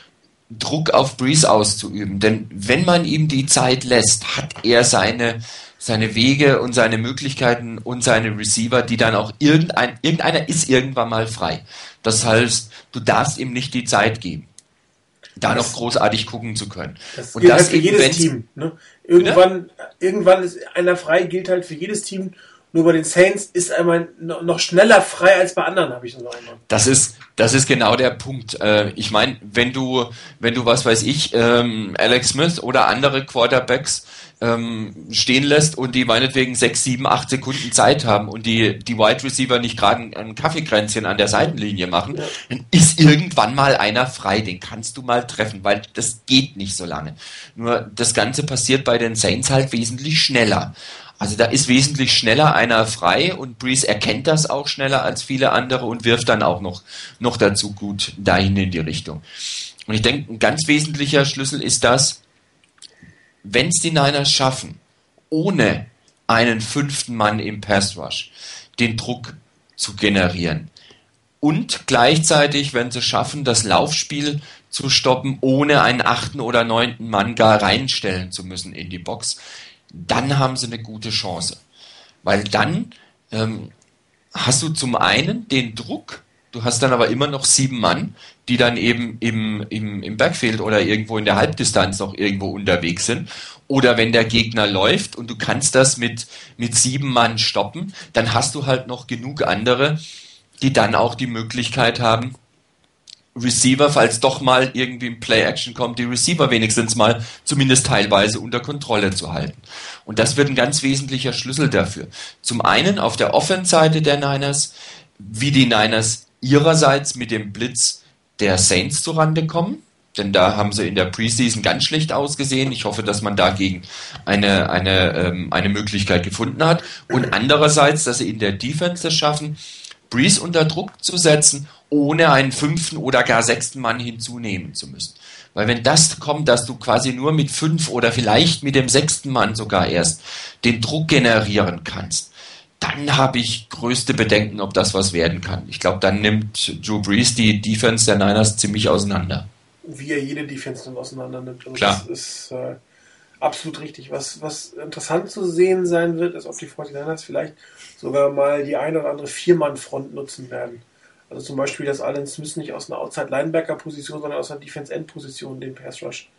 Druck auf Breeze auszuüben. Denn wenn man ihm die Zeit lässt, hat er seine, seine Wege und seine Möglichkeiten und seine Receiver, die dann auch irgendein, irgendeiner ist irgendwann mal frei. Das heißt, du darfst ihm nicht die Zeit geben, da das, noch großartig gucken zu können. Das und gilt das halt für jedes Team. Ne? Irgendwann, irgendwann ist einer frei, gilt halt für jedes Team nur bei den Saints ist einmal noch schneller frei als bei anderen, habe ich so einmal. Das ist, das ist genau der Punkt. Äh, ich meine, wenn du, wenn du, was weiß ich, ähm, Alex Smith oder andere Quarterbacks ähm, stehen lässt und die meinetwegen sechs, sieben, acht Sekunden Zeit haben und die, die Wide Receiver nicht gerade ein, ein Kaffeekränzchen an der Seitenlinie machen, dann ist irgendwann mal einer frei. Den kannst du mal treffen, weil das geht nicht so lange. Nur das Ganze passiert bei den Saints halt wesentlich schneller. Also da ist wesentlich schneller einer frei und Breeze erkennt das auch schneller als viele andere und wirft dann auch noch, noch dazu gut dahin in die Richtung. Und ich denke, ein ganz wesentlicher Schlüssel ist das, wenn es die Niners schaffen, ohne einen fünften Mann im Pass Rush den Druck zu generieren und gleichzeitig, wenn sie schaffen, das Laufspiel zu stoppen, ohne einen achten oder neunten Mann gar reinstellen zu müssen in die Box, dann haben sie eine gute Chance. Weil dann ähm, hast du zum einen den Druck, du hast dann aber immer noch sieben Mann, die dann eben im, im, im Backfield oder irgendwo in der Halbdistanz noch irgendwo unterwegs sind. Oder wenn der Gegner läuft und du kannst das mit, mit sieben Mann stoppen, dann hast du halt noch genug andere, die dann auch die Möglichkeit haben, Receiver, falls doch mal irgendwie ein Play-Action kommt, die Receiver wenigstens mal zumindest teilweise unter Kontrolle zu halten. Und das wird ein ganz wesentlicher Schlüssel dafür. Zum einen auf der Offense-Seite der Niners, wie die Niners ihrerseits mit dem Blitz der Saints zurande kommen. Denn da haben sie in der Preseason ganz schlecht ausgesehen. Ich hoffe, dass man dagegen eine, eine, ähm, eine Möglichkeit gefunden hat. Und andererseits, dass sie in der Defense es schaffen, Breeze unter Druck zu setzen ohne einen fünften oder gar sechsten Mann hinzunehmen zu müssen. Weil wenn das kommt, dass du quasi nur mit fünf oder vielleicht mit dem sechsten Mann sogar erst den Druck generieren kannst, dann habe ich größte Bedenken, ob das was werden kann. Ich glaube, dann nimmt Drew Brees die Defense der Niners ziemlich auseinander. wie er jede Defense dann auseinander nimmt. Also Klar. Das ist äh, absolut richtig. Was, was interessant zu sehen sein wird, ist, ob die 49ers vielleicht sogar mal die eine oder andere Viermann-Front nutzen werden. Also zum Beispiel, dass Allen Smith nicht aus einer Outside-Linebacker-Position, sondern aus einer Defense-End-Position den Pass-Rush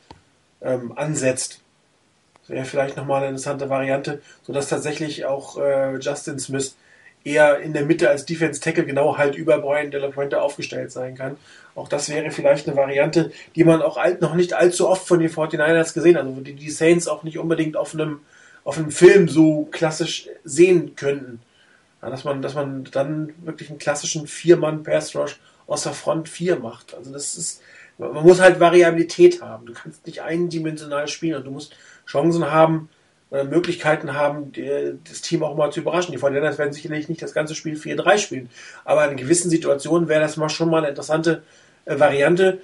ähm, ansetzt. Wäre vielleicht nochmal eine interessante Variante, sodass tatsächlich auch äh, Justin Smith eher in der Mitte als Defense Tackle genau halt über Brian De La Puente aufgestellt sein kann. Auch das wäre vielleicht eine Variante, die man auch alt, noch nicht allzu oft von den 49ers gesehen hat, also die die Saints auch nicht unbedingt auf einem, auf einem Film so klassisch sehen könnten. Ja, dass man, dass man dann wirklich einen klassischen Vier-Mann-Pass-Rush aus der Front 4 macht. Also das ist, man muss halt Variabilität haben. Du kannst nicht eindimensional spielen und du musst Chancen haben, oder Möglichkeiten haben, die, das Team auch mal zu überraschen. Die Fortinanders werden sicherlich nicht das ganze Spiel 4-3 spielen, aber in gewissen Situationen wäre das mal schon mal eine interessante äh, Variante,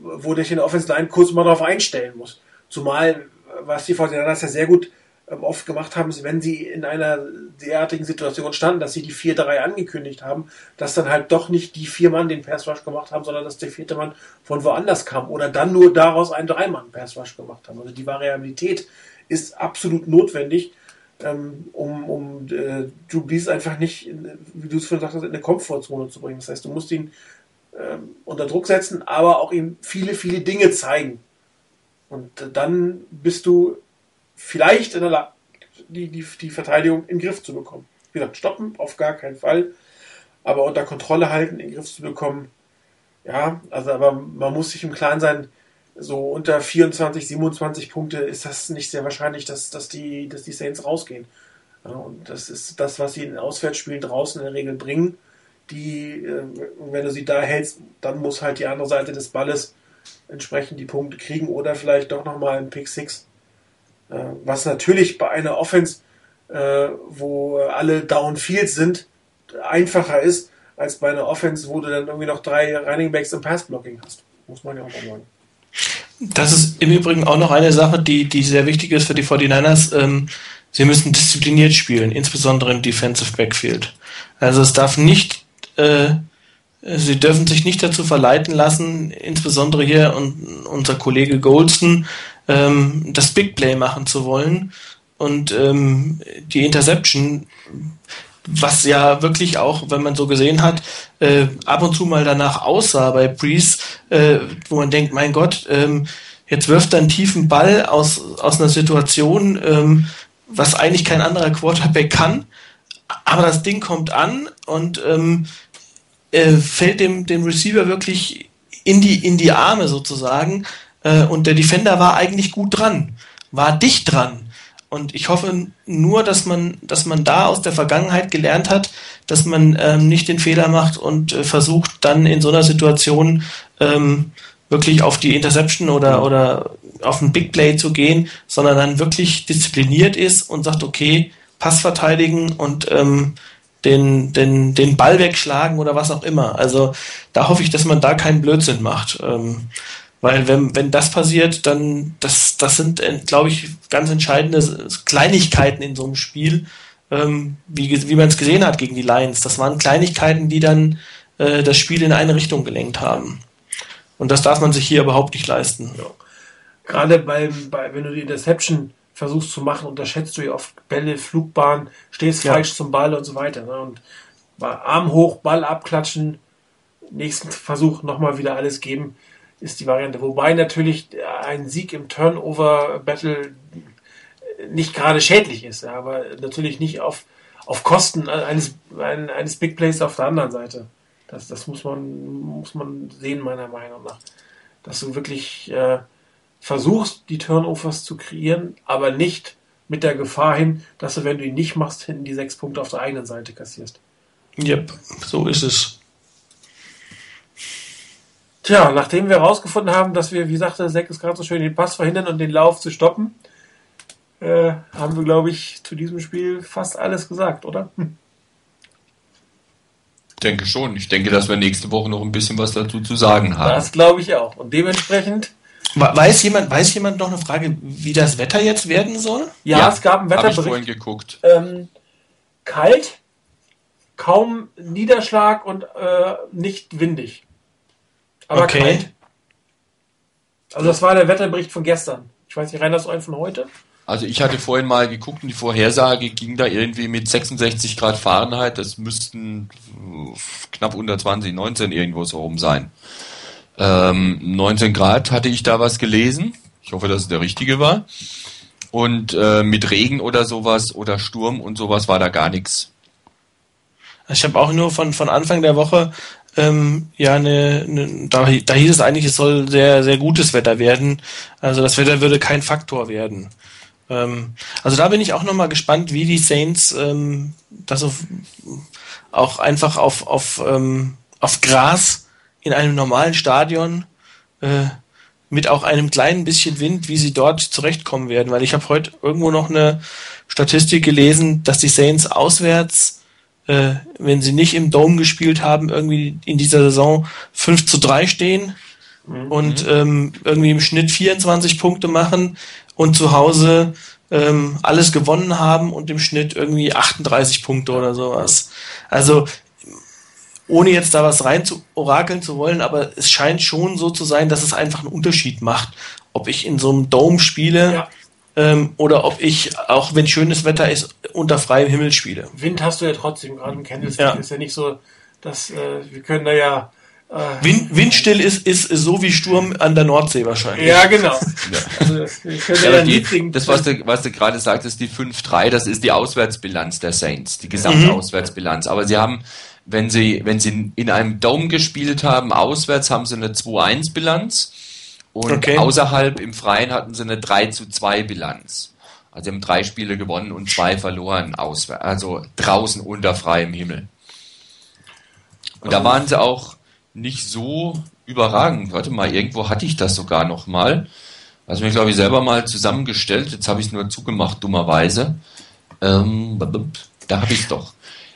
wo dich in der Offensive Line kurz mal darauf einstellen muss. Zumal, was die Fortinanders ja sehr gut oft gemacht haben, wenn sie in einer derartigen Situation standen, dass sie die 4-3 angekündigt haben, dass dann halt doch nicht die vier Mann den Pass Rush gemacht haben, sondern dass der vierte Mann von woanders kam oder dann nur daraus einen Dreimann Pass Rush gemacht haben. Also die Variabilität ist absolut notwendig, ähm, um, um äh, Drew Brees einfach nicht, wie du es vorhin sagst, in eine Komfortzone zu bringen. Das heißt, du musst ihn ähm, unter Druck setzen, aber auch ihm viele, viele Dinge zeigen. Und dann bist du vielleicht in der Lage, die, die, die Verteidigung in den Griff zu bekommen. Wie gesagt, stoppen auf gar keinen Fall, aber unter Kontrolle halten, in den Griff zu bekommen. Ja, also aber man muss sich im Klaren sein, so unter 24, 27 Punkte ist das nicht sehr wahrscheinlich, dass, dass, die, dass die Saints rausgehen. Ja, und das ist das, was sie in Auswärtsspielen draußen in der Regel bringen. Die, äh, wenn du sie da hältst, dann muss halt die andere Seite des Balles entsprechend die Punkte kriegen oder vielleicht doch nochmal ein Pick 6. Äh, was natürlich bei einer Offense, äh, wo alle Downfield sind, einfacher ist, als bei einer Offense, wo du dann irgendwie noch drei Running Backs im Passblocking hast. Muss man ja auch mal sagen. Das ist im Übrigen auch noch eine Sache, die, die sehr wichtig ist für die 49ers. Ähm, sie müssen diszipliniert spielen, insbesondere im Defensive Backfield. Also es darf nicht, äh, sie dürfen sich nicht dazu verleiten lassen, insbesondere hier und unser Kollege Goldston, ähm, das Big Play machen zu wollen und ähm, die Interception was ja wirklich auch, wenn man so gesehen hat, äh, ab und zu mal danach aussah bei Breeze, äh, wo man denkt, mein Gott, ähm, jetzt wirft er einen tiefen Ball aus, aus einer Situation, ähm, was eigentlich kein anderer Quarterback kann, aber das Ding kommt an und ähm, äh, fällt dem, dem Receiver wirklich in die, in die Arme sozusagen äh, und der Defender war eigentlich gut dran, war dicht dran und ich hoffe nur, dass man, dass man da aus der Vergangenheit gelernt hat, dass man ähm, nicht den Fehler macht und äh, versucht dann in so einer Situation ähm, wirklich auf die Interception oder, oder auf ein Big Play zu gehen, sondern dann wirklich diszipliniert ist und sagt, okay, Pass verteidigen und ähm, den, den, den Ball wegschlagen oder was auch immer. Also da hoffe ich, dass man da keinen Blödsinn macht. Ähm, weil wenn, wenn das passiert, dann, das, das sind, äh, glaube ich, ganz entscheidende Kleinigkeiten in so einem Spiel, ähm, wie, wie man es gesehen hat gegen die Lions. Das waren Kleinigkeiten, die dann äh, das Spiel in eine Richtung gelenkt haben. Und das darf man sich hier überhaupt nicht leisten. Ja. Gerade bei, bei, wenn du die Interception versuchst zu machen, unterschätzt du ja oft Bälle, Flugbahn, stehst ja. falsch zum Ball und so weiter. Ne? Und Arm hoch, Ball abklatschen, nächsten Versuch nochmal wieder alles geben ist die Variante. Wobei natürlich ein Sieg im Turnover-Battle nicht gerade schädlich ist, aber natürlich nicht auf, auf Kosten eines, eines Big Plays auf der anderen Seite. Das, das muss, man, muss man sehen, meiner Meinung nach. Dass du wirklich äh, versuchst, die Turnovers zu kreieren, aber nicht mit der Gefahr hin, dass du, wenn du ihn nicht machst, hinten die sechs Punkte auf der eigenen Seite kassierst. Yep, so ist es. Tja, nachdem wir herausgefunden haben, dass wir, wie sagte Zack es gerade so schön, den Pass verhindern und den Lauf zu stoppen, äh, haben wir, glaube ich, zu diesem Spiel fast alles gesagt, oder? Hm. Denke schon. Ich denke, dass wir nächste Woche noch ein bisschen was dazu zu sagen haben. Das glaube ich auch. Und dementsprechend. Weiß jemand, weiß jemand noch eine Frage, wie das Wetter jetzt werden soll? Ja, ja es gab einen Wetterbericht. Hab ich vorhin geguckt. Ähm, kalt, kaum Niederschlag und äh, nicht windig. Aber okay. kalt. Also das war der Wetterbericht von gestern. Ich weiß nicht, rein das einen von heute? Also ich hatte vorhin mal geguckt und die Vorhersage ging da irgendwie mit 66 Grad Fahrenheit. Das müssten knapp unter 20, 19 irgendwo so rum sein. Ähm, 19 Grad hatte ich da was gelesen. Ich hoffe, dass es der richtige war. Und äh, mit Regen oder sowas oder Sturm und sowas war da gar nichts. Ich habe auch nur von, von Anfang der Woche ähm, ja eine, eine da, da hieß es eigentlich, es soll sehr, sehr gutes Wetter werden. Also das Wetter würde kein Faktor werden. Ähm, also da bin ich auch nochmal gespannt, wie die Saints ähm, das auf, auch einfach auf, auf, ähm, auf Gras in einem normalen Stadion äh, mit auch einem kleinen bisschen Wind, wie sie dort zurechtkommen werden. Weil ich habe heute irgendwo noch eine Statistik gelesen, dass die Saints auswärts, äh, wenn sie nicht im Dome gespielt haben, irgendwie in dieser Saison 5 zu 3 stehen mhm. und ähm, irgendwie im Schnitt 24 Punkte machen und zu Hause ähm, alles gewonnen haben und im Schnitt irgendwie 38 Punkte oder sowas. Also ohne jetzt da was rein zu orakeln zu wollen, aber es scheint schon so zu sein, dass es einfach einen Unterschied macht, ob ich in so einem Dome spiele ja. Ähm, oder ob ich, auch wenn schönes Wetter ist, unter freiem Himmel spiele. Wind hast du ja trotzdem, gerade im Candlestick ja. ist ja nicht so, dass äh, wir können da ja äh, Wind, windstill ist, ist so wie Sturm an der Nordsee wahrscheinlich. Ja, genau. Ja. Also, ja, die, das, was du, was du gerade sagtest, die 5-3, das ist die Auswärtsbilanz der Saints, die gesamte mhm. Auswärtsbilanz. Aber sie haben, wenn sie, wenn sie in einem Dome gespielt haben, auswärts haben sie eine 2-1-Bilanz und okay. außerhalb im Freien hatten sie eine 3 2 Bilanz. Also sie haben drei Spiele gewonnen und zwei verloren auswärts, also draußen unter freiem Himmel. Und da waren sie auch nicht so überragend. Warte mal, irgendwo hatte ich das sogar noch mal. Also mir, glaube ich, selber mal zusammengestellt. Jetzt habe ich es nur zugemacht, dummerweise. Ähm, da habe ich es doch.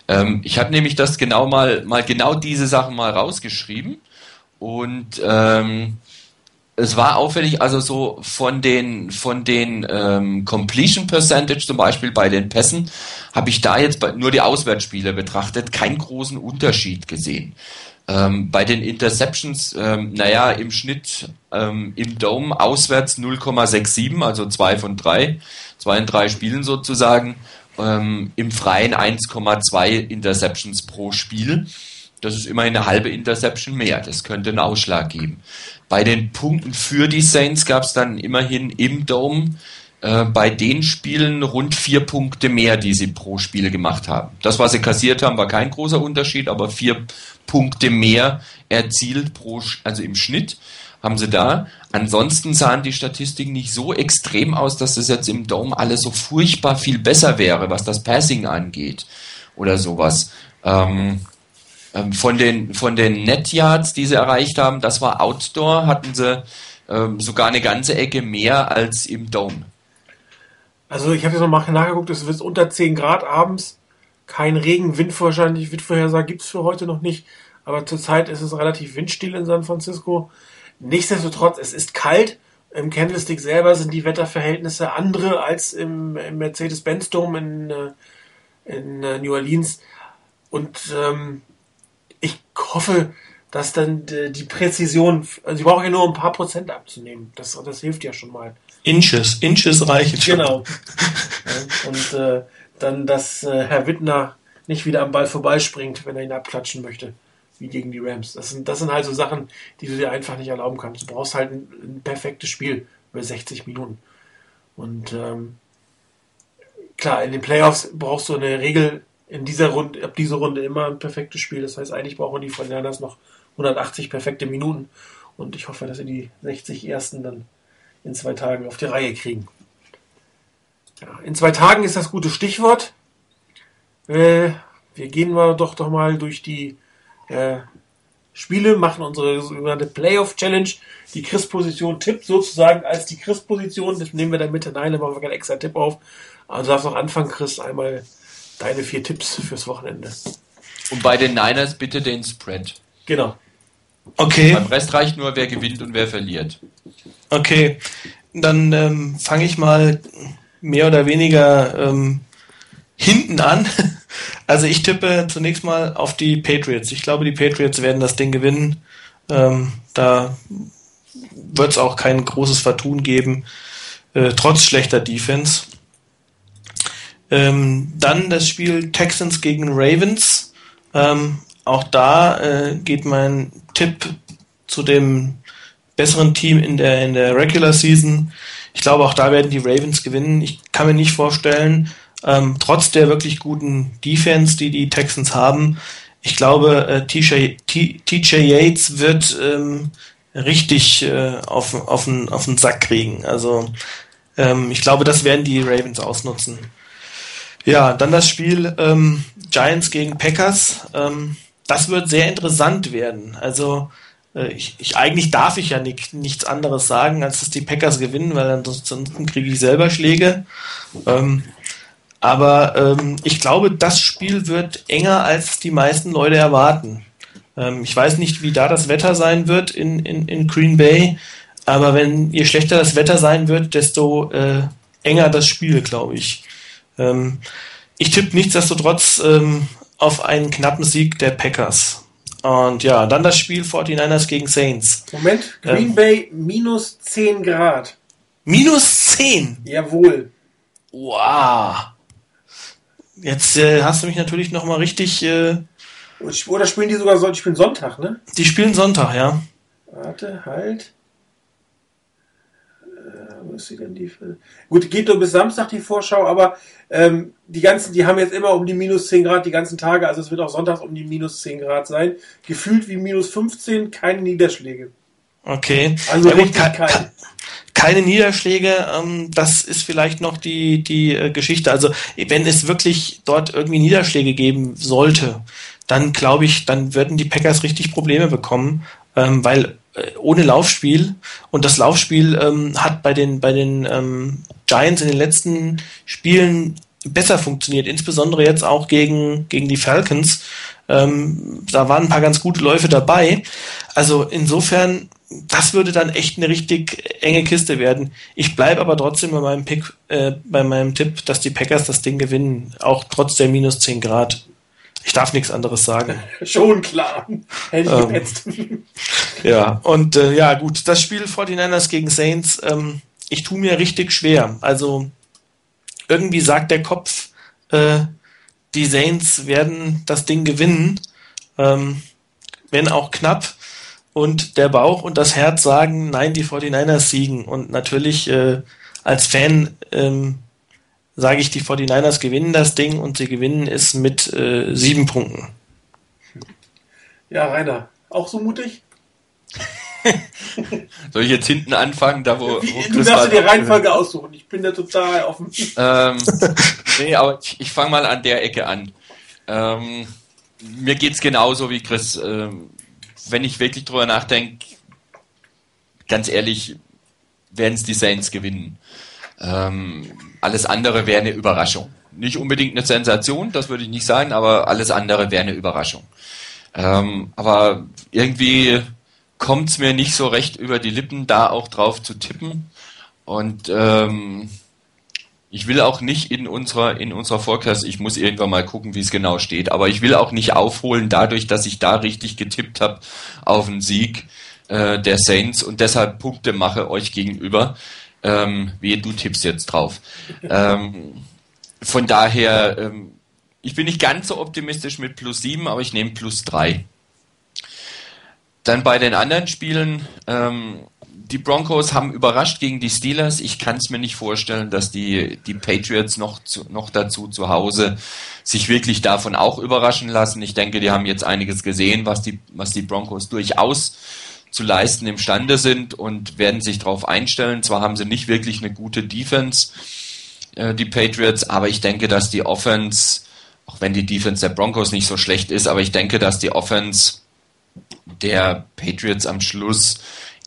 Ähm, ich habe nämlich das genau mal, mal genau diese Sachen mal rausgeschrieben. Und ähm, es war auffällig, also so von den von den ähm, Completion Percentage zum Beispiel bei den Pässen habe ich da jetzt bei, nur die Auswärtsspiele betrachtet keinen großen Unterschied gesehen. Ähm, bei den Interceptions, ähm, naja, im Schnitt ähm, im Dome auswärts 0,67, also zwei von drei, zwei in drei Spielen sozusagen. Ähm, Im Freien 1,2 Interceptions pro Spiel. Das ist immerhin eine halbe Interception mehr. Das könnte einen Ausschlag geben. Bei den Punkten für die Saints gab es dann immerhin im Dome äh, bei den Spielen rund vier Punkte mehr, die sie pro Spiel gemacht haben. Das, was sie kassiert haben, war kein großer Unterschied, aber vier Punkte mehr erzielt pro, also im Schnitt haben sie da. Ansonsten sahen die Statistiken nicht so extrem aus, dass das jetzt im Dome alles so furchtbar viel besser wäre, was das Passing angeht oder sowas. Ähm, ähm, von den, von den Net Yards, die sie erreicht haben, das war Outdoor, hatten sie ähm, sogar eine ganze Ecke mehr als im Dome. Also ich habe jetzt noch mal nachgeguckt, es wird unter 10 Grad abends. Kein Regen, Wind wahrscheinlich, Windvorhersage gibt es für heute noch nicht. Aber zurzeit ist es relativ windstill in San Francisco. Nichtsdestotrotz, es ist kalt. Im Candlestick selber sind die Wetterverhältnisse andere als im, im Mercedes-Benz Dome in, äh, in äh, New Orleans. Und ähm, ich hoffe, dass dann die Präzision, also sie brauchen ja nur ein paar Prozent abzunehmen. Das, das hilft ja schon mal. Inches, Inches reichen schon. Genau. und äh, dann, dass äh, Herr Wittner nicht wieder am Ball vorbeispringt, wenn er ihn abklatschen möchte, wie gegen die Rams. Das sind, das sind halt so Sachen, die du dir einfach nicht erlauben kannst. Du brauchst halt ein, ein perfektes Spiel über 60 Minuten. Und ähm, klar, in den Playoffs brauchst du eine Regel in dieser Runde, ab dieser Runde immer ein perfektes Spiel. Das heißt, eigentlich brauchen die von Fortinanders noch 180 perfekte Minuten. Und ich hoffe, dass sie die 60 ersten dann in zwei Tagen auf die Reihe kriegen. Ja, in zwei Tagen ist das gute Stichwort. Äh, wir gehen mal doch doch mal durch die äh, Spiele, machen unsere sogenannte Playoff Challenge. Die Chris-Position tippt sozusagen als die Chris-Position. Das nehmen wir dann mit hinein, dann machen wir keinen extra Tipp auf. Also darfst noch anfangen, Chris, einmal deine vier Tipps fürs Wochenende. Und bei den Niners bitte den Spread. Genau. Okay. Beim Rest reicht nur, wer gewinnt und wer verliert. Okay, dann ähm, fange ich mal mehr oder weniger ähm, hinten an. (laughs) Also ich tippe zunächst mal auf die Patriots. Ich glaube, die Patriots werden das Ding gewinnen. Ähm, da wird es auch kein großes Vertun geben, äh, trotz schlechter Defense. Ähm, dann das Spiel Texans gegen Ravens. Ähm, auch da äh, geht mein Tipp zu dem besseren Team in der, in der Regular Season. Ich glaube, auch da werden die Ravens gewinnen. Ich kann mir nicht vorstellen, ähm, trotz der wirklich guten Defense, die die Texans haben, ich glaube, äh, TJ Yates wird ähm, richtig äh, auf, auf, den, auf den Sack kriegen. Also ähm, ich glaube, das werden die Ravens ausnutzen. Ja, dann das Spiel ähm, Giants gegen Packers. Ähm, das wird sehr interessant werden. Also äh, ich, ich, eigentlich darf ich ja nicht, nichts anderes sagen, als dass die Packers gewinnen, weil ansonsten kriege ich selber Schläge. Ähm, aber ähm, ich glaube, das Spiel wird enger, als die meisten Leute erwarten. Ähm, ich weiß nicht, wie da das Wetter sein wird in, in, in Green Bay, aber wenn je schlechter das Wetter sein wird, desto äh, enger das Spiel, glaube ich. Ähm, ich tippe nichtsdestotrotz ähm, auf einen knappen Sieg der Packers. Und ja, dann das Spiel 49ers gegen Saints. Moment, Green ähm, Bay minus 10 Grad. Minus 10? Jawohl. Wow. Jetzt äh, hast du mich natürlich nochmal richtig. Äh, Oder spielen die sogar die spielen Sonntag, ne? Die spielen Sonntag, ja. Warte, halt wo ist sie denn die? Gut, geht nur bis Samstag die Vorschau, aber ähm, die ganzen, die haben jetzt immer um die minus 10 Grad die ganzen Tage, also es wird auch sonntags um die minus 10 Grad sein. Gefühlt wie minus 15, keine Niederschläge. Okay. Also ja, richtig gut, kein, keine Niederschläge, ähm, das ist vielleicht noch die, die äh, Geschichte. Also wenn es wirklich dort irgendwie Niederschläge geben sollte, dann glaube ich, dann würden die Packers richtig Probleme bekommen, ähm, weil ohne Laufspiel. Und das Laufspiel ähm, hat bei den, bei den ähm, Giants in den letzten Spielen besser funktioniert, insbesondere jetzt auch gegen, gegen die Falcons. Ähm, da waren ein paar ganz gute Läufe dabei. Also insofern, das würde dann echt eine richtig enge Kiste werden. Ich bleibe aber trotzdem bei meinem Pick, äh, bei meinem Tipp, dass die Packers das Ding gewinnen, auch trotz der minus 10 Grad. Ich darf nichts anderes sagen. (laughs) Schon klar. Hätte ich ähm, (laughs) ja, und äh, ja, gut, das Spiel 49ers gegen Saints, ähm, ich tue mir richtig schwer. Also irgendwie sagt der Kopf, äh, die Saints werden das Ding gewinnen, ähm, wenn auch knapp. Und der Bauch und das Herz sagen, nein, die 49ers siegen. Und natürlich äh, als Fan ähm, sage ich, die 49ers gewinnen das Ding und sie gewinnen es mit äh, sieben Punkten. Ja, Rainer, auch so mutig? (laughs) Soll ich jetzt hinten anfangen, da wo, Wie, wo Du darfst dir die Reihenfolge aussuchen, ich bin da total offen. Ähm, (laughs) nee, aber ich, ich fange mal an der Ecke an. Ähm, mir es genauso wie Chris. Ähm, wenn ich wirklich drüber nachdenke, ganz ehrlich, werden es die Saints gewinnen. Ähm, alles andere wäre eine Überraschung. Nicht unbedingt eine Sensation, das würde ich nicht sagen, aber alles andere wäre eine Überraschung. Ähm, aber irgendwie kommt es mir nicht so recht über die Lippen, da auch drauf zu tippen. Und ähm, ich will auch nicht in unserer, in unserer Forecast, ich muss irgendwann mal gucken, wie es genau steht, aber ich will auch nicht aufholen dadurch, dass ich da richtig getippt habe auf einen Sieg äh, der Saints und deshalb Punkte mache euch gegenüber. Ähm, wie du tippst jetzt drauf. Ähm, von daher, ähm, ich bin nicht ganz so optimistisch mit plus 7, aber ich nehme plus 3. Dann bei den anderen Spielen, ähm, die Broncos haben überrascht gegen die Steelers. Ich kann es mir nicht vorstellen, dass die, die Patriots noch, zu, noch dazu zu Hause sich wirklich davon auch überraschen lassen. Ich denke, die haben jetzt einiges gesehen, was die, was die Broncos durchaus zu leisten imstande sind und werden sich darauf einstellen. Zwar haben sie nicht wirklich eine gute Defense, äh, die Patriots, aber ich denke, dass die Offense, auch wenn die Defense der Broncos nicht so schlecht ist, aber ich denke, dass die Offense der Patriots am Schluss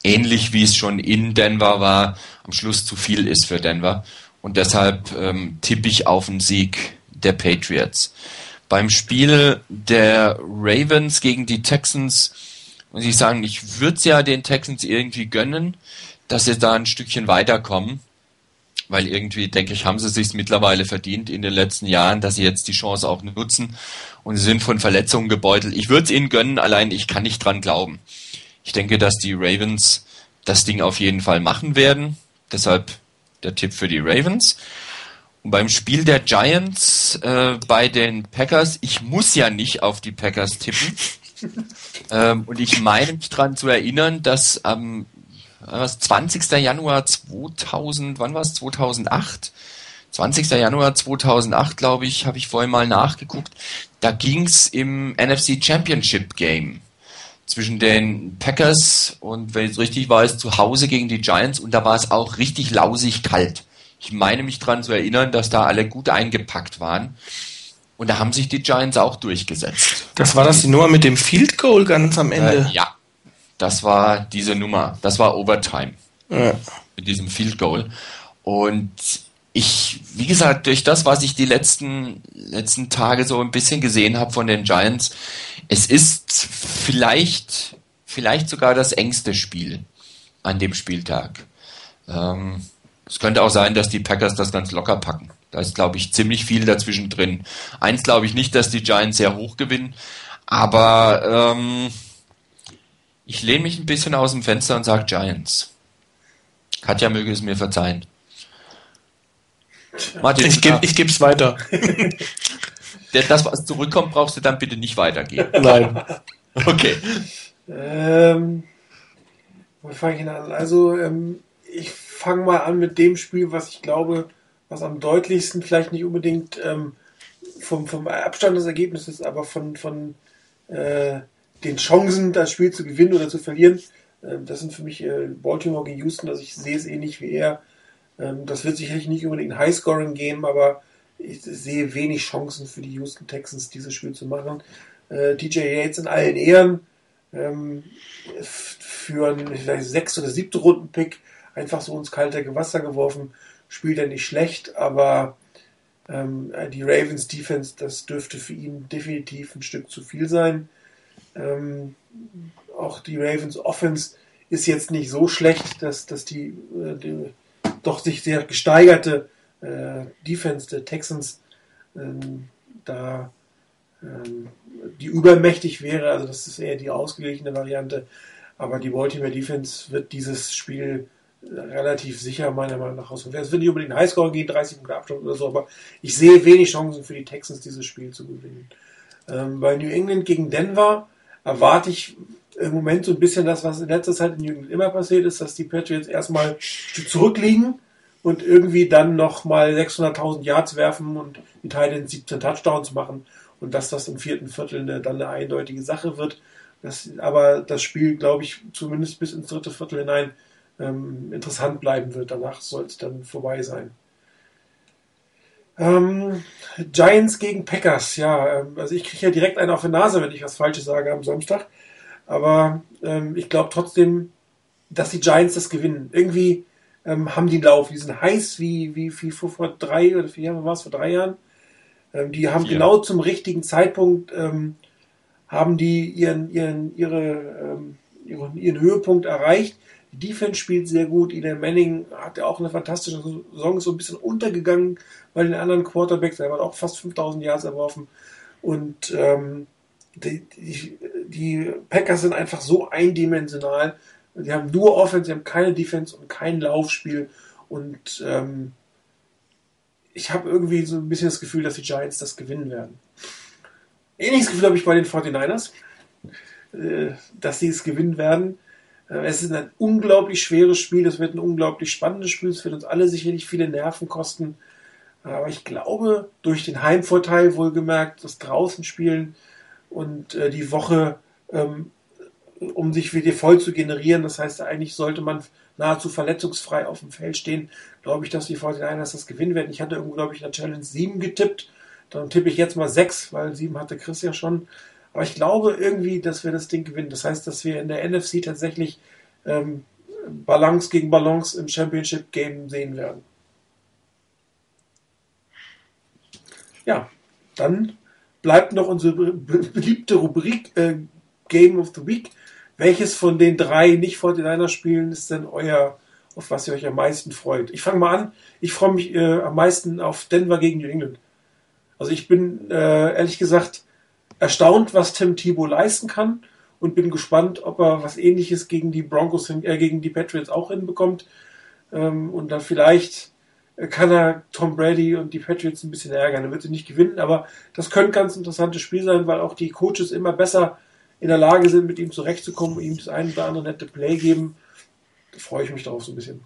ähnlich wie es schon in Denver war, am Schluss zu viel ist für Denver. Und deshalb ähm, tippe ich auf einen Sieg der Patriots. Beim Spiel der Ravens gegen die Texans muss ich sagen, ich würde es ja den Texans irgendwie gönnen, dass sie da ein Stückchen weiterkommen. Weil irgendwie, denke ich, haben sie sich mittlerweile verdient in den letzten Jahren, dass sie jetzt die Chance auch nutzen. Und sie sind von Verletzungen gebeutelt. Ich würde es ihnen gönnen, allein ich kann nicht dran glauben. Ich denke, dass die Ravens das Ding auf jeden Fall machen werden. Deshalb der Tipp für die Ravens. Und beim Spiel der Giants äh, bei den Packers, ich muss ja nicht auf die Packers tippen. Ähm, und ich meine mich daran zu erinnern, dass am was, 20. Januar 2000, wann war es? 2008? 20. Januar 2008, glaube ich, habe ich vorhin mal nachgeguckt. Da ging es im NFC Championship Game zwischen den Packers und, wenn ich es richtig weiß, zu Hause gegen die Giants und da war es auch richtig lausig kalt. Ich meine mich daran zu erinnern, dass da alle gut eingepackt waren. Und da haben sich die Giants auch durchgesetzt. Das war das die Nummer mit dem Field Goal ganz am Ende? Äh, ja, das war diese Nummer. Das war Overtime. Ja. Mit diesem Field Goal. Und ich, wie gesagt, durch das, was ich die letzten, letzten Tage so ein bisschen gesehen habe von den Giants, es ist vielleicht, vielleicht sogar das engste Spiel an dem Spieltag. Ähm, es könnte auch sein, dass die Packers das ganz locker packen. Da ist, glaube ich, ziemlich viel dazwischen drin. Eins glaube ich nicht, dass die Giants sehr hoch gewinnen, aber ähm, ich lehne mich ein bisschen aus dem Fenster und sage Giants. Katja möge es mir verzeihen. Martin, ich gebe ich es weiter. (laughs) das, was zurückkommt, brauchst du dann bitte nicht weitergeben. Nein. Okay. Ähm, wo fange ich an? Also, ähm, ich fange mal an mit dem Spiel, was ich glaube, was am deutlichsten vielleicht nicht unbedingt ähm, vom, vom Abstand des Ergebnisses, aber von, von äh, den Chancen, das Spiel zu gewinnen oder zu verlieren. Ähm, das sind für mich äh, Baltimore gegen Houston, also ich sehe es ähnlich wie er. Ähm, das wird sicherlich nicht unbedingt ein Highscoring geben, aber ich sehe wenig Chancen für die Houston Texans, dieses Spiel zu machen. Äh, DJ Yates in allen Ehren ähm, für einen vielleicht sechs oder siebte Runden Pick einfach so ins kalte Gewasser geworfen. Spielt er nicht schlecht, aber ähm, die Ravens Defense, das dürfte für ihn definitiv ein Stück zu viel sein. Ähm, auch die Ravens Offense ist jetzt nicht so schlecht, dass, dass die, äh, die doch sich sehr gesteigerte äh, Defense der Texans ähm, da ähm, die übermächtig wäre. Also das ist eher die ausgeglichene Variante. Aber die Baltimore Defense wird dieses Spiel relativ sicher meiner Meinung nach ausführen. Es wird nicht unbedingt ein Highscore gehen, 30 Punkte Abstand oder so, aber ich sehe wenig Chancen für die Texans, dieses Spiel zu gewinnen. Ähm, bei New England gegen Denver erwarte ich im Moment so ein bisschen das, was in letzter Zeit in New England immer passiert ist, dass die Patriots erstmal zurückliegen und irgendwie dann nochmal 600.000 Yards werfen und die Titans 17 Touchdowns machen und dass das im vierten Viertel eine, dann eine eindeutige Sache wird. Das, aber das Spiel, glaube ich, zumindest bis ins dritte Viertel hinein ähm, interessant bleiben wird. Danach soll es dann vorbei sein. Ähm, Giants gegen Packers, ja, ähm, also ich kriege ja direkt einen auf die Nase, wenn ich was Falsches sage am Samstag. Aber ähm, ich glaube trotzdem, dass die Giants das gewinnen. Irgendwie ähm, haben die einen Lauf, die sind heiß wie, wie, wie vor, vor drei oder vier Jahren, war es vor drei Jahren. Ähm, die haben Vier. genau zum richtigen Zeitpunkt ähm, haben die ihren, ihren, ihre, ihren, ihren Höhepunkt erreicht. Die Defense spielt sehr gut. Eli Manning hat ja auch eine fantastische Saison, ist so ein bisschen untergegangen bei den anderen Quarterbacks. Er hat auch fast 5000 Yards erworfen. Und ähm, die, die, die, Packers sind einfach so eindimensional. Die haben nur Offense, sie haben keine Defense und kein Laufspiel. Und ähm, ich habe irgendwie so ein bisschen das Gefühl, dass die Giants das gewinnen werden. Ähnliches Gefühl habe ich bei den 49ers, äh, dass sie es gewinnen werden. Äh, es ist ein unglaublich schweres Spiel, es wird ein unglaublich spannendes Spiel, es wird uns alle sicherlich viele Nerven kosten. Aber ich glaube, durch den Heimvorteil wohlgemerkt, das draußen spielen und äh, die Woche, ähm, um sich wieder voll zu generieren, das heißt, eigentlich sollte man nahezu verletzungsfrei auf dem Feld stehen, glaube ich, dass die 49ers das gewinnen werden. Ich hatte irgendwo, glaube ich, in der Challenge 7 getippt. Dann tippe ich jetzt mal 6, weil 7 hatte Chris ja schon. Aber ich glaube irgendwie, dass wir das Ding gewinnen. Das heißt, dass wir in der NFC tatsächlich ähm, Balance gegen Balance im Championship Game sehen werden. Ja, dann bleibt noch unsere beliebte Rubrik äh, Game of the Week. Welches von den drei nicht 49 Spielen ist denn euer, auf was ihr euch am meisten freut? Ich fange mal an. Ich freue mich äh, am meisten auf Denver gegen New England. Also ich bin äh, ehrlich gesagt erstaunt, was Tim Thibault leisten kann. und bin gespannt, ob er was ähnliches gegen die Broncos, äh, gegen die Patriots auch hinbekommt. Ähm, und dann vielleicht äh, kann er Tom Brady und die Patriots ein bisschen ärgern. Er wird sie nicht gewinnen, aber das könnte ein ganz interessantes Spiel sein, weil auch die Coaches immer besser in der Lage sind, mit ihm zurechtzukommen, ihm das ein oder andere nette Play geben. Da freue ich mich darauf so ein bisschen.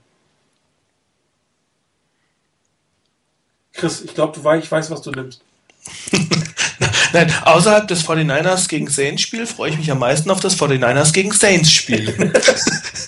Chris, ich glaube, ich weiß, was du nimmst. (laughs) (laughs) Nein, außerhalb des 49ers gegen Saints Spiel freue ich mich am meisten auf das 49ers gegen Saints Spiel. (laughs)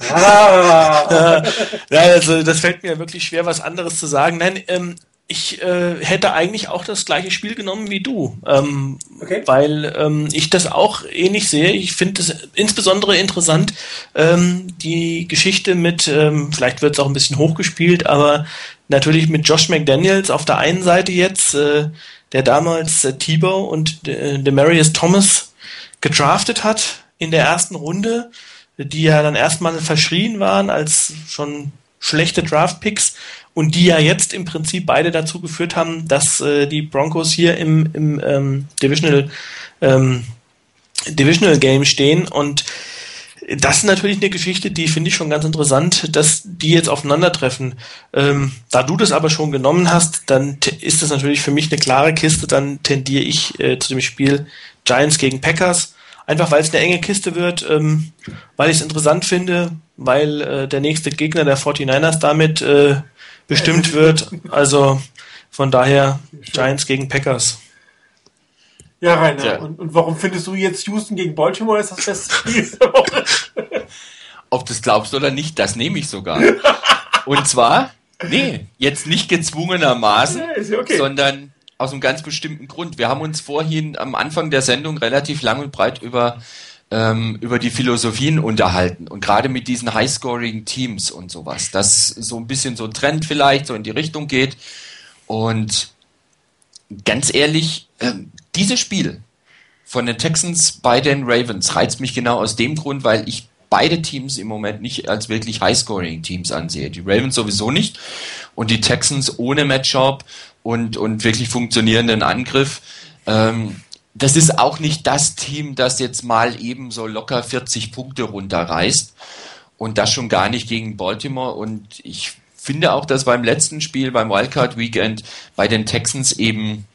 ah. ja, also das fällt mir wirklich schwer, was anderes zu sagen. Nein, ähm, ich äh, hätte eigentlich auch das gleiche Spiel genommen wie du, ähm, okay. weil ähm, ich das auch ähnlich sehe. Ich finde es insbesondere interessant, ähm, die Geschichte mit, ähm, vielleicht wird es auch ein bisschen hochgespielt, aber natürlich mit Josh McDaniels auf der einen Seite jetzt, äh, der damals äh, Tebow und äh, Demarius Thomas gedraftet hat in der ersten Runde, die ja dann erstmal verschrien waren als schon schlechte Draft-Picks und die ja jetzt im Prinzip beide dazu geführt haben, dass äh, die Broncos hier im, im ähm, Divisional, ähm, Divisional Game stehen und das ist natürlich eine Geschichte, die finde ich schon ganz interessant, dass die jetzt aufeinandertreffen. Ähm, da du das aber schon genommen hast, dann ist das natürlich für mich eine klare Kiste. Dann tendiere ich äh, zu dem Spiel Giants gegen Packers. Einfach weil es eine enge Kiste wird, ähm, weil ich es interessant finde, weil äh, der nächste Gegner der 49ers damit äh, bestimmt wird. Also von daher Giants gegen Packers. Ja, Rainer, ja. Und, und warum findest du jetzt Houston gegen Baltimore ist das beste (laughs) Spiel der Woche? Ob das glaubst oder nicht, das nehme ich sogar. Und zwar, nee, jetzt nicht gezwungenermaßen, ja, okay. sondern aus einem ganz bestimmten Grund. Wir haben uns vorhin am Anfang der Sendung relativ lang und breit über ähm, über die Philosophien unterhalten und gerade mit diesen High-Scoring Teams und sowas, dass so ein bisschen so ein Trend vielleicht so in die Richtung geht und ganz ehrlich, ähm, dieses Spiel von den Texans bei den Ravens reizt mich genau aus dem Grund, weil ich beide Teams im Moment nicht als wirklich High-Scoring-Teams ansehe. Die Ravens sowieso nicht und die Texans ohne Matchup und, und wirklich funktionierenden Angriff. Ähm, das ist auch nicht das Team, das jetzt mal eben so locker 40 Punkte runterreißt und das schon gar nicht gegen Baltimore und ich finde auch, dass beim letzten Spiel, beim Wildcard Weekend bei den Texans eben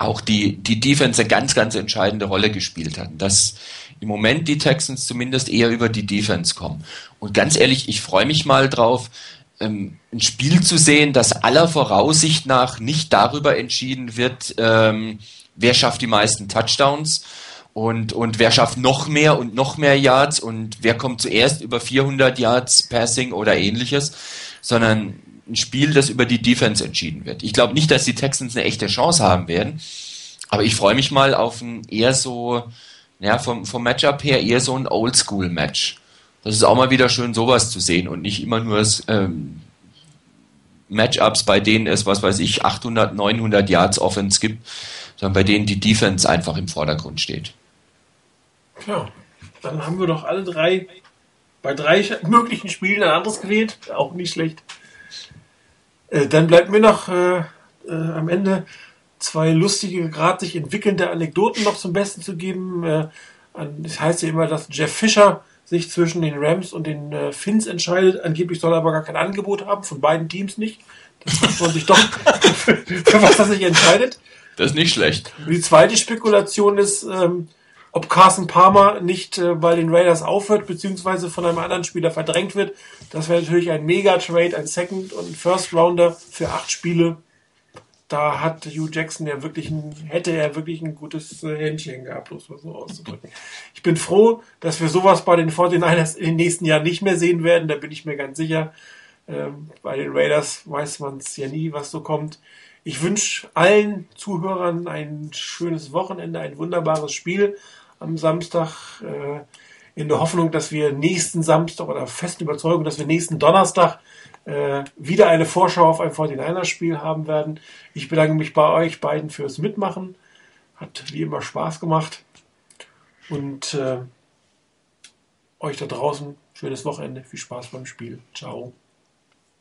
auch die, die Defense eine ganz, ganz entscheidende Rolle gespielt hat. Dass im Moment die Texans zumindest eher über die Defense kommen. Und ganz ehrlich, ich freue mich mal drauf, ähm, ein Spiel zu sehen, das aller Voraussicht nach nicht darüber entschieden wird, ähm, wer schafft die meisten Touchdowns und, und wer schafft noch mehr und noch mehr Yards und wer kommt zuerst über 400 Yards Passing oder ähnliches, sondern ein Spiel, das über die Defense entschieden wird. Ich glaube nicht, dass die Texans eine echte Chance haben werden, aber ich freue mich mal auf ein eher so, ja, vom, vom Matchup her eher so ein Oldschool-Match. Das ist auch mal wieder schön, sowas zu sehen und nicht immer nur ähm, Matchups, bei denen es, was weiß ich, 800, 900 Yards Offense gibt, sondern bei denen die Defense einfach im Vordergrund steht. Ja, dann haben wir doch alle drei bei drei möglichen Spielen ein anderes gewählt. Auch nicht schlecht. Äh, dann bleibt mir noch äh, äh, am Ende zwei lustige, gerade sich entwickelnde Anekdoten noch zum Besten zu geben. Äh, das heißt ja immer, dass Jeff Fischer sich zwischen den Rams und den Finns entscheidet. Angeblich soll er aber gar kein Angebot haben, von beiden Teams nicht. Das muss man sich doch, (laughs) für, für was er sich entscheidet. Das ist nicht schlecht. Die zweite Spekulation ist, ähm, ob Carson Palmer nicht äh, bei den Raiders aufhört, beziehungsweise von einem anderen Spieler verdrängt wird. Das wäre natürlich ein Mega-Trade, ein Second- und First-Rounder für acht Spiele. Da hat Hugh Jackson ja wirklich ein, hätte er wirklich ein gutes äh, Händchen gehabt, bloß mal so auszudrücken. Ich bin froh, dass wir sowas bei den 49ers in den nächsten Jahren nicht mehr sehen werden, da bin ich mir ganz sicher. Ähm, bei den Raiders weiß man es ja nie, was so kommt. Ich wünsche allen Zuhörern ein schönes Wochenende, ein wunderbares Spiel am Samstag äh, in der Hoffnung, dass wir nächsten Samstag oder festen Überzeugung, dass wir nächsten Donnerstag äh, wieder eine Vorschau auf ein 49er-Spiel haben werden. Ich bedanke mich bei euch beiden fürs Mitmachen. Hat wie immer Spaß gemacht. Und äh, euch da draußen schönes Wochenende. Viel Spaß beim Spiel. Ciao.